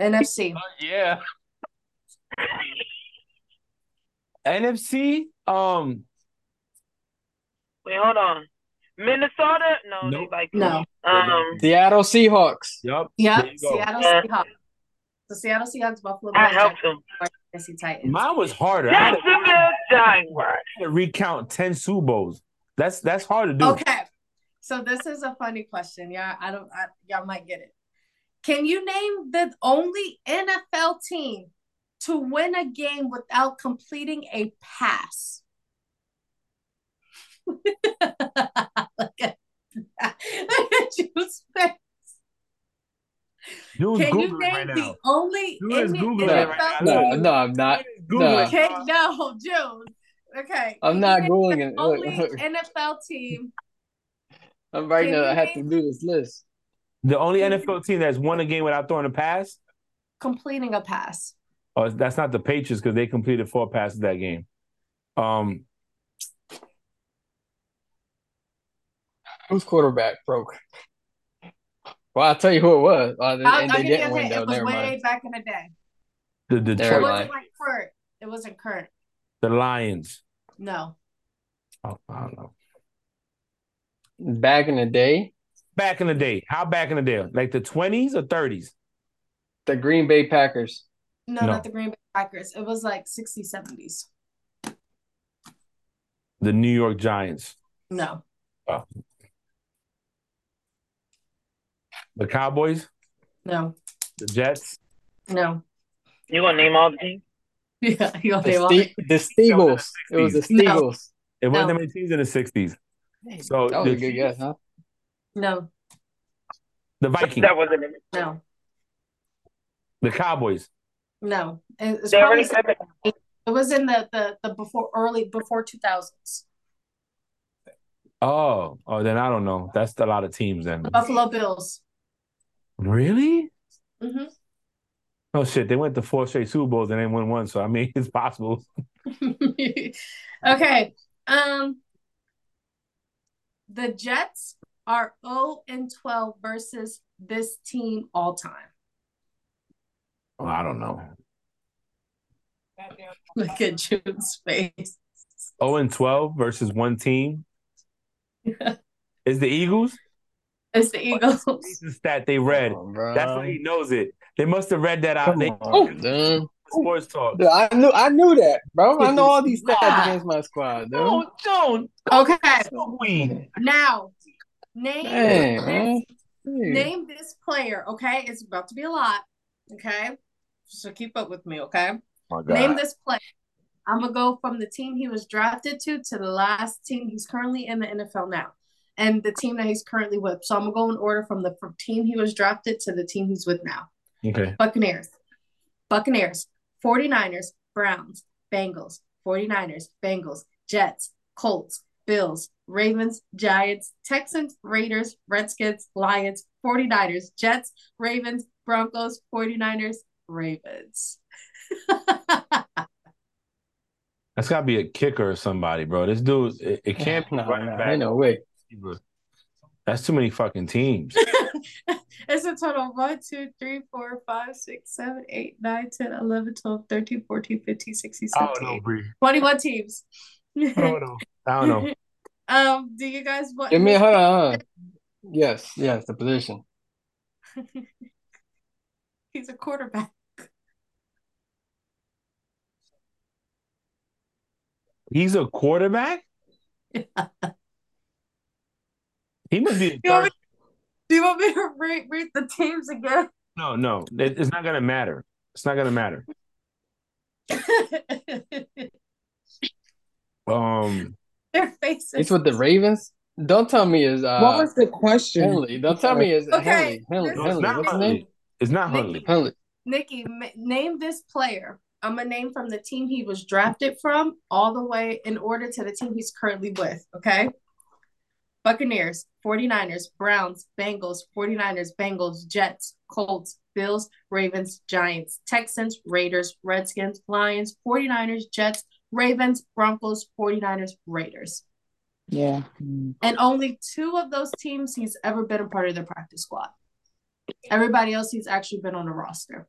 NFC. Yeah. NFC. Um, Wait, hold on. Minnesota? No, Nope. like No. Um, Seattle Seahawks. yep. Yep. There you go. Seattle Yeah. Seahawks. The Seattle Seahawks, Buffalo I Bills, helped him. Tennessee Titans. Mine was harder. I had to, Jacksonville Jaguars. to recount ten Super Bowls. That's that's hard to do. Okay. So this is a funny question. Yeah, I don't I, y'all might get it. Can you name the only NFL team to win a game without completing a pass? Look at Look at Juice's face. Dude's Can you name right the now. only Dude is Googling No, right NFL now. no, no, I'm not. Googling. No. Can, no, June. Okay. I'm not googling it. Only look. NFL team. I'm writing Can it. I you have to name- do this list. The only NFL team that's won a game without throwing a pass. completing a pass. Oh, that's not the Patriots because they completed four passes that game. Um, Whose quarterback broke? Well, I'll tell you who it was. Uh, they, I'll, and I'll they give you didn't a win though. It was Never way mind. back in the day. the Detroit, mind. wasn't like current. It wasn't current. the Lions. No. Oh, I don't know. Back in the day, Back in the day, how back in the day? Like the twenties or thirties? the Green Bay Packers. No, No. not the Green Bay Packers. It was like 60s, 70s. The New York Giants, No. The Cowboys, No. the Jets. No. You gonna name all the teams? Yeah, you'll The, name all Ste- the Steagles. It was the No. It wasn't No. many teams in the sixties. So That was the, a good guess, huh? No. the Vikings, That wasn't it. No. the Cowboys. No. It, it's They already probably, said that. it was in the, the, the before early before 2000s. Oh, oh, then I don't know. That's a lot of teams then. Buffalo Bills. Really? hmm Oh shit! They went to four straight Super Bowls and they won one. So I mean, it's possible. okay. Um the Jets are 0 and 12 versus this team all time. Oh, I don't know. Look at June's face. Oh and twelve versus one team is the Eagles. It's the Eagles. It's the stat they read. On, That's why he knows it. They must have read that out. Come They on, sports talk. Dude, I knew I knew that, bro. I know all these stats Wow. against my squad, dude. Oh, Joan. Okay. We. Now, name Dang, this, name this player, okay? It's about to be a lot, okay? So keep up with me, okay? Oh, Name this player. I'm gonna go from the team he was drafted to to the last team he's currently in the NFL now, and the team that he's currently with. So I'm gonna go in order from the from team he was drafted to the team he's with now. Okay. Buccaneers, Buccaneers, 49ers, Browns, Bengals, 49ers, Bengals, Jets, Colts, Bills, Ravens, Giants, Texans, Raiders, Redskins, Lions, 49ers, Jets, Ravens, Broncos, 49ers, Ravens. That's got to be a kicker or somebody, bro. This dude, it, it can't be No, running no, back. ain't no way. That's too many fucking teams. it's a total of 1, 2, 3, 4, 5, 6, 7, 8, 9, 10, 11, 12, 13, 14, 15, 16, I don't 17, know, Bree. 21 teams. I don't know. I don't know. um, do you guys want Give me hold on, hold on. Yes, yes, the position. He's a quarterback. He's a quarterback. He must be. The You want me, third. do you want me to read, read the teams again? No, no, it, it's not gonna matter. It's not gonna matter. Um, Their faces. It's with the Ravens. Don't tell me is uh what was the question? Henley. Don't tell me is Okay, Henley. Henley. no, it's Henley. not What's his name? It's not Huntley. Henley. Nikki, name this player. I'm gonna name from the team he was drafted from all the way in order to the team he's currently with. Okay. Buccaneers, 49ers, Browns, Bengals, 49ers, Bengals, Jets, Colts, Bills, Ravens, Giants, Texans, Raiders, Redskins, Lions, 49ers, Jets, Ravens, Broncos, 49ers, Raiders. Yeah. And only two of those teams he's ever been a part of the practice squad. Everybody else he's actually been on the roster.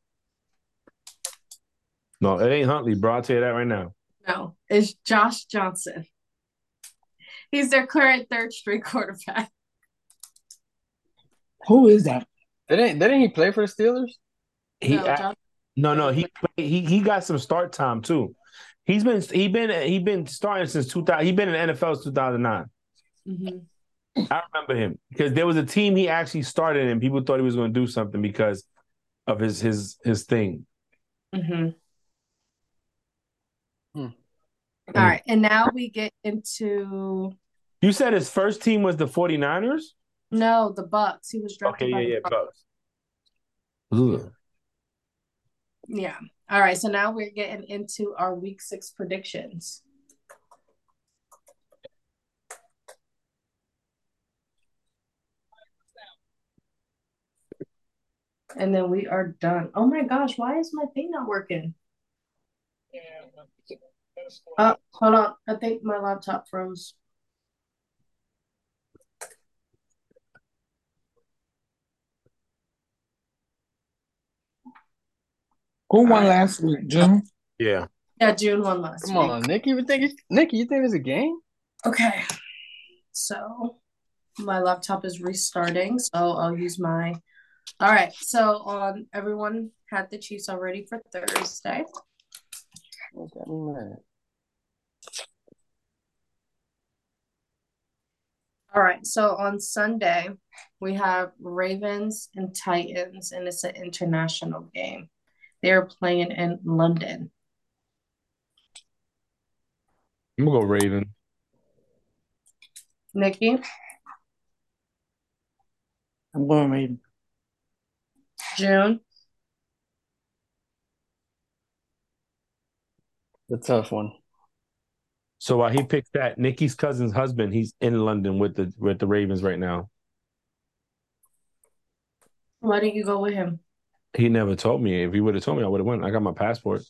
No, it ain't Huntley, bro. I'll tell you that right now. No, it's Josh Johnson. He's their current third string quarterback. Who is that? Didn't didn't he play for the Steelers? He no, act- no, no. He he he got some start time too. He's been he been he been starting since two thousand. He been in the NFL since two thousand nine. Mhm. I remember him because there was a team he actually started and people thought he was going to do something because of his his his thing. Mhm. All right. And now we get into You said his first team was the 49ers? No, the Bucks. He was drafted. Okay, yeah, yeah, Bucks. Bucks. Yeah. All right. So now we're getting into our week six predictions. And then we are done. Oh my gosh, why is my thing not working? Uh, hold on. I think my laptop froze. Who won last week, June? Yeah. Yeah, June won last Come week. on, Nikki. You think it's, Nikki? You think it's a game? Okay. So my laptop is restarting, so I'll use my. All right. So on everyone had the Chiefs already for Thursday. What's that mean, All right. So on Sunday we have Ravens and Titans, and it's an international game. They're playing in London. I'm gonna go Raven. Nikki, I'm going Raven. June, The tough one. So while he picked that, Nikki's cousin's husband, he's in London with the with the Ravens right now. why didn't you go with him? He never told me. If he would have told me, I would have went. I got my passport.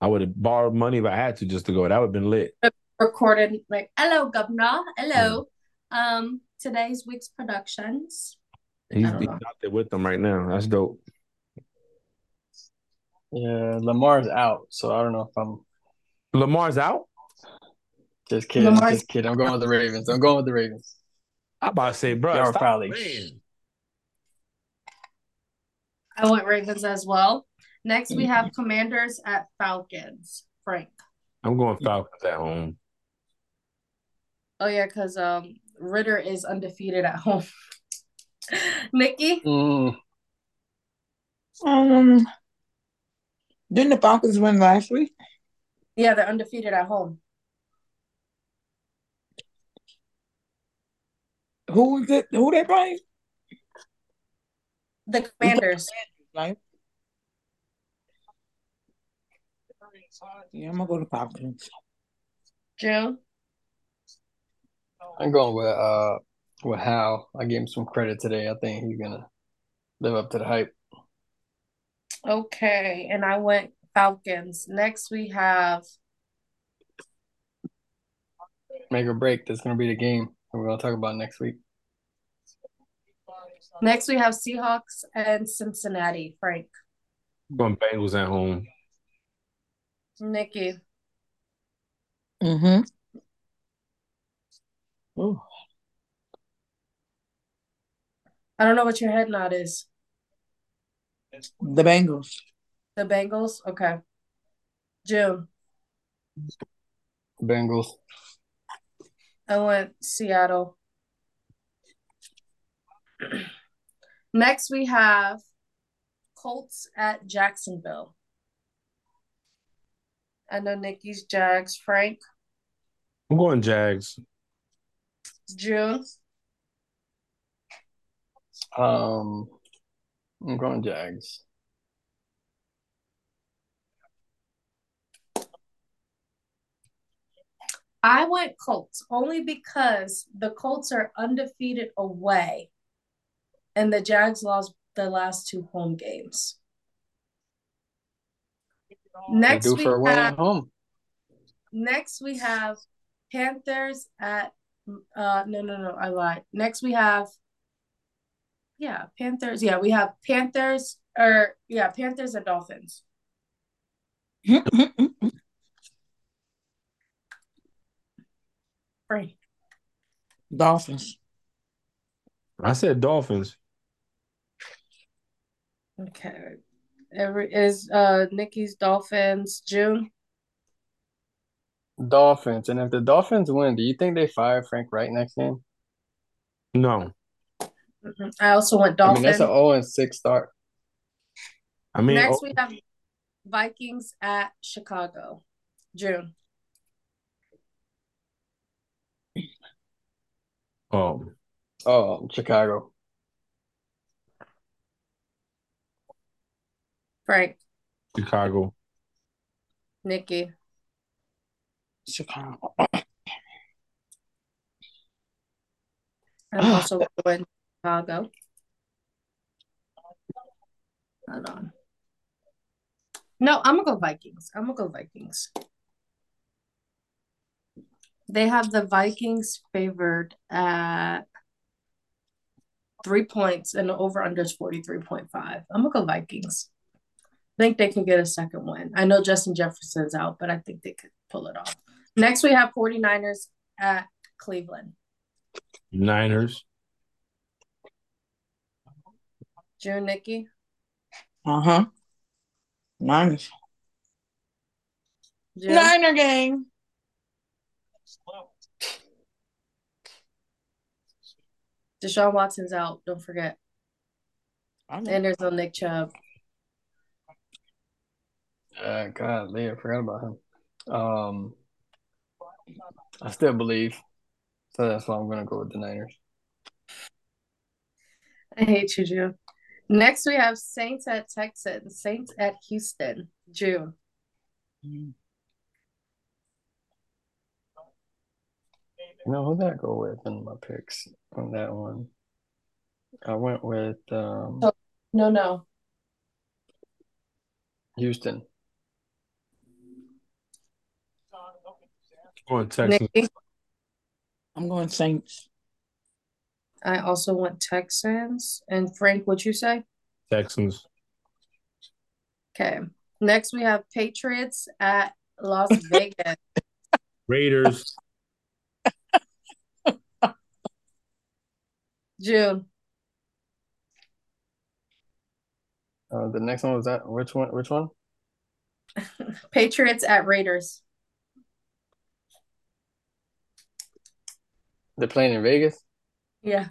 I would have borrowed money if I had to just to go. That would have been lit. Recorded like, hello, governor. Hello. Um, today's week's productions. He's, don't he's out there with them right now. That's dope. Yeah, Lamar's out, so I don't know if I'm Lamar's out. just kidding. Lamar's- Just kidding. I'm going with the Ravens. I'm going with the Ravens. I about to say, bro, Y'all stop probably- playing. I went Ravens as well. Next, we have Commanders at Falcons. Frank. I'm going Falcons at home. Oh yeah, because um Ridder is undefeated at home. Nikki, Mm, Um, didn't the Falcons win last week? Yeah, they're undefeated at home. Who is it? Who they playing? The Commanders. Right? Yeah, I'm gonna go to Falcons. June. I'm going with uh with Howell. I gave him some credit today. I think he's gonna live up to the hype. Okay, and I went Falcons. Next, we have Make or break. That's gonna be the game that we're gonna talk about next week. next we have Seahawks and Cincinnati. Frank, I'm going Bengals at home. Nikki, Mm-hmm. Ooh. I don't know what your head nod is. The Bengals. The Bengals. Okay. June. Bengals. I went Seattle. Next, we have Colts at Jacksonville. I know Nikki's Jags. Frank, I'm going Jags. June, Um, I'm going Jags. I went Colts only because the Colts are undefeated away, and the Jags lost the last two home games. Next, do we for have at home. Next, we have Panthers at uh no no no I lied. Next we have yeah, Panthers. Yeah, we have Panthers or yeah, Panthers and Dolphins. Hmm, hmm. Right. Dolphins. I said Dolphins. Okay. Every is uh Nikki's Dolphins June. Dolphins. And if the Dolphins win, do you think they fire Frank Reich next game? No. Mhm. I also went I mean, Dolphins. that's an 0 and 6 start. I mean, Next oh, we have Vikings at Chicago. June. Oh, Oh, Chicago. Frank, Chicago. Nikki, Chicago. I'm also going Chicago. Hold on. No, I'm gonna go Vikings. I'm gonna go Vikings. They have the Vikings favored at three points and the over under is 43.5. I'm gonna go Vikings. I think they can get a second win. I know Justin Jefferson's out, but I think they could pull it off. Next, we have 49ers at Cleveland. Niners. June, Nikki. Uh huh. Niners. June. Niner gang. Deshaun Watson's out. Don't forget. I know. And there's no Nick Chubb. Uh, God, Lee, I forgot about him. Um, I still believe, so that's why I'm gonna go with the Niners. I hate you, June. Next, we have Saints at Texans. Saints at Houston. June. You know who that go with in my picks on that one? I went with um, No, no. Houston. Going Texans. I'm going Saints. I also went Texans. And Frank, what'd you say? Texans. Okay. Next, we have Patriots at Las Vegas. Raiders. June. Uh, the next one was that which one? Which one? Patriots at Raiders. They're playing in Vegas. Yeah.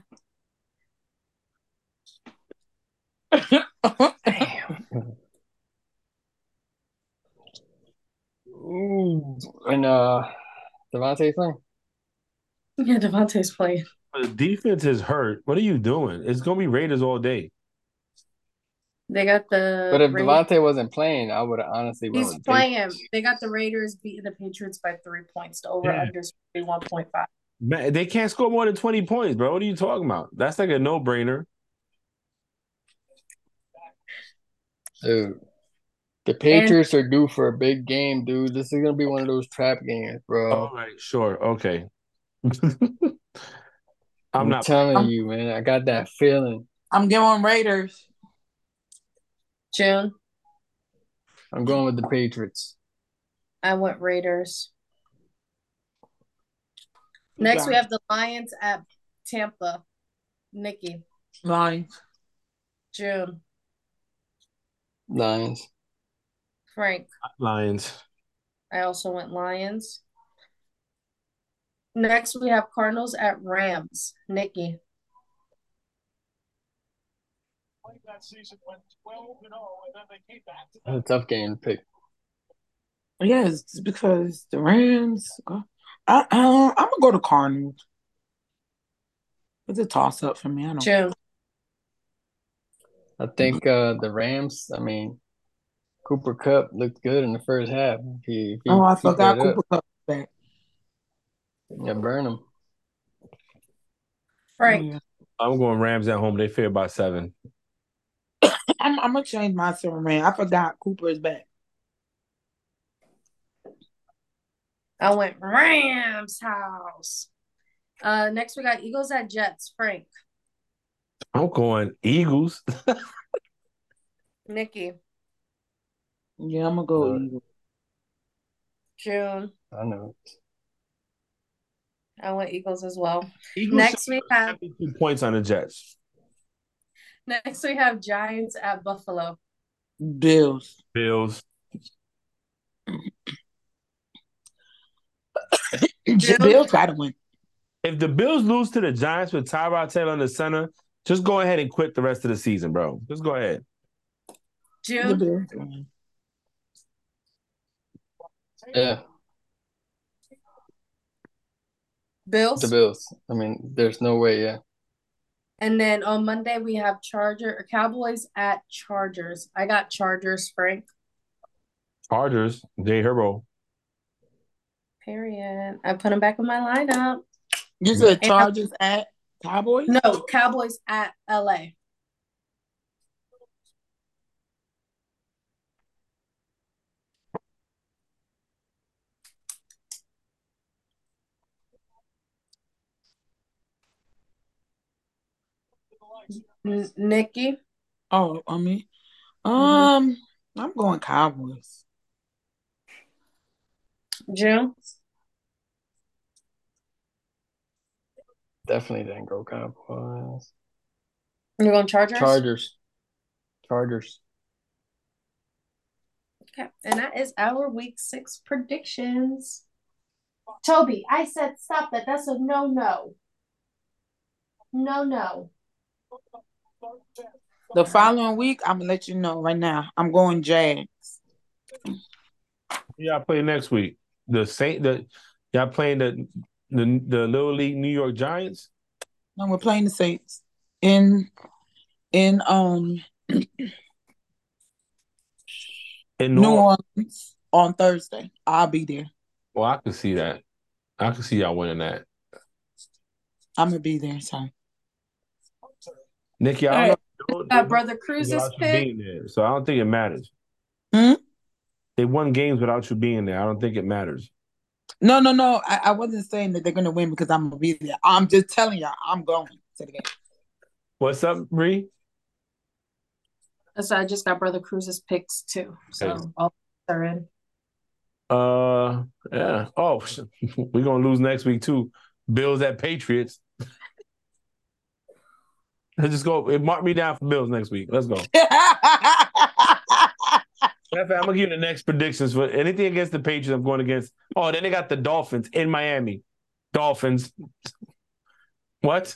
Ooh, and uh, Davante playing. Yeah, Davante's playing. The defense is hurt. What are you doing? It's gonna be Raiders all day. They got the But if Ra- Davante wasn't playing, I would have honestly He's with playing. They got the Raiders beating the Patriots by three points. to over Yeah. under is 41.5. Man, they can't score more than 20 points, bro. What are you talking about? That's like a no-brainer. Dude, the Patriots are due for a big game, dude. This is gonna be one of those trap games, bro. All right, sure. Okay. I'm I'm not telling I'm- you, man. I got that feeling. I'm going Raiders. June, I'm going with the Patriots. I went Raiders. Next, we have the Lions at Tampa. Nikki, Lions. June, Lions. Frank. Lions. I also went Lions. Next, we have Cardinals at Rams. Nikki, That's a tough game to pick. Yes, because the Rams. I, I, I'm gonna go to Cardinals. It's a toss up for me. I don't. June, I think uh the Rams. I mean, Cooper Kupp looked good in the first half. He, he Oh, I forgot that up, Cooper Kupp back. Yeah, burn him. Frank. I'm going Rams at home. They fear by seven. I'm, I'm gonna change my Superman. I forgot Cooper is back. I went Rams house. Uh, next we got Eagles at Jets. Frank, I'm going Eagles. Nikki, Yeah, I'm gonna go Uh, Eagles. June. I know. I went Eagles as well. Eagles Next we have 72 points on the Jets. next we have Giants at Buffalo. Bills. Bills. Bills gotta win. If the Bills lose to the Giants with Tyrod Taylor in the center, just go ahead and quit the rest of the season, bro. Just go ahead. June. Yeah, Bills. the Bills. I mean, there's no way. Yeah, And then on Monday we have Charger or Cowboys at Chargers. I got Chargers, Frank. Chargers, Jay Herbo. Period. I put him back in my lineup. You said And- Chargers at Cowboys. No, Cowboys at LA. Nikki. Oh, on me. Mm-hmm. Um, I'm going Cowboys. June. Definitely didn't go Cowboys. You're going Chargers. Chargers. Chargers. Okay, and that is our week six predictions. Toby, I said stop that. That's a no no. No no. The following week, I'm gonna let you know right now. I'm going Jags. Yeah, I play next week. The Saint the y'all playing the the the Little League New York Giants. No, we're playing the Saints in in um In New New Orleans on Thursday. I'll be there. Well, I can see that. I can see y'all winning that. I'm gonna be there. So Nikki, I All don't right. know. Got Brother Cruz's without pick. so I don't think it matters. Hmm? They won games without you being there. I don't think it matters. no, no, no. I, I wasn't saying that they're gonna win because I'm gonna be there. I'm just telling y'all I'm going to the game. What's up, Bree? So I just got Brother Cruz's picks too. So Okay. all are in. Uh, yeah. Oh, we're gonna lose next week too. Bills at Patriots. Let's just go. Mark me down for Bills next week. Let's go. Matter of fact, I'm gonna give you the next predictions for anything against the Patriots. I'm going against. Oh, then they got the Dolphins in Miami. Dolphins. What?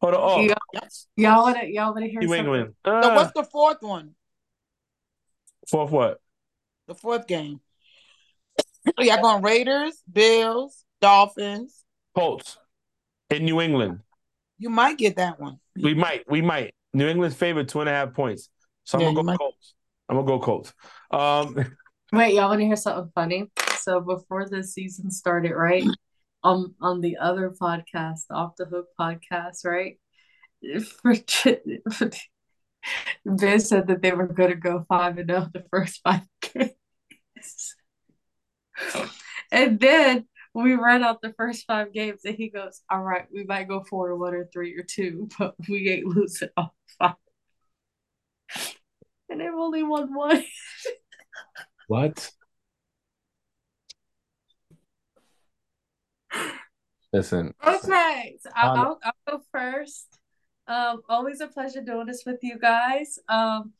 Hold on. Oh, Y'all, y'all wanna y'all wanna hear New something? England. so Uh, what's the fourth one? fourth what? The fourth game. y'all going Raiders, Bills, Dolphins. Colts in New England. You might get that one. We might. We might. New England's favorite two and a half points. So I'm Yeah, gonna go might. Colts. I'm gonna go Colts. Um, Wait, y'all wanna hear something funny? So before the season started, right? On on the other podcast, the Off the Hook podcast, right? For Ben said that they were gonna go five and zero the first five games. And then we ran out the first five games, and he goes, "All right, we might go four or one or three or two, but we ain't losing all five. And they've only won one. what? Listen, Okay, so I'll, Um, I'll, I'll go first. Um, always a pleasure doing this with you guys. Um,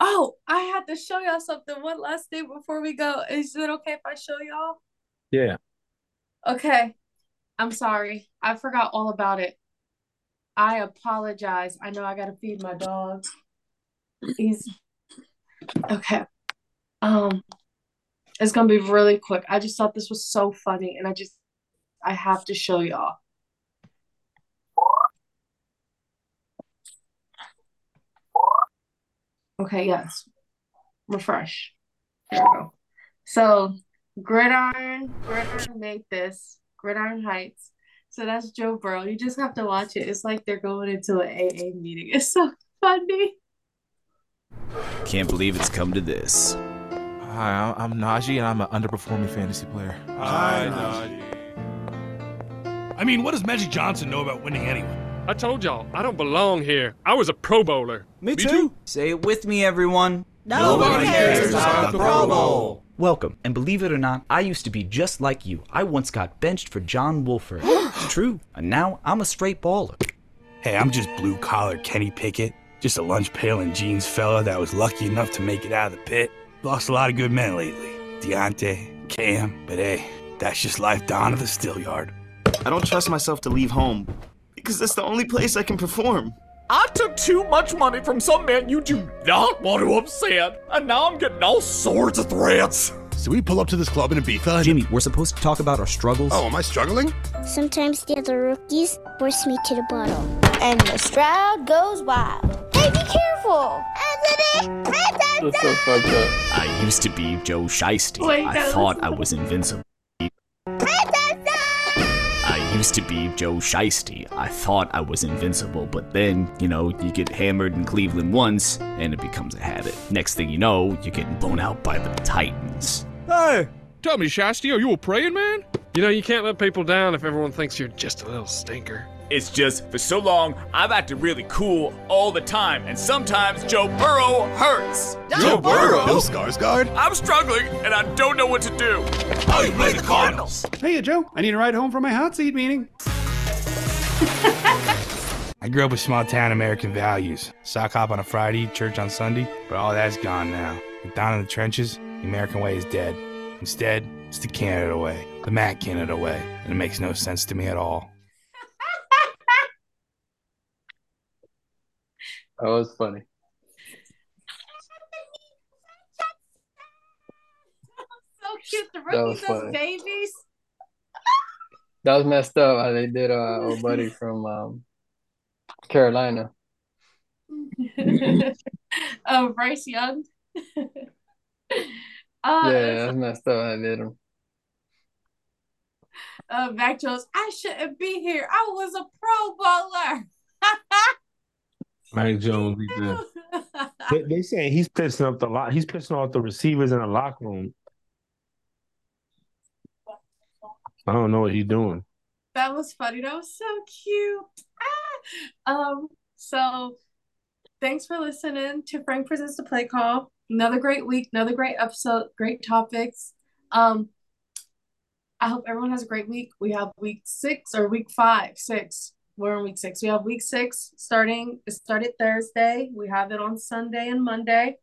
oh, I had to show y'all something one last thing before we go. Is it okay if I show y'all? yeah. Okay, I'm sorry. I forgot all about it. I apologize. I know I gotta feed my dog. He's okay. Um, it's gonna be really quick. I just thought this was so funny, and I just I have to show y'all. Okay, yes. Refresh. There we go. So Gridiron, Gridiron made this. Gridiron Heights. So that's Joe Burrow. You just have to watch it. It's like they're going into an AA meeting. It's so funny. Can't believe it's come to this. Hi, I'm Najee, and I'm an underperforming fantasy player. Hi, Najee. I mean, what does Magic Johnson know about winning anyway? I told y'all, I don't belong here. I was a Pro Bowler. Me too. Say it with me, everyone. Nobody cares about the Pro Bowl. Welcome, and believe it or not, I used to be just like you. I once got benched for John Wolford. it's true, and now I'm a straight baller. Hey, I'm just blue collar Kenny Pickett, just a lunch pail and jeans fella that was lucky enough to make it out of the pit. Lost a lot of good men lately. Diontae, Cam, but hey, that's just life down at the still yard. I don't trust myself to leave home because that's the only place I can perform. I took too much money from some man you do not want to upset, and now I'm getting all sorts of threats. So we pull up to this club in Ibiza. Jimmy, we're supposed to talk about our struggles. Oh, am I struggling? Sometimes the other rookies force me to the bottle. And the crowd goes wild. Hey, be careful! That's so fucked up. I used to be Joe Shiesty. Wait, I no. thought I was invincible. I used to be Joe Shiesty. I thought I was invincible, but then, you know, you get hammered in Cleveland once, and it becomes a habit. Next thing you know, you're getting blown out by the Titans. Hey, tell me, Shasty, are you a praying man? You know, you can't let people down if everyone thinks you're just a little stinker. It's just for so long I've acted really cool all the time, and sometimes Joe Burrow hurts. Joe Burrow? Bill Skarsgård? I'm struggling and I don't know what to do. Oh, you play the Cardinals. Hey, uh, Joe, I need a ride home from my hot seat meeting. I grew up with small town American values. Sock hop on a Friday, church on Sunday, but all that's gone now. But down in the trenches, the American way is dead. Instead, it's the Canada way, the Matt Canada way, and it makes no sense to me at all. That was funny. So cute. The That was rookies as babies. That was messed up how they did uh old buddy from um Carolina. oh, Bryce Young. uh, yeah, that's messed up I did him. uh, Mac Jones. I shouldn't be here. I was a Pro Bowler. Mike Jones. He did. They, they saying he's pissing up the lot. He's pissing off the receivers in the locker room. I don't know what he's doing. That was funny. That was so cute. Ah! Um, so thanks for listening to Frank Presents the Play Call. Another great week, another great episode, great topics. Um, I hope everyone has a great week. We have week six or week five, six. We're in week six. We have week six starting. It started Thursday. We have it on Sunday and Monday.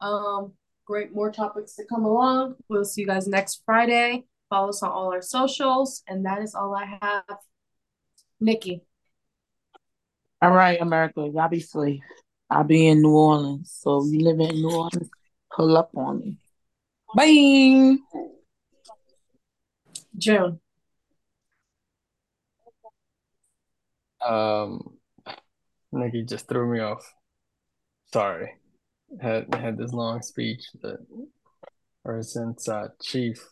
Um, great more topics to come along. We'll see you guys next Friday. Follow us on all our socials, and that is all I have. Nikki. All right, America, y'all be safe. I'll be in New Orleans. So if you live in New Orleans, pull up on me. Bye. June. Um Nikki just threw me off. Sorry. Had had this long speech that ever since uh Chief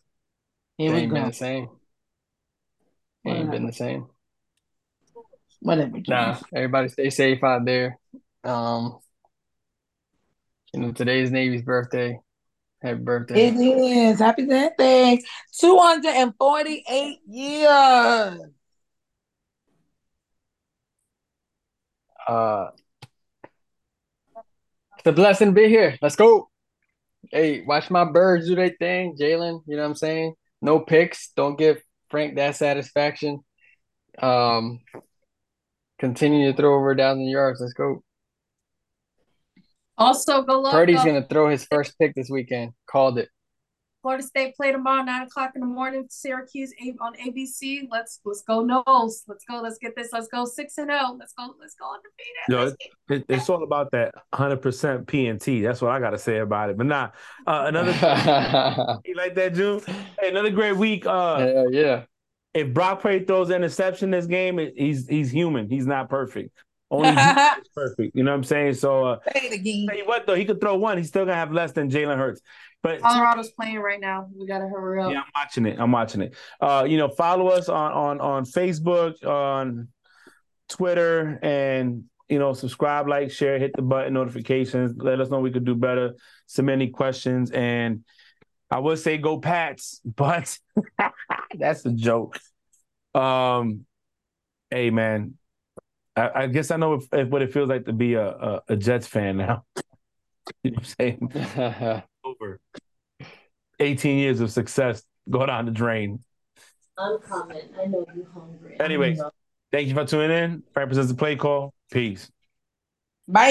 Here we ain't been the same. It ain't been the same. Whatever. Nah, everybody stay safe out there. Um, you know, today's Navy's birthday. Happy birthday. It is. Happy birthday. 248 years. Uh, it's a blessing to be here. Let's go. Hey, watch my birds do their thing, Jalen. You know what I'm saying? No picks. Don't give Frank that satisfaction. Um, continue to throw over down the yards. Let's go. Also, go look. Purdy's gonna throw his first pick this weekend. Called it. Florida State play tomorrow, nine o'clock in the morning. Syracuse on ABC. Let's let's go Noles. Let's go. Let's get this. Let's go six and zero. Let's go. Let's go undefeated. Yo, it, it- it's all about that 100% P and T. That's what I got to say about it. But nah, uh, another you like that, June? Hey, another great week. Uh, yeah, yeah. If Brock Purdy throws an interception this game, it, he's he's human. He's not perfect. Only Jesus perfect. You know what I'm saying? So, uh, Say it again. tell you what though, he could throw one. He's still gonna have less than Jalen Hurts. But Colorado's playing right now. We gotta hurry up. yeah, I'm watching it. I'm watching it. Uh, you know, follow us on on on Facebook, on Twitter, and you know, subscribe, like, share, hit the button, notifications. Let us know we could do better. Submit any questions, and I would say go Pats, but that's a joke. Um, hey man, I, I guess I know if, if what it feels like to be a a, a Jets fan now. you know what I'm saying? Over 18 years of success go down the drain. I'm coming. I know you're hungry. Anyways, thank you for tuning in. Represents the play call. Peace. Bye.